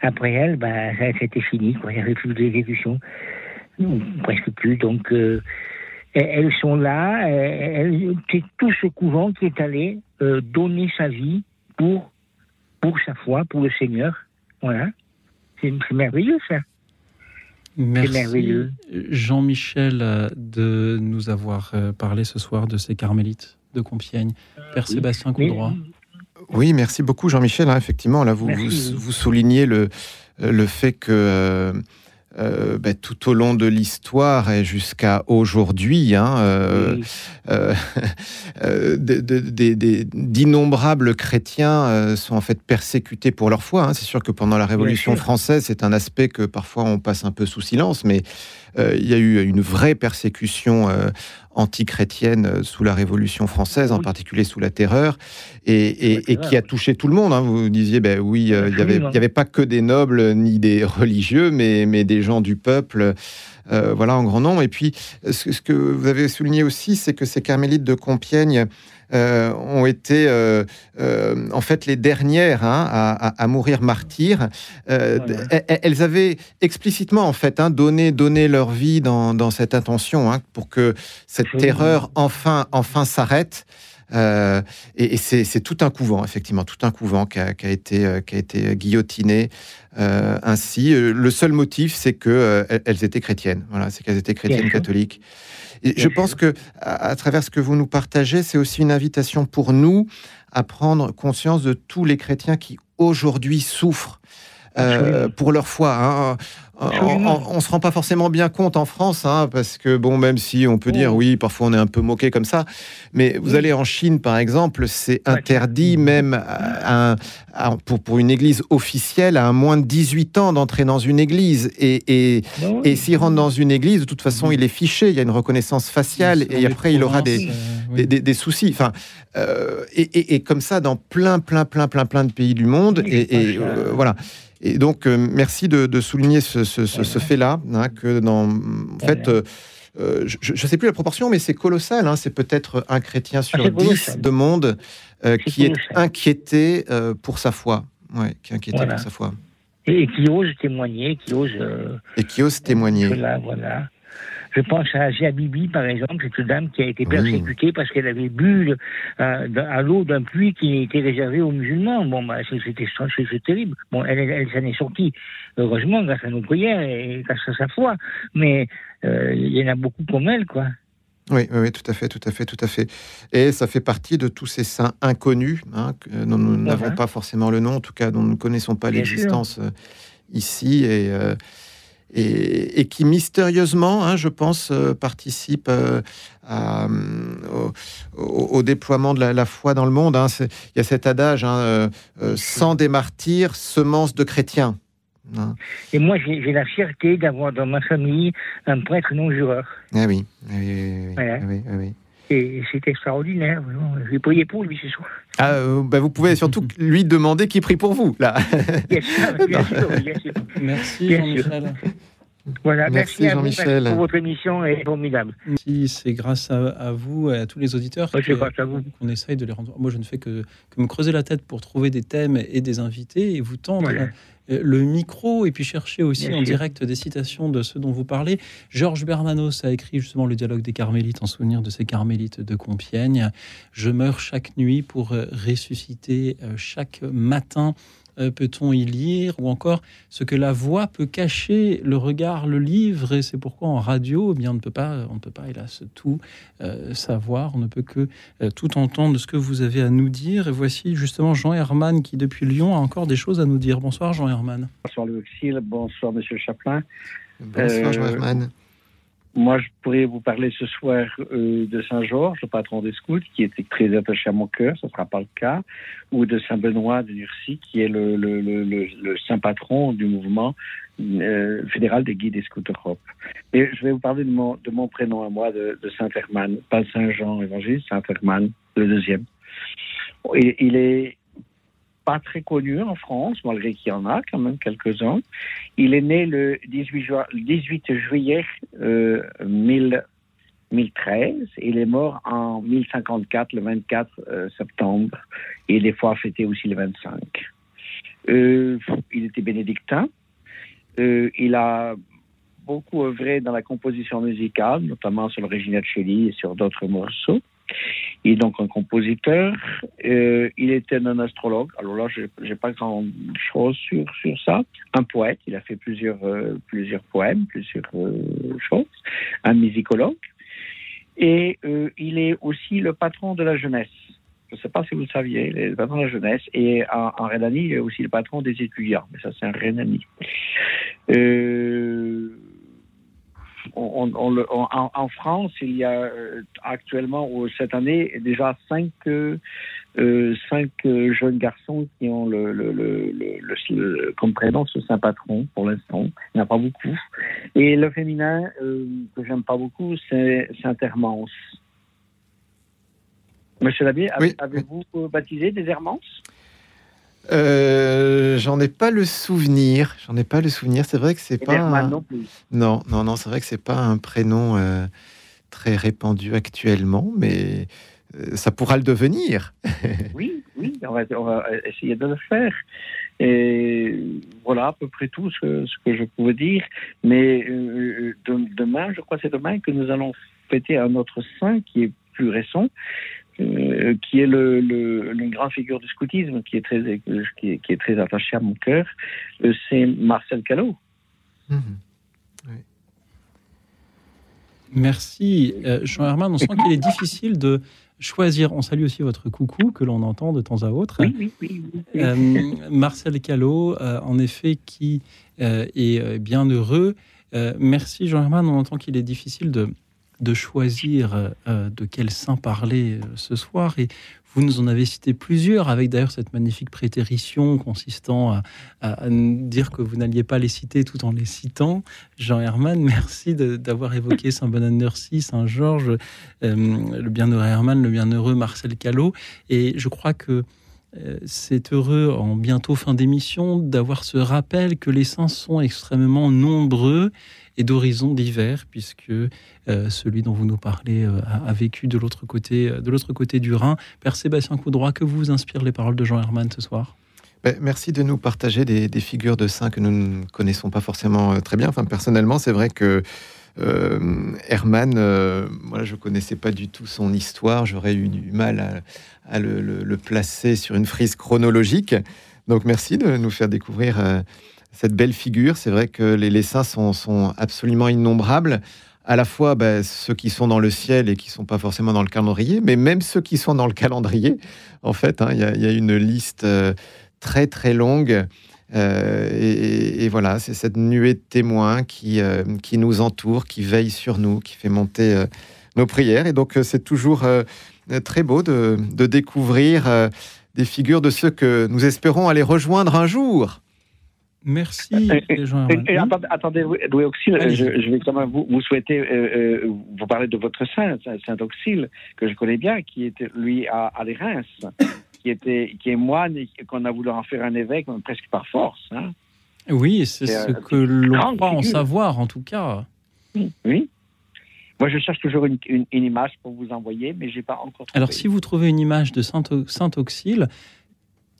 Après elle, bah, ça c'était fini, quoi. Il n'y avait plus d'exécution. Ou Presque plus. Donc, euh, elles- sont là. elles- elles- C'est tout ce couvent qui est allé euh, donner sa vie pour, pour sa foi, pour le Seigneur. Voilà. C'est c'est merveilleux, ça. Merci, merveilleux. Jean-Michel, euh, de nous avoir euh, parlé ce soir de ces carmélites de Compiègne. Père Sébastien Coudroy. Oui, merci beaucoup Jean-Michel. hein, effectivement, là, vous, vous, vous soulignez le, le fait que euh, ben, tout au long de l'histoire et jusqu'à aujourd'hui, hein, euh, euh, euh, d'innombrables chrétiens euh, sont en fait persécutés pour leur foi. hein. C'est sûr que pendant la Révolution française, c'est un aspect que parfois on passe un peu sous silence, mais euh, il y a eu une vraie persécution antichrétienne euh, sous la Révolution française, en particulier sous la Terreur, et, et- et qui a touché tout le monde. hein. Vous disiez, ben oui, euh, il n'y avait, y avait pas que des nobles ni des religieux, mais, mais des gens du peuple. euh, voilà, en grand nombre. Et puis, ce, ce que vous avez souligné aussi, c'est que ces carmélites de Compiègne euh, ont été euh, euh, en fait les dernières hein, à, mourir martyrs. Elles- avaient explicitement en fait hein, donné, donné leur vie dans, dans cette intention hein, pour que cette terreur enfin, enfin s'arrête. Euh, et et c'est tout un couvent, effectivement, tout un couvent qui a, qui a été, euh, qui a été guillotiné euh, ainsi. Le seul motif, c'est que euh, elles- étaient chrétiennes. Voilà, c'est qu'elles étaient chrétiennes Bien catholiques. Et je pense que à, à travers ce que vous nous partagez, c'est aussi une invitation pour nous à prendre conscience de tous les chrétiens qui aujourd'hui souffrent. Euh, pour leur foi. hein. On, on se rend pas forcément bien compte en France, hein, parce que bon, même si on peut dire oui, parfois on est un peu moqué comme ça, mais vous allez en Chine par exemple, c'est interdit même à- à- à- pour, pour une église officielle à un moins de 18 ans d'entrer dans une église. Et, et, et s'il rentre dans une église, de toute façon, il est fiché, il y a une reconnaissance faciale, et après il aura des, des, des- des soucis. Enfin, euh, et, et- comme ça dans plein, plein, plein, plein, plein de pays du monde. Et, et, euh, voilà. Et donc, euh, merci de, de souligner ce, ce- ce- ce fait-là, hein, que dans, en fait, euh, euh, je ne sais plus la proportion, mais c'est colossal. hein, c'est peut-être un chrétien sur Ah, dix de monde euh, qui est inquiété euh, pour sa foi. Ouais, qui est inquiété Voilà. pour sa foi. Et, et qui ose témoigner, qui ose. Et qui ose témoigner. Voilà, voilà. Je pense à Asia Bibi, par exemple, cette dame qui a été persécutée parce qu'elle avait bu euh, à l'eau d'un puits qui était réservé aux musulmans. Bon, bah, c'est- terrible. Bon, elle, elle, s'en est sortie, heureusement, grâce à nos prières et grâce à sa foi. Mais euh, il y en a beaucoup comme elle, quoi. Oui, oui, oui, tout à fait, tout à fait, tout à fait. Et ça fait partie de tous ces saints inconnus, hein, que- dont nous n'avons pas forcément le nom, en tout cas dont nous ne connaissons pas l'existence euh, ici, et, euh, et, et qui mystérieusement, hein, je pense, euh, participent euh, à, euh, au, déploiement de la, la foi dans le monde. hein. Il y a cet adage, hein, sang des martyrs, semence de chrétiens. hein. Et moi, j'ai la fierté d'avoir dans ma famille un prêtre non-jureur. Ah oui, oui, oui, oui, oui, Voilà. oui, oui, oui. C'est extraordinaire. vais prier pour lui ce soir. Ah, euh, bah, vous pouvez surtout lui demander qui prie pour vous, là. Bien sûr, bien sûr, bien sûr. Merci Jean-Michel. Voilà, Merci, merci, à vous Jean-Michel. pour votre émission est formidable. Si c'est grâce à, à vous et à tous les auditeurs Ouais, c'est que- grâce à vous. qu'on essaye de les rendre. Moi, je ne fais que, que me creuser la tête pour trouver des thèmes et des invités et vous tendre Voilà. Euh, le micro et puis chercher aussi Bien en sûr. direct des citations de ceux dont vous parlez. Georges Bernanos a écrit justement le dialogue des carmélites en souvenir de ces carmélites de Compiègne. Je meurs chaque nuit pour euh, ressusciter euh, chaque matin. Euh, peut-on y lire ou encore ce que la voix peut cacher, le regard le livre et c'est pourquoi en radio, eh bien on ne peut pas, on ne peut pas hélas tout euh, savoir, on ne peut que euh, tout entendre de ce que vous avez à nous dire. Et voici justement Jean Herman qui depuis Lyon a encore des choses à nous dire. Bonsoir Jean Herman. Bonsoir Louis bonsoir Monsieur Chaplin. Bonsoir, Euh, Jean Herman. Moi, je pourrais vous parler ce soir euh, de Saint-Georges, le patron des scouts, qui était très attaché à mon cœur, ce ne sera pas le cas, ou de Saint-Benoît de Nursie, qui est le, le, le, le, saint patron du mouvement euh, fédéral des guides des scouts Europe. Et je vais vous parler de mon, de mon prénom à moi, de, de Saint-Hermann, pas Saint-Jean évangéliste, Saint-Hermann, le deuxième. Et, il est pas très connu en France, malgré qu'il y en a quand même quelques-uns. Il est né le 18, juin- le 18 juillet euh, 1000 1013 et il est mort en 1054, le 24 euh, septembre. Et des fois fêté aussi le 25. Euh, il était bénédictin. Euh, il a beaucoup œuvré dans la composition musicale, notamment sur le Regina Celli et sur d'autres morceaux. Il est donc un compositeur. Euh, il était un astrologue. Alors là, je n'ai pas grand-chose sur, sur ça. Un poète. Il a fait plusieurs, euh, plusieurs poèmes, plusieurs euh, choses. Un musicologue. Et il est aussi le patron de la jeunesse. Je ne sais pas si vous le saviez, le patron de la jeunesse. Et en, en Rhénanie, il est aussi le patron des étudiants. Mais ça, c'est un Rhénanie. On- on le- on- en, en France, il y a euh, actuellement, cette année, déjà cinq, euh, euh, cinq jeunes garçons qui ont le, le, le, le- le- le- comme prénom ce Saint Patron pour l'instant. Il n'y en a pas beaucoup. Et le féminin, euh, que j'aime pas beaucoup, c'est Saint-Hermance. Monsieur avez- avez-vous baptisé des Hermances? Euh, j'en ai pas le souvenir. J'en ai pas le souvenir. C'est vrai que c'est pas. Un- non. Non, non, non. C'est vrai que c'est pas un prénom euh, très répandu actuellement, mais euh, ça pourra le devenir. Oui, oui, on va, on va essayer de le faire. Et voilà à peu près tout ce que, ce que je pouvais dire. Mais de- demain, je crois que c'est demain que nous allons fêter un autre saint qui est plus récent, euh, qui est le, le, une grande figure du scoutisme, qui est très, qui est, qui est très attaché à mon cœur. Euh, c'est Marcel Callot. Merci, euh, Jean Herman. On sent qu'il est difficile de choisir. On salue aussi votre coucou que l'on entend de temps à autre. Oui, oui, oui. oui. Euh, Marcel Callot, euh, en effet, qui euh, est bien heureux. Euh, merci Jean Herman. On entend qu'il est difficile de, de choisir euh, de quel saint parler euh, ce soir. Et vous nous en avez cité plusieurs, avec d'ailleurs cette magnifique prétérition consistant à, dire que vous n'alliez pas les citer tout en les citant. Jean Herman, merci d'avoir évoqué Saint Bonne-Nurcie, Saint Georges, euh, le bienheureux Herman, le bienheureux Marcel Callot. Et je crois que euh, c'est heureux en bientôt fin d'émission d'avoir ce rappel que les saints sont extrêmement nombreux et d'horizons divers, puisque euh, celui dont vous nous parlez euh, a, vécu de l'autre côté, de l'autre côté du Rhin. Père Sébastien Coudroy, que vous inspirent les paroles de Jean Herman ce soir? Ben, merci de nous partager des, des figures de saints que nous ne connaissons pas forcément euh, très bien. Enfin, personnellement, c'est vrai que euh, Herman, euh, moi, je connaissais pas du tout son histoire. J'aurais eu du mal à, le, placer sur une frise chronologique. Donc, merci de nous faire découvrir euh, cette belle figure. C'est vrai que les, saints sont, absolument innombrables. À la fois ben, ceux qui sont dans le ciel et qui sont pas forcément dans le calendrier, mais même ceux qui sont dans le calendrier. En fait, hein, il y, a- une liste euh, très très longue. Euh, et, voilà, c'est cette nuée de témoins qui, euh, qui nous entoure, qui veille sur nous, qui fait monter euh, nos prières. Et donc, euh, c'est toujours euh, très beau de, de découvrir euh, des figures de ceux que nous espérons aller rejoindre un jour. Merci, Et, et attendez, attendez, Louis Auxil, je, je vais quand même vous, vous souhaiter, euh, vous parler de votre saint, Saint- Auxil, que je connais bien, qui était lui à, à les Reims, qui était, qui est moine et qu'on a voulu en faire un évêque presque par force. Hein. Oui, c'est ce euh, que l'on croit en savoir, en tout cas. Oui. Moi, je cherche toujours une, une- une image pour vous envoyer, mais j'ai pas encore. trouvé. Alors, si vous trouvez une image de Saint, Saint Auxil,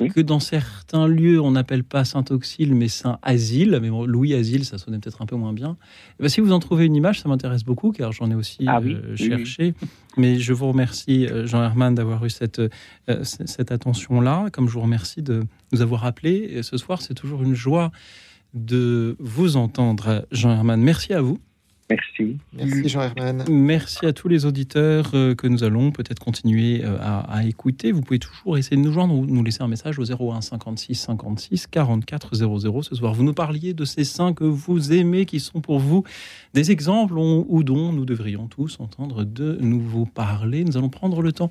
que dans certains lieux on n'appelle pas Saint Auxil mais Saint Asile, mais bon, Louis Asile, ça sonnait peut-être un peu moins bien. Eh ben, si vous en trouvez une image, ça m'intéresse beaucoup car j'en ai aussi Ah oui, euh, oui, cherché. Mais je vous remercie, euh, Jean Herman, d'avoir eu cette, euh, cette attention-là. Comme je vous remercie de nous avoir appelés. Et ce soir, c'est toujours une joie de vous entendre, Jean Herman. Merci à vous. Merci. Merci Jean Herman. Merci à tous les auditeurs euh, que nous allons peut-être continuer euh, à, à écouter. Vous pouvez toujours essayer de nous joindre ou nous laisser un message au 01 56 56 44 00 ce soir. Vous nous parliez de ces saints que vous aimez, qui sont pour vous des exemples on- ou dont nous devrions tous entendre de nouveau parler. Nous allons prendre le temps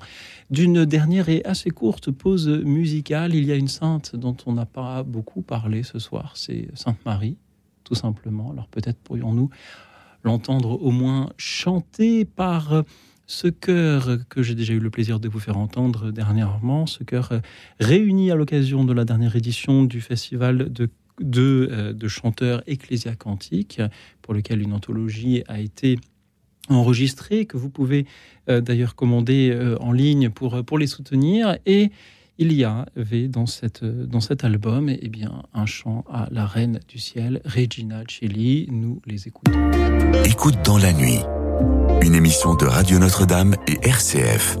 d'une dernière et assez courte pause musicale. Il y a une sainte dont on n'a pas beaucoup parlé ce soir, c'est Sainte Marie, tout simplement. Alors peut-être pourrions-nous l'entendre au moins chanter par euh, ce chœur que j'ai déjà eu le plaisir de vous faire entendre dernièrement, ce chœur euh, réuni à l'occasion de la dernière édition du festival de, de, euh, de chanteurs pour lequel une anthologie a été enregistrée, que vous pouvez d'ailleurs commander en ligne pour, pour les soutenir. Et il y avait dans, dans cet album eh bien, un chant à la Reine du Ciel, Regina Celli. Nous les écoutons. Écoute dans la nuit. Une émission de Radio Notre-Dame et RCF.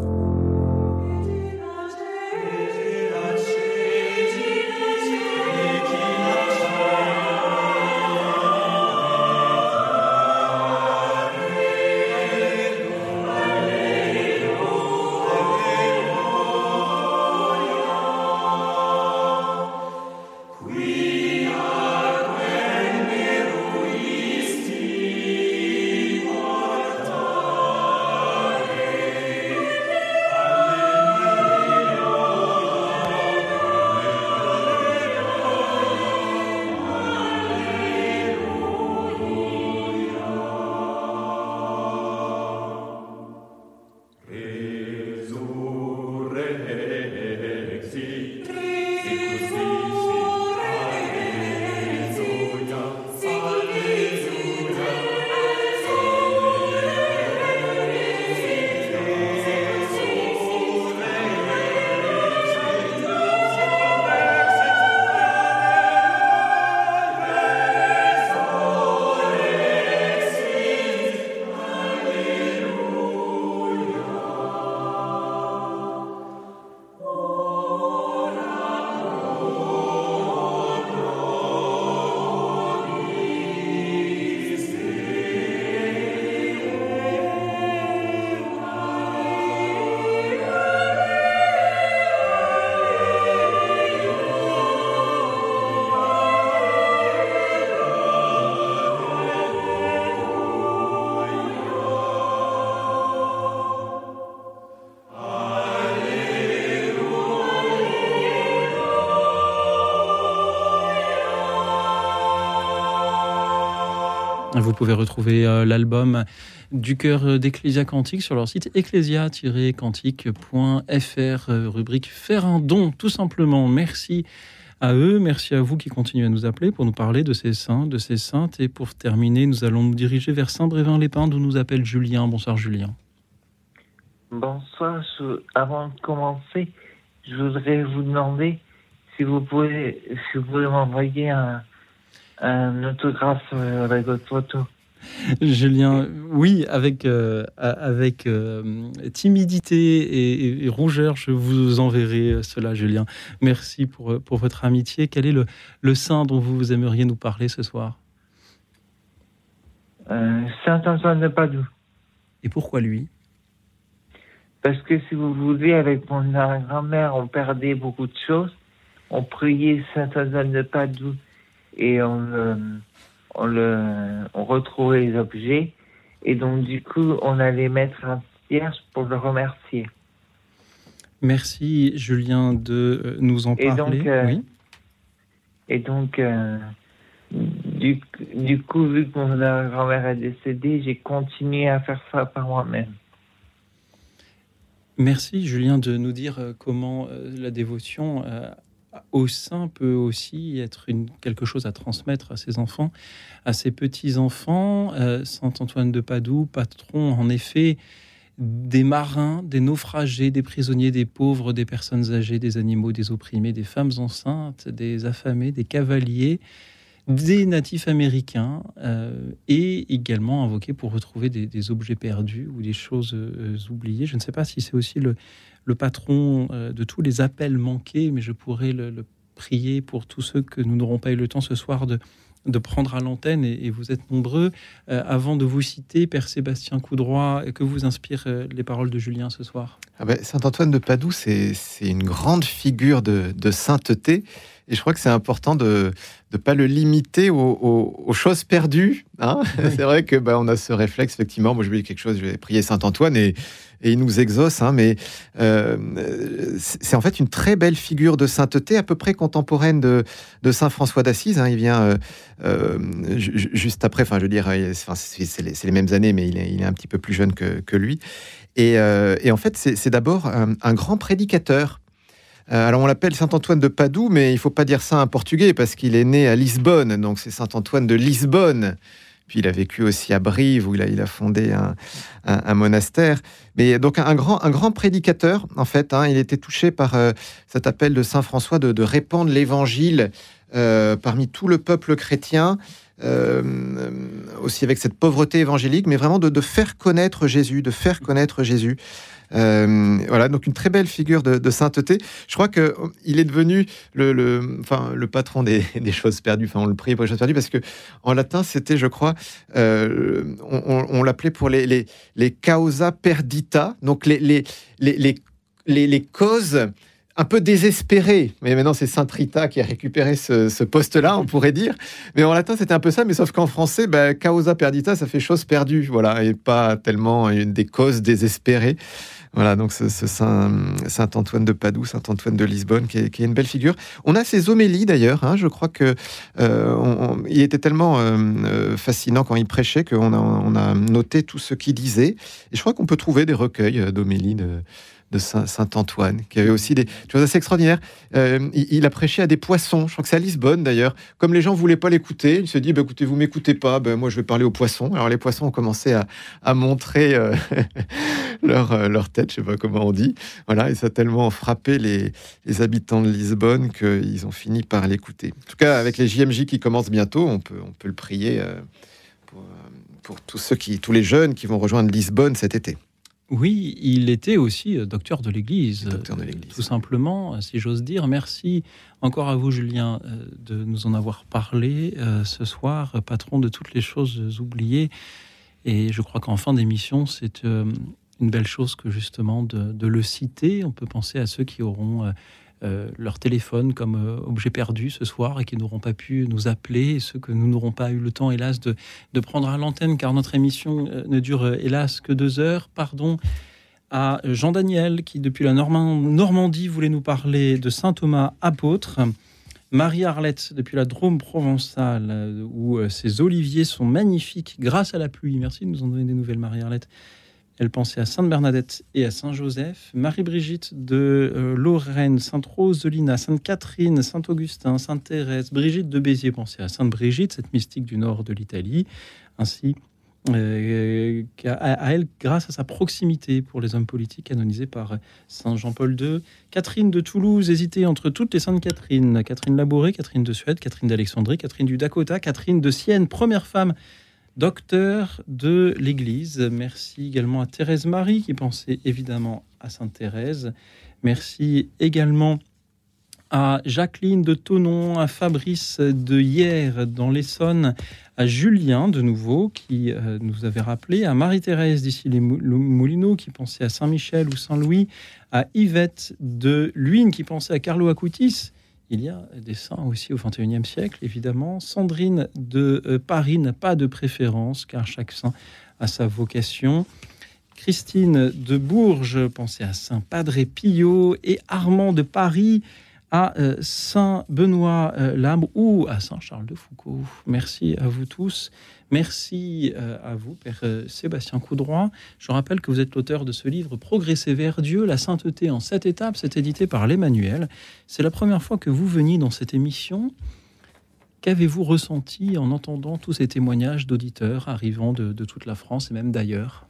Pouvez retrouver euh, l'album du cœur d'Ecclésia Cantique sur leur site ecclésia-cantique.fr, euh, rubrique Faire un don, tout simplement. Merci à eux, merci à vous qui continuez à nous appeler pour nous parler de ces saints, de ces saintes. Et pour terminer, nous allons nous diriger vers Saint-Brévin-les-Pins, d'où nous appelle Julien. Bonsoir Julien. Bonsoir. Je- avant de commencer, je voudrais vous demander si vous pouvez, si vous pouvez m'envoyer un, un autographe euh, avec votre photo. Julien, oui, avec, euh, avec euh, timidité et, et- et rougeur, je vous enverrai cela, Julien. Merci pour, pour votre amitié. Quel est le, le saint dont vous aimeriez nous parler ce soir? Euh, Saint-Antoine de Padoue. Et pourquoi lui? Parce que si vous voulez, avec mon grand-mère, on perdait beaucoup de choses. On priait Saint-Antoine de Padoue et on, le- on, le, on retrouvait les objets. Et donc, du coup, on allait mettre un cierge pour le remercier. Merci, Julien, de euh, nous en Et parler. donc, euh, oui. Et donc, euh, du, du coup, vu que mon grand-mère est décédée, j'ai continué à faire ça par moi-même. Merci, Julien, de nous dire euh, comment euh, la dévotion euh, sein peut aussi être une, quelque chose à transmettre à ses enfants, à ses petits-enfants. Euh, Saint Antoine de Padoue, patron, en effet, des marins, des naufragés, des prisonniers, des pauvres, des personnes âgées, des animaux, des opprimés, des femmes enceintes, des affamés, des cavaliers, des natifs américains, euh, et également invoqué pour retrouver des, objets perdus ou des choses euh, oubliées. Je ne sais pas si c'est aussi le, patron euh, de tous les appels manqués, mais je pourrais le, prier pour tous ceux que nous n'aurons pas eu le temps ce soir de, prendre à l'antenne, et, et vous êtes nombreux. Avant de vous citer, Père Sébastien Coudroy, que vous inspirent les paroles de Julien ce soir? Ah ben, Saint Antoine de Padoue, c'est une grande figure de sainteté. Et je crois que c'est important de ne pas le limiter aux, aux- aux choses perdues. hein. c'est vrai que ben, on a ce réflexe, effectivement. Moi, je vais quelque chose, je vais prier Saint Antoine et, et il nous exauce. hein, mais euh, c'est en fait une très belle figure de sainteté, à peu près contemporaine de, de Saint François d'Assise. hein. Il vient euh, euh, ju- ju- juste après, enfin, je veux dire, c'est les, mêmes années, mais il est, il est un petit peu plus jeune que, que lui. Et, et en fait, c'est c'est d'abord un, un grand prédicateur. Euh, alors on l'appelle Saint Antoine de Padoue, mais il faut pas dire ça en portugais parce qu'il est né à Lisbonne, donc c'est Saint Antoine de Lisbonne. Puis il a vécu aussi à Brive où il a, fondé un, monastère. Mais donc un grand, un grand prédicateur en fait. hein. il était touché par euh, cet appel de Saint François de, de répandre l'Évangile euh, parmi tout le peuple chrétien. Euh, aussi avec cette pauvreté évangélique, mais vraiment de, faire connaître Jésus, de faire connaître Jésus. Euh, voilà, donc une très belle figure de, sainteté. Je crois que euh, il est devenu le, patron des, choses perdues. Enfin, on le priait pour les choses perdues parce que en latin, c'était, je crois, on, l'appelait pour les, les, causa perdita, donc les causes un peu désespérées. Mais maintenant, c'est Saint Rita qui a récupéré ce, poste-là, on pourrait dire. Mais en latin, c'était un peu ça, mais sauf qu'en français, bah, causa perdita, ça fait chose perdue, voilà, et pas tellement une des causes désespérées. Voilà, donc ce, Saint, Antoine de Padoue, Saint Antoine de Lisbonne, qui est, une belle figure. On a ses homélies d'ailleurs. hein, je crois que euh, on- il était tellement euh, euh, fascinant quand il prêchait qu'on a, a noté tout ce qu'il disait. Et je crois qu'on peut trouver des recueils d'homélies de, de Saint, Saint Antoine, qui avait aussi des choses assez extraordinaires. Euh, il, a prêché à des poissons. Je crois que c'est à Lisbonne d'ailleurs. Comme les gens voulaient pas l'écouter, il se dit bah, écoutez, vous m'écoutez pas, ben, moi je vais parler aux poissons. Alors les poissons ont commencé à, montrer euh, leur, euh, leur tête, je sais pas comment on dit. Voilà, et ça a tellement frappé les, habitants de Lisbonne qu'ils ont fini par l'écouter. En tout cas, avec les JMJ qui commencent bientôt, on peut, on peut le prier pour, pour tous ceux qui, tous les jeunes qui vont rejoindre Lisbonne cet été. Oui, il était aussi euh, docteur de l'Église. Docteur de l'Église. Tout simplement, euh, si j'ose dire. Merci encore à vous, Julien, euh, de nous en avoir parlé euh, ce soir, euh, patron de toutes les choses oubliées. Et je crois qu'en fin d'émission, c'est euh, une belle chose que justement de, de le citer. On peut penser à ceux qui auront euh, leur téléphone comme euh, objet perdu ce soir et qui n'auront pas pu nous appeler, et ceux que nous n'aurons pas eu le temps, hélas, de, de prendre à l'antenne, car notre émission euh, ne dure, hélas, que deux heures. Pardon à Jean-Daniel, qui depuis la Norma- Normandie voulait nous parler de Saint Thomas apôtre. Marie-Arlette, depuis la Drôme provençale, où ces oliviers sont magnifiques grâce à la pluie. Merci de nous en donner des nouvelles, Marie-Arlette. Elle pensait à Sainte-Bernadette et à Saint-Joseph. Marie-Brigitte de euh, Lorraine, Sainte-Rose de Lina, Sainte-Catherine, Saint-Augustin, Sainte-Thérèse. Brigitte de Béziers pensait à Sainte-Brigitte, cette mystique du nord de l'Italie. Ainsi, euh, à, à elle grâce à sa proximité pour les hommes politiques canonisés par Saint Jean-Paul II. Catherine de Toulouse hésitait entre toutes les saintes Catherine. Catherine Labouré, Catherine de Suède, Catherine d'Alexandrie, Catherine du Dakota, Catherine de Sienne, première femme docteur de l'Église. Merci également à Thérèse Marie qui pensait évidemment à Sainte Thérèse. Merci également à Jacqueline de Tonon, à Fabrice de Hier dans l'Essonne, à Julien de nouveau qui euh, nous avait rappelé, à Marie-Thérèse d'ici les Mou- le Moulineaux qui pensait à Saint-Michel ou Saint-Louis, à Yvette de Luynes qui pensait à Carlo Acutis. Il y a des saints aussi au XXIe siècle, évidemment. Sandrine de euh, Paris n'a pas de préférence car chaque saint a sa vocation. Christine de Bourges pensait à Saint Padre Pio et Armand de Paris à euh, Saint-Benoît-Labre ou à Saint-Charles de Foucault. Merci à vous tous. Merci euh, à vous, Père euh, Sébastien Coudroy. Je rappelle que vous êtes l'auteur de ce livre Progresser vers Dieu, la sainteté en sept étapes. C'est édité par l'Emmanuel. C'est la première fois que vous veniez dans cette émission. Qu'avez-vous ressenti en entendant tous ces témoignages d'auditeurs arrivant de, toute la France et même d'ailleurs?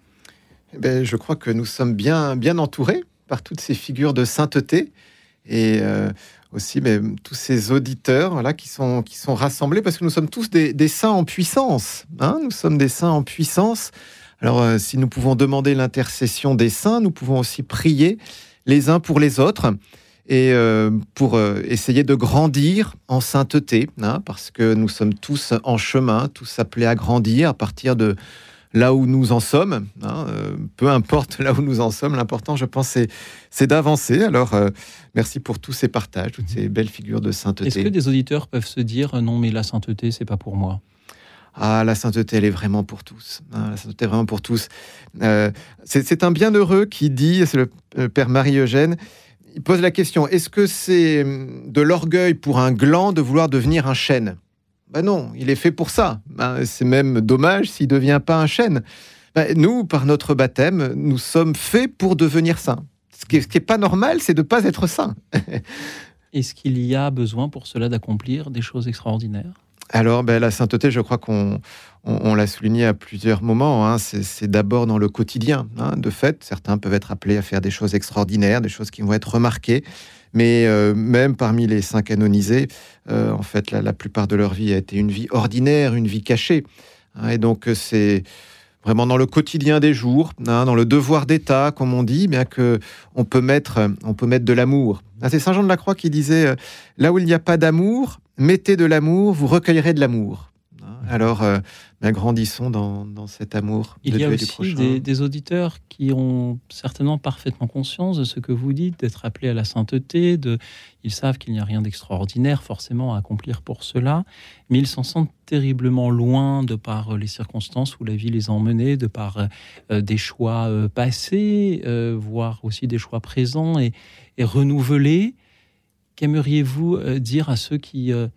Eh ben, je crois que nous sommes bien, bien entourés par toutes ces figures de sainteté et euh, aussi mais, tous ces auditeurs voilà, qui, sont, qui sont rassemblés parce que nous sommes tous des, des saints en puissance. hein. nous sommes des saints en puissance. Alors, euh, si nous pouvons demander l'intercession des saints, nous pouvons aussi prier les uns pour les autres et euh, pour euh, essayer de grandir en sainteté, hein, parce que nous sommes tous en chemin, tous appelés à grandir à partir de là où nous en sommes. hein, euh, peu importe là où nous en sommes, l'important, je pense, c'est, d'avancer. Alors, euh, merci pour tous ces partages, toutes ces belles figures de sainteté. Est-ce que des auditeurs peuvent se dire euh, non, mais la sainteté, c'est pas pour moi? Ah, la sainteté, elle est vraiment pour tous. hein, la sainteté est vraiment pour tous. Euh, c'est, un bienheureux qui dit, c'est le père Marie-Eugène, il pose la question, est-ce que c'est hum, de l'orgueil pour un gland de vouloir devenir un chêne? Ben non, il est fait pour ça. Ben, c'est même dommage s'il ne devient pas un chêne. Ben, nous, par notre baptême, nous sommes faits pour devenir saints. Ce qui n'est pas normal, c'est de ne pas être saint. Est-ce qu'il y a besoin pour cela d'accomplir des choses extraordinaires? Alors, ben, la sainteté, je crois qu'on on, on l'a souligné à plusieurs moments. hein, c'est c'est d'abord dans le quotidien. hein. De fait, certains peuvent être appelés à faire des choses extraordinaires, des choses qui vont être remarquées. Mais euh, même parmi les saints canonisés, euh, en fait, la, plupart de leur vie a été une vie ordinaire, une vie cachée. hein. et donc, euh, c'est vraiment dans le quotidien des jours, hein, dans le devoir d'État, comme on dit, bien que on peut mettre, on peut mettre de l'amour. Ah, c'est Saint Jean de la Croix qui disait là où il n'y a pas d'amour, mettez de l'amour, vous recueillerez de l'amour. Alors, euh, ben, grandissons dans, dans cet amour Il de y a du aussi des, des auditeurs qui ont certainement parfaitement conscience de ce que vous dites, d'être appelés à la sainteté, de, ils savent qu'il n'y a rien d'extraordinaire forcément à accomplir pour cela, mais ils s'en sentent terriblement loin de par euh, les circonstances où la vie les a emmenés, de par euh, des choix euh, passés, euh, voire aussi des choix présents et, et renouvelés. Qu'aimeriez-vous euh, dire à ceux qui, euh,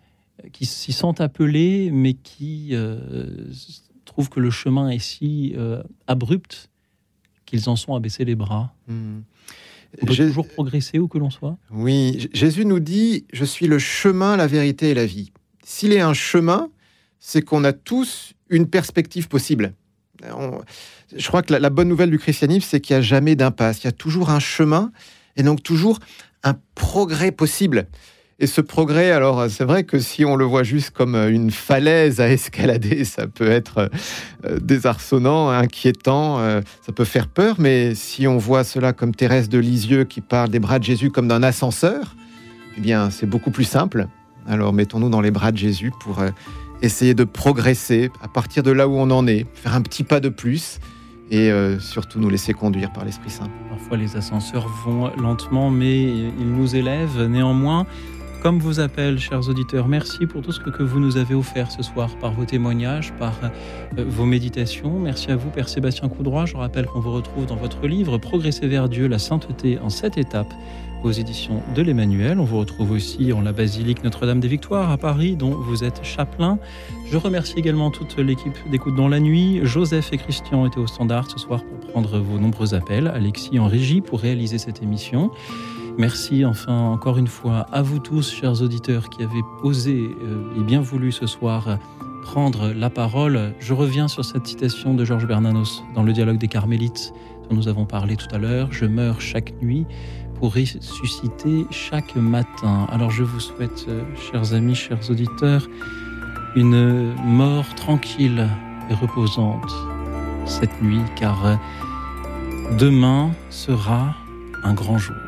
qui s'y sentent appelés, mais qui euh, trouvent que le chemin est si euh, abrupt qu'ils en sont à baisser les bras Hmm. On peut J'ai- toujours progresser où que l'on soit Oui, Jésus nous dit Je suis le chemin, la vérité et la vie. S'il est un chemin, c'est qu'on a tous une perspective possible. On- je crois que la, la bonne nouvelle du christianisme, c'est qu'il n'y a jamais d'impasse. Il y a toujours un chemin et donc toujours un progrès possible. Et ce progrès, alors c'est vrai que si on le voit juste comme euh, une falaise à escalader, ça peut être euh, désarçonnant, inquiétant, euh, ça peut faire peur, mais si on voit cela comme Thérèse de Lisieux qui parle des bras de Jésus comme d'un ascenseur, eh bien c'est beaucoup plus simple. Alors mettons-nous dans les bras de Jésus pour euh, essayer de progresser à partir de là où on en est, faire un petit pas de plus et euh, surtout nous laisser conduire par l'Esprit Saint. Parfois les ascenseurs vont lentement, mais ils nous élèvent. Néanmoins, comme vous appelle, chers auditeurs. Merci pour tout ce que, que vous nous avez offert ce soir par vos témoignages, par euh, vos méditations. Merci à vous, Père Sébastien Coudroy. Je rappelle qu'on vous retrouve dans votre livre Progresser vers Dieu, la sainteté en sept étapes aux éditions de l'Emmanuel. On vous retrouve aussi en la basilique Notre-Dame des Victoires à Paris, dont vous êtes chapelain. Je remercie également toute l'équipe d'écoute dans la nuit. Joseph et Christian étaient au standard ce soir pour prendre vos nombreux appels. Alexis en régie pour réaliser cette émission. Merci enfin encore une fois à vous tous, chers auditeurs, qui avez osé euh, et bien voulu ce soir euh, prendre la parole. Je reviens sur cette citation de Georges Bernanos dans le dialogue des Carmélites dont nous avons parlé tout à l'heure. Je meurs chaque nuit pour ressusciter chaque matin. Alors je vous souhaite, euh, chers amis, chers auditeurs, une mort tranquille et reposante cette nuit, car demain sera un grand jour.